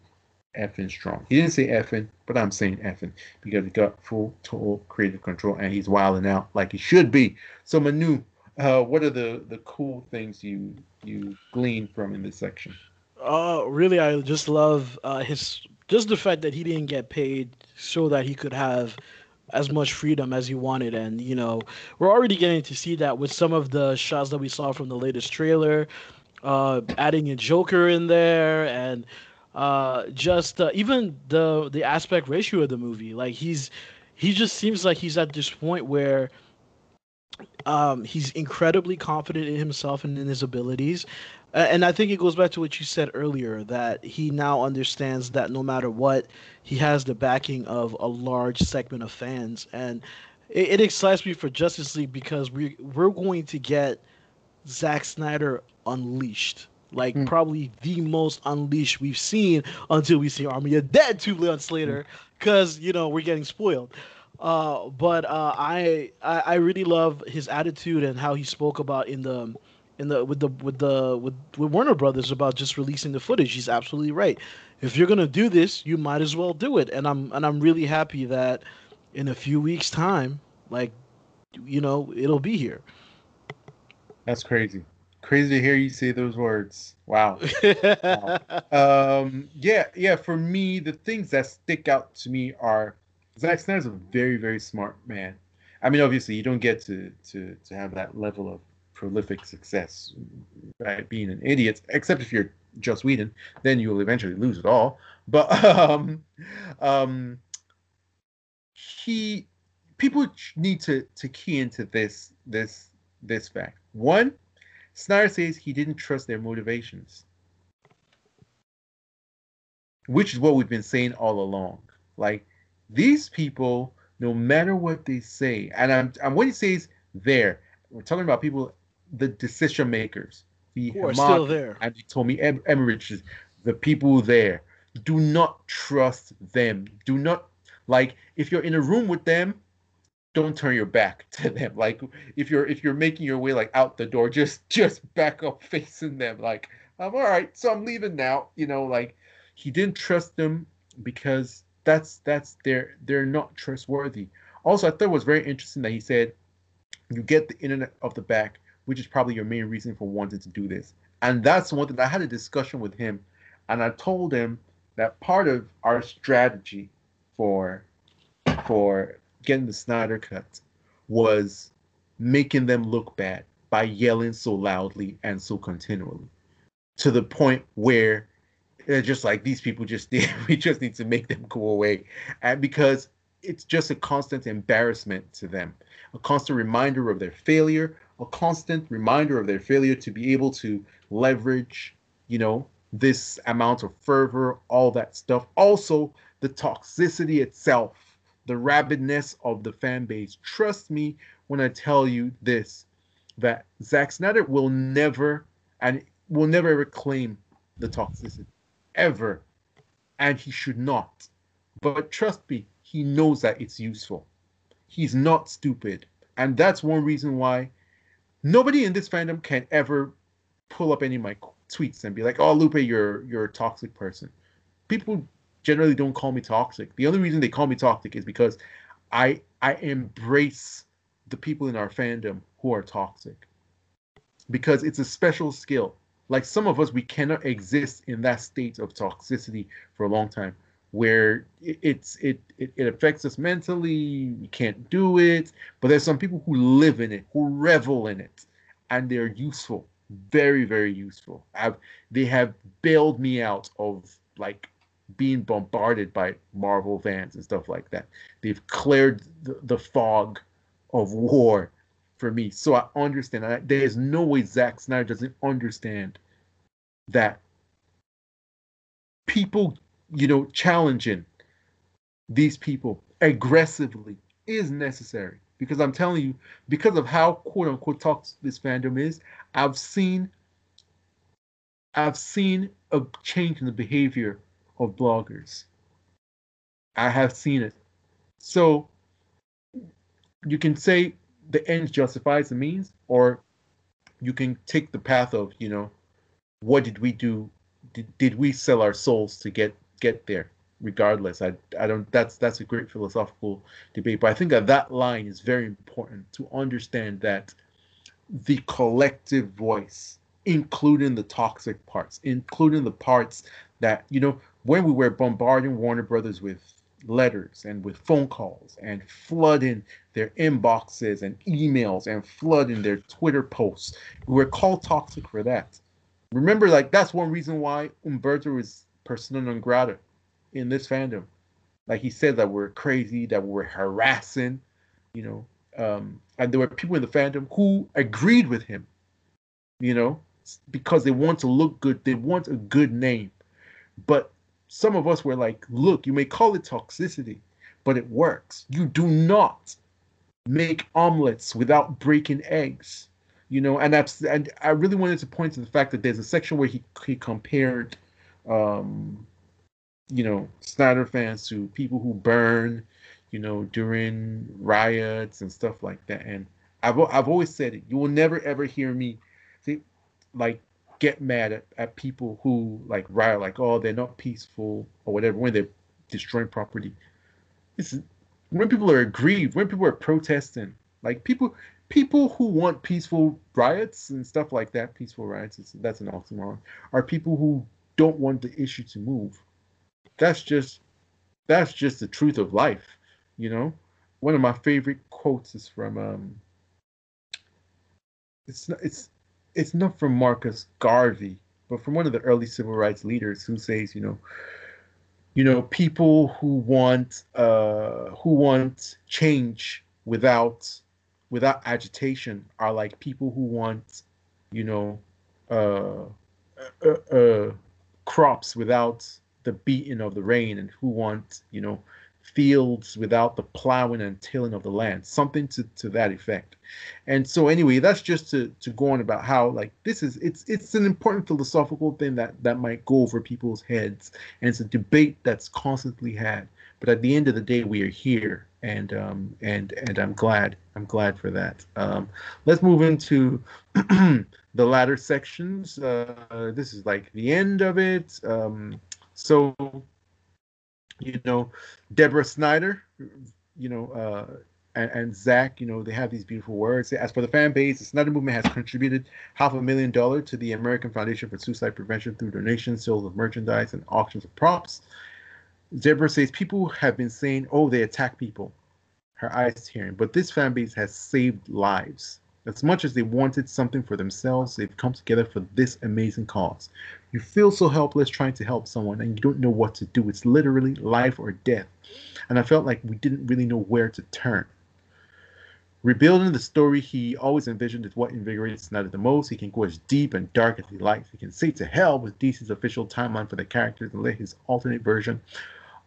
effing strong. He didn't say effing, but I'm saying effing because he got full total creative control and he's wilding out like he should be. So Manu, uh, what are the the cool things you you glean from in this section? Uh, really, I just love uh, his just the fact that he didn't get paid so that he could have as much freedom as he wanted, and you know, we're already getting to see that with some of the shots that we saw from the latest trailer, uh, adding a Joker in there, and uh, just uh, even the the aspect ratio of the movie. Like he's he just seems like he's at this point where um, he's incredibly confident in himself and in his abilities. And I think it goes back to what you said earlier that he now understands that no matter what, he has the backing of a large segment of fans. And it, it excites me for Justice League because we we're going to get Zack Snyder unleashed. Like Mm. probably the most unleashed we've seen until we see Army of Dead two months later, because you know we're getting spoiled. Uh, but uh, I, I I really love his attitude and how he spoke about in the in the with the with the with, with Warner Brothers about just releasing the footage. He's absolutely right. If you're gonna do this, you might as well do it. And I'm and I'm really happy that in a few weeks' time, like you know, it'll be here. That's crazy. Crazy to hear you say those words. Wow. Um, yeah, yeah. For me, the things that stick out to me are Zack Snyder's a very, very smart man. I mean, obviously, you don't get to to to have that level of prolific success by being an idiot, except if you're Joss Whedon, then you will eventually lose it all. But um, um, he people need to to key into this this this fact. One, Snyder says he didn't trust their motivations which is what we've been saying all along. Like these people, no matter what they say, and I'm, and when he says there, we're talking about people, the decision makers, the Who are Hamas still there. and he told me Emirates, the people there, do not trust them. Do not like if you're in a room with them, don't turn your back to them. Like if you're if you're making your way like out the door, just just back up facing them. Like I'm all right, so I'm leaving now. You know, like he didn't trust them because that's that's they're they're not trustworthy. Also, I thought it was very interesting that he said you get the internet off the back, which is probably your main reason for wanting to do this. And that's one thing I had a discussion with him, and I told him that part of our strategy for for getting the Snyder cut was making them look bad by yelling so loudly and so continually to the point where they're just like these people just we just need to make them go away. And because it's just a constant embarrassment to them a constant reminder of their failure a constant reminder of their failure to be able to leverage you know this amount of fervor all that stuff. Also the toxicity itself the rabidness of the fan base. Trust me when i tell you this that Zack Snyder will never and will never ever claim the toxicity ever. And he should not. But trust me he knows that it's useful. He's not stupid. And that's one reason why nobody in this fandom can ever pull up any of my tweets and be like oh lupe you're you're a toxic person. People generally don't call me toxic. The only reason they call me toxic is because i i embrace the people in our fandom who are toxic. Because it's a special skill. Like some of us we cannot exist in that state of toxicity for a long time where it, it's it, it it affects us mentally we can't do it. But there's some people who live in it who revel in it and they're useful. Very very useful. I've, they have bailed me out of like being bombarded by marvel fans and stuff like that. They've cleared the, the fog of war for me. So i understand. I, there's no way Zack Snyder doesn't understand that people you know challenging these people aggressively is necessary. Because i'm telling you because of how quote unquote toxic this fandom is i've seen i've seen a change in the behavior of bloggers. I have seen it. So you can say the ends justifies the means or you can take the path of you know what did we do? Did, did we sell our souls to get get there? Regardless i i don't that's that's a great philosophical debate but i think that that line is very important to understand that the collective voice including the toxic parts including the parts that you know when we were bombarding warner brothers with letters and with phone calls and flooding their inboxes and emails and flooding their twitter posts we were called toxic for that. Remember like that's one reason why umberto is persona non grata in this fandom. Like he said that we're crazy that we're harassing you know um and there were people in the fandom who agreed with him you know because they want to look good they want a good name. But some of us were like look you may call it toxicity but it works you do not make omelets without breaking eggs. You know, and that's and I really wanted to point to the fact that there's a section where he he compared, um, you know, Snyder fans to people who burn, you know, during riots and stuff like that. And I've I've always said it. You will never ever hear me, see, like get mad at, at people who like riot, like oh they're not peaceful or whatever when they're destroying property. It's when people are aggrieved, when people are protesting, like people people who want peaceful riots and stuff like that, peaceful riots, that's an oxymoron, are people who don't want the issue to move. That's just that's just the truth of life, you know. One of my favorite quotes is from um it's not it's it's not from Marcus Garvey, but from one of the early civil rights leaders who says, you know, you know, people who want uh who want change without without agitation are like people who want, you know, uh, uh, uh, crops without the beating of the rain, and who want, you know, fields without the plowing and tilling of the land, something to, to that effect. And so anyway, that's just to, to go on about how like this is it's it's an important philosophical thing that that might go over people's heads, and it's a debate that's constantly had. But at the end of the day, we are here, and um, and and I'm glad I'm glad for that. Um, let's move into the latter sections. Uh, this is like the end of it. Um, so you know, Deborah Snyder, you know, uh, and, and, Zack, you know, they have these beautiful words. As for the fan base, the Snyder Movement has contributed half a million dollars to the American Foundation for Suicide Prevention through donations, sales of merchandise, and auctions of props. Deborah says people have been saying, "Oh, they attack people." Her eyes tearing, but this fan base has saved lives. As much as they wanted something for themselves, they've come together for this amazing cause. You feel so helpless trying to help someone and you don't know what to do. It's literally life or death. And I felt like we didn't really know where to turn. Rebuilding the story he always envisioned is what invigorates Snyder the most. He can go as deep and dark as he likes. He can say to hell with DC's official timeline for the characters and let his alternate version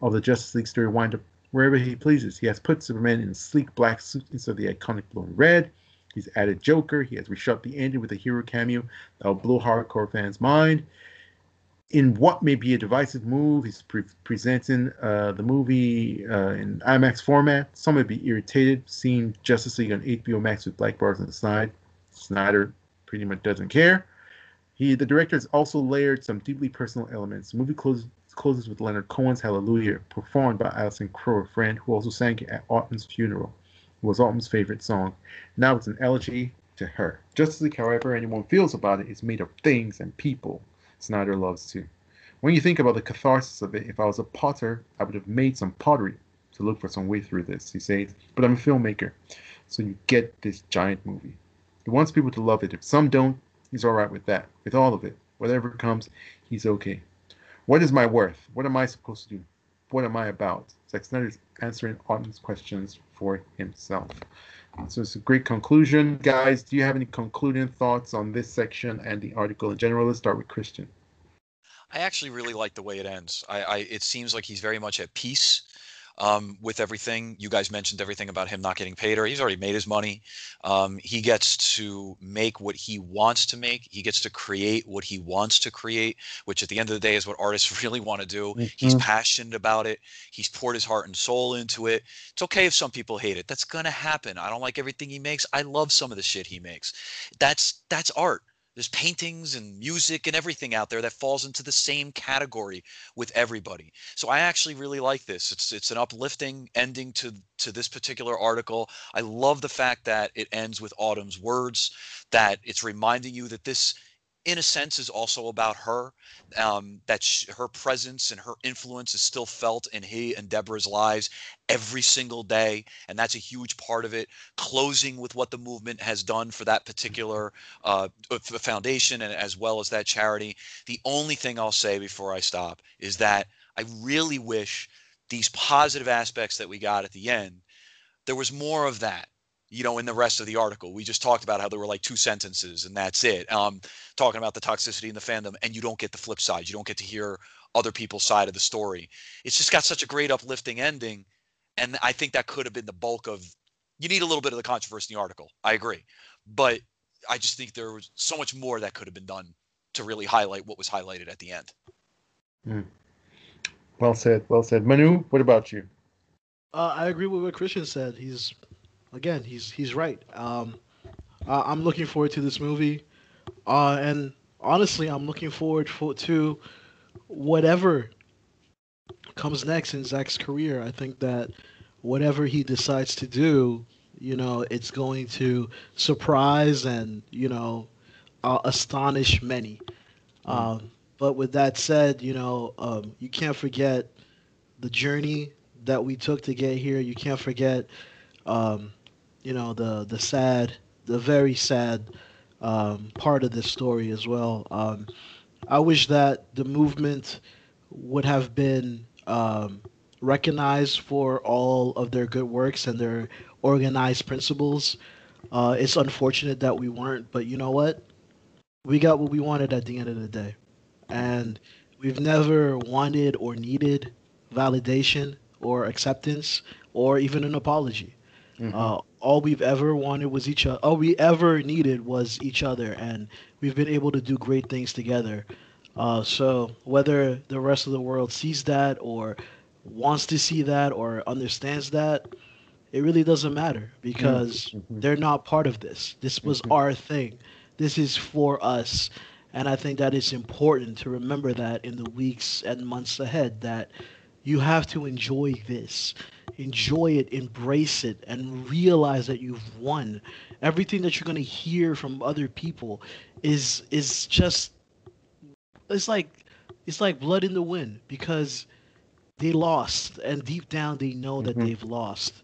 of the Justice League story wind up wherever he pleases. He has put Superman in a sleek black suit instead of the iconic blue and red. He's added Joker. He has reshot the ending with a hero cameo that will blow hardcore fans' mind in what may be a divisive move, he's pre- presenting uh, the movie uh, in IMAX format. Some may be irritated seeing Justice League on HBO Max with black bars on the side. Snyder pretty much doesn't care. He, the director, has also layered some deeply personal elements. The movie closes closes with Leonard Cohen's Hallelujah, performed by Alison Krauss, a friend who also sang at Autumn's funeral. It was Autumn's favorite song. Now it's an elegy to her. Justice League, however anyone feels about it, is made of things and people Snyder loves too. When you think about the catharsis of it, if I was a potter, I would have made some pottery to look for some way through this, he says. But I'm a filmmaker, so you get this giant movie. He wants people to love it. If some don't, he's alright with that. With all of it. Whatever comes, he's okay. What is my worth? What am I supposed to do? What am I about? Zack Snyder's answering Autumn's questions for himself. So it's a great conclusion. Guys, do you have any concluding thoughts on this section and the article in general? Let's start with Christian. I actually really like the way it ends. I, I it seems like he's very much at peace um, with everything. You guys mentioned everything about him not getting paid, or he's already made his money. Um, he gets to make what he wants to make. He gets to create what he wants to create, which at the end of the day is what artists really want to do. Mm-hmm. He's passionate about it. He's poured his heart and soul into it. It's okay if some people hate it. That's gonna happen. I don't like everything he makes. I love some of the shit he makes. That's that's art there's paintings and music and everything out there that falls into the same category with everybody. So I actually really like this. It's it's an uplifting ending to to this particular article. I love the fact that it ends with Autumn's words that it's reminding you that this in a sense is also about her um, that she, her presence and her influence is still felt in he and deborah's lives every single day and that's a huge part of it closing with what the movement has done for that particular uh, foundation and as well as that charity. The only thing i'll say before i stop is that i really wish these positive aspects that we got at the end there was more of that you know, in the rest of the article. We just talked about how there were like two sentences and that's it. Um, talking about the toxicity in the fandom, and you don't get the flip side. You don't get to hear other people's side of the story. It's just got such a great uplifting ending. And I think that could have been the bulk of you need a little bit of the controversy in the article. I agree, but I just think there was so much more that could have been done to really highlight what was highlighted at the end. Mm. Well said. Well said. Manu, what about you? Uh, I agree with what Christian said. He's again, he's he's right. Um, uh, I'm looking forward to this movie, uh, and honestly, I'm looking forward for, to whatever comes next in Zack's career. I think that whatever he decides to do, you know, it's going to surprise and you know uh, astonish many. Mm. Um, but with that said, you know, um, you can't forget the journey that we took to get here. You can't forget, um, you know, the the sad, the very sad um, part of this story as well. Um, I wish that the movement would have been um, recognized for all of their good works and their organized principles. Uh, it's unfortunate that we weren't, but you know what? We got what we wanted at the end of the day. And we've never wanted or needed validation or acceptance or even an apology. Mm-hmm. Uh, all we've ever wanted was each other. All we ever needed was each other, and we've been able to do great things together. Uh, so whether the rest of the world sees that or wants to see that or understands that, it really doesn't matter because mm-hmm. they're not part of this. This was mm-hmm. our thing. This is for us. And I think that it's important to remember that in the weeks and months ahead that you have to enjoy this. Enjoy it, embrace it, and realize that you've won. Everything that you're gonna hear from other people is is just it's like it's like blood in the wind because they lost and deep down they know that mm-hmm. they've lost.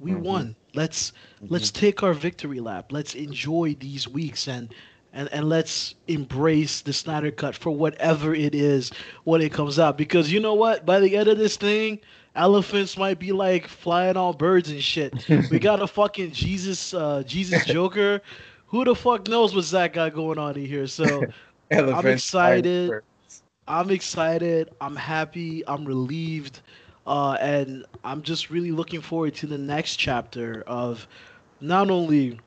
We mm-hmm. won. Let's mm-hmm. let's take our victory lap. Let's enjoy these weeks and and, and let's embrace the Snyder Cut for whatever it is when it comes out. Because you know what? By the end of this thing, elephants might be like flying on birds and shit. we got a fucking Jesus, uh, Jesus Joker. Who the fuck knows what Zack got going on in here? So I'm excited. I'm excited. I'm happy. I'm relieved. Uh, and I'm just really looking forward to the next chapter of not only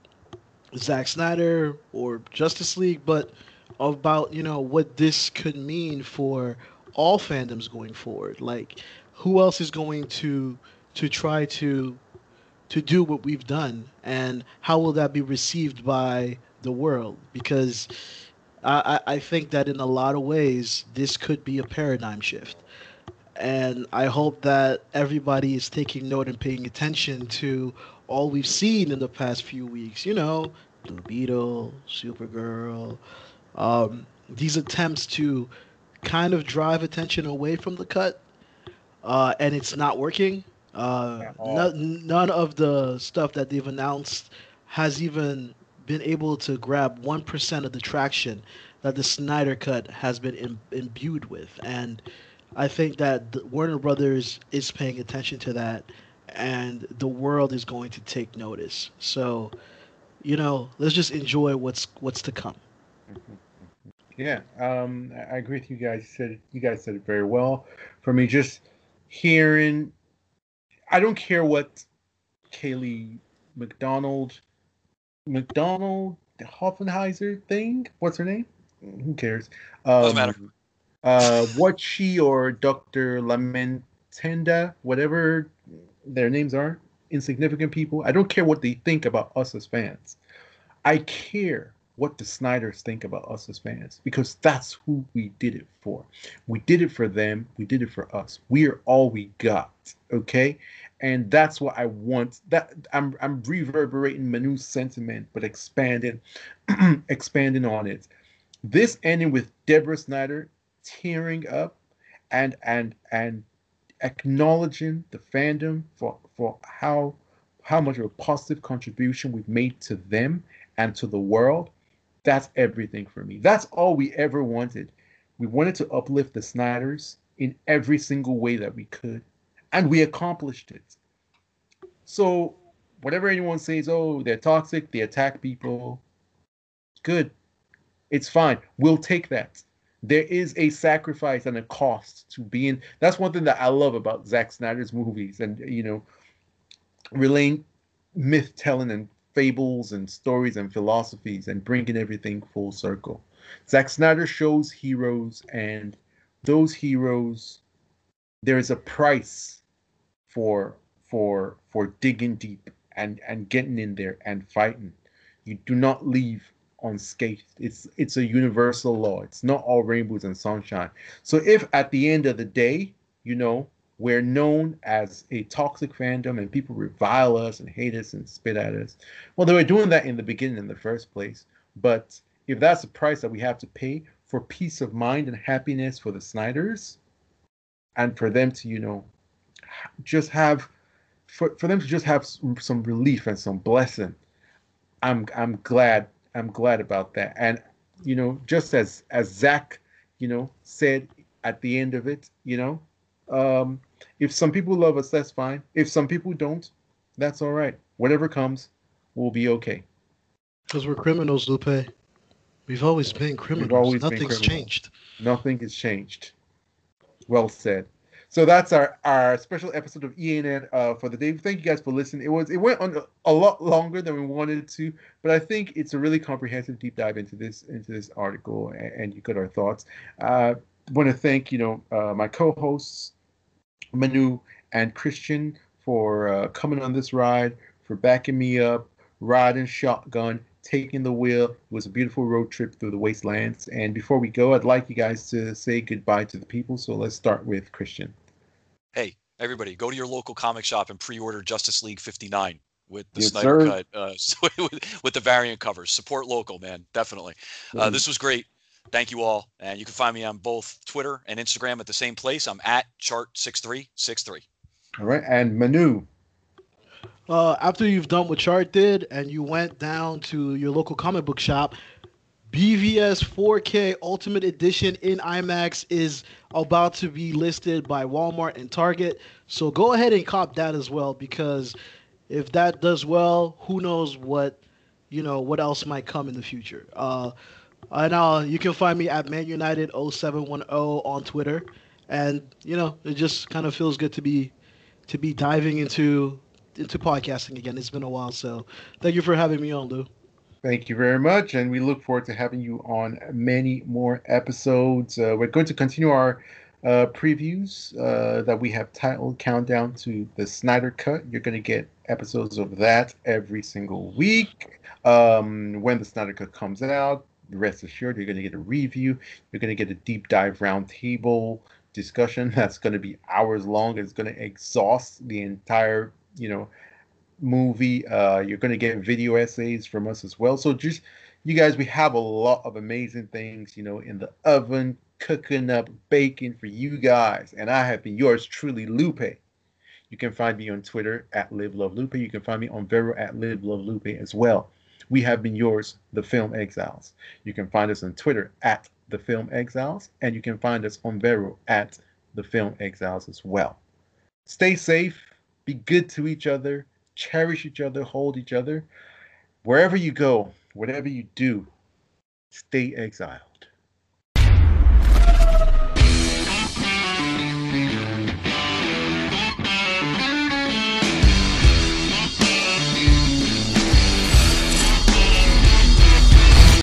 Zack Snyder or Justice League, but about you know what this could mean for all fandoms going forward. Like, who else is going to to try to to do what we've done, and how will that be received by the world? Because I, I think that in a lot of ways this could be a paradigm shift. And I hope that everybody is taking note and paying attention to all we've seen in the past few weeks. You know, Blue Beetle, Supergirl, um, these attempts to kind of drive attention away from the cut, uh, and it's not working. Uh, no, none of the stuff that they've announced has even been able to grab 1% of the traction that the Snyder Cut has been Im- imbued with. And I think that Warner Brothers is paying attention to that, and the world is going to take notice. So you know, let's just enjoy what's what's to come. Yeah, um, I agree with you guys. You said you guys said it very well. For me, just hearing, I don't care what Kayleigh McDonald, McDonald the Hoffenheiser thing. What's her name? Who cares? Um, Doesn't matter. Uh, what she or Doctor Lamentenda, whatever their names are, insignificant people. I don't care what they think about us as fans. I care what the Snyders think about us as fans because that's who we did it for. We did it for them. We did it for us. We are all we got. Okay. And that's what I want. That I'm I'm reverberating Manu's sentiment, but expanding, expanding on it. This ending with Deborah Snyder tearing up and and and acknowledging the fandom for for how how much of a positive contribution we've made to them and to the world that's everything for me. That's all we ever wanted. We wanted to uplift the snyders in every single way that we could and we accomplished it. So whatever anyone says oh they're toxic they attack people. Good. It's fine. We'll take that. There is a sacrifice and a cost to being that's one thing that I love about Zack Snyder's movies and you know relaying myth telling and fables and stories and philosophies and bringing everything full circle. Zack Snyder shows heroes, and those heroes, there is a price for for for digging deep and and getting in there and fighting. You do not leave unscathed. It's it's a universal law. It's not all rainbows and sunshine. So if at the end of the day, you know, we're known as a toxic fandom and people revile us and hate us and spit at us. Well, they were doing that in the beginning in the first place. But if that's the price that we have to pay for peace of mind and happiness for the Snyders and for them to, you know, just have for, for them to just have some, some relief and some blessing, I'm I'm glad I'm glad about that. And you know, just as as Zack, you know, said at the end of it, you know, um, if some people love us, that's fine. If some people don't, that's all right. Whatever comes, we'll be okay. Because we're criminals, Lupe. We've always been criminals. Always Nothing's been criminals. changed. Nothing has changed. Well said. So that's our our special episode of ENN uh, for the day. Thank you guys for listening. It was it went on a lot longer than we wanted to, but I think it's a really comprehensive deep dive into this into this article, and, and you got our thoughts. Uh, want to thank you know uh, my co-hosts Manu and Christian for uh, coming on this ride, for backing me up, riding shotgun, taking the wheel. It was a beautiful road trip through the wastelands. And before we go, I'd like you guys to say goodbye to the people. So let's start with Christian. Hey, everybody, go to your local comic shop and pre-order Justice League 59 with the yes, Snyder sir. cut, uh, with, with, the variant covers. Support local, man, definitely. Uh, mm-hmm. this was great. Thank you all, and you can find me on both Twitter and Instagram at the same place. I'm at chart6363. All right, and Manu. Uh, after you've done what Chart did and you went down to your local comic book shop, BVS 4K Ultimate Edition in IMAX is about to be listed by Walmart and Target. So go ahead and cop that as well because if that does well, who knows what you know what else might come in the future. Uh, and uh, you can find me at Man United 0710 on Twitter, and you know it just kind of feels good to be to be diving into into podcasting again. It's been a while, so thank you for having me on, Lou. Thank you very much, and we look forward to having you on many more episodes. Uh, we're going to continue our uh, previews uh, that we have titled "Countdown to the Snyder Cut." You're going to get episodes of that every single week um, when the Snyder Cut comes out. Rest assured, you're going to get a review. You're going to get a deep dive roundtable discussion that's going to be hours long. It's going to exhaust the entire you know movie. Uh, you're going to get video essays from us as well. So just you guys, we have a lot of amazing things, you know, in the oven, cooking up bacon for you guys. And I have been yours truly, Lupe. You can find me on Twitter at Live Love Lupe. You can find me on Vero at Live Love Lupe as well. We have been yours, the Film Exiles. You can find us on Twitter at the Film Exiles, and you can find us on Vero at the Film Exiles as well. Stay safe be good to each other, cherish each other, hold each other. Wherever you go, whatever you do, stay exiled.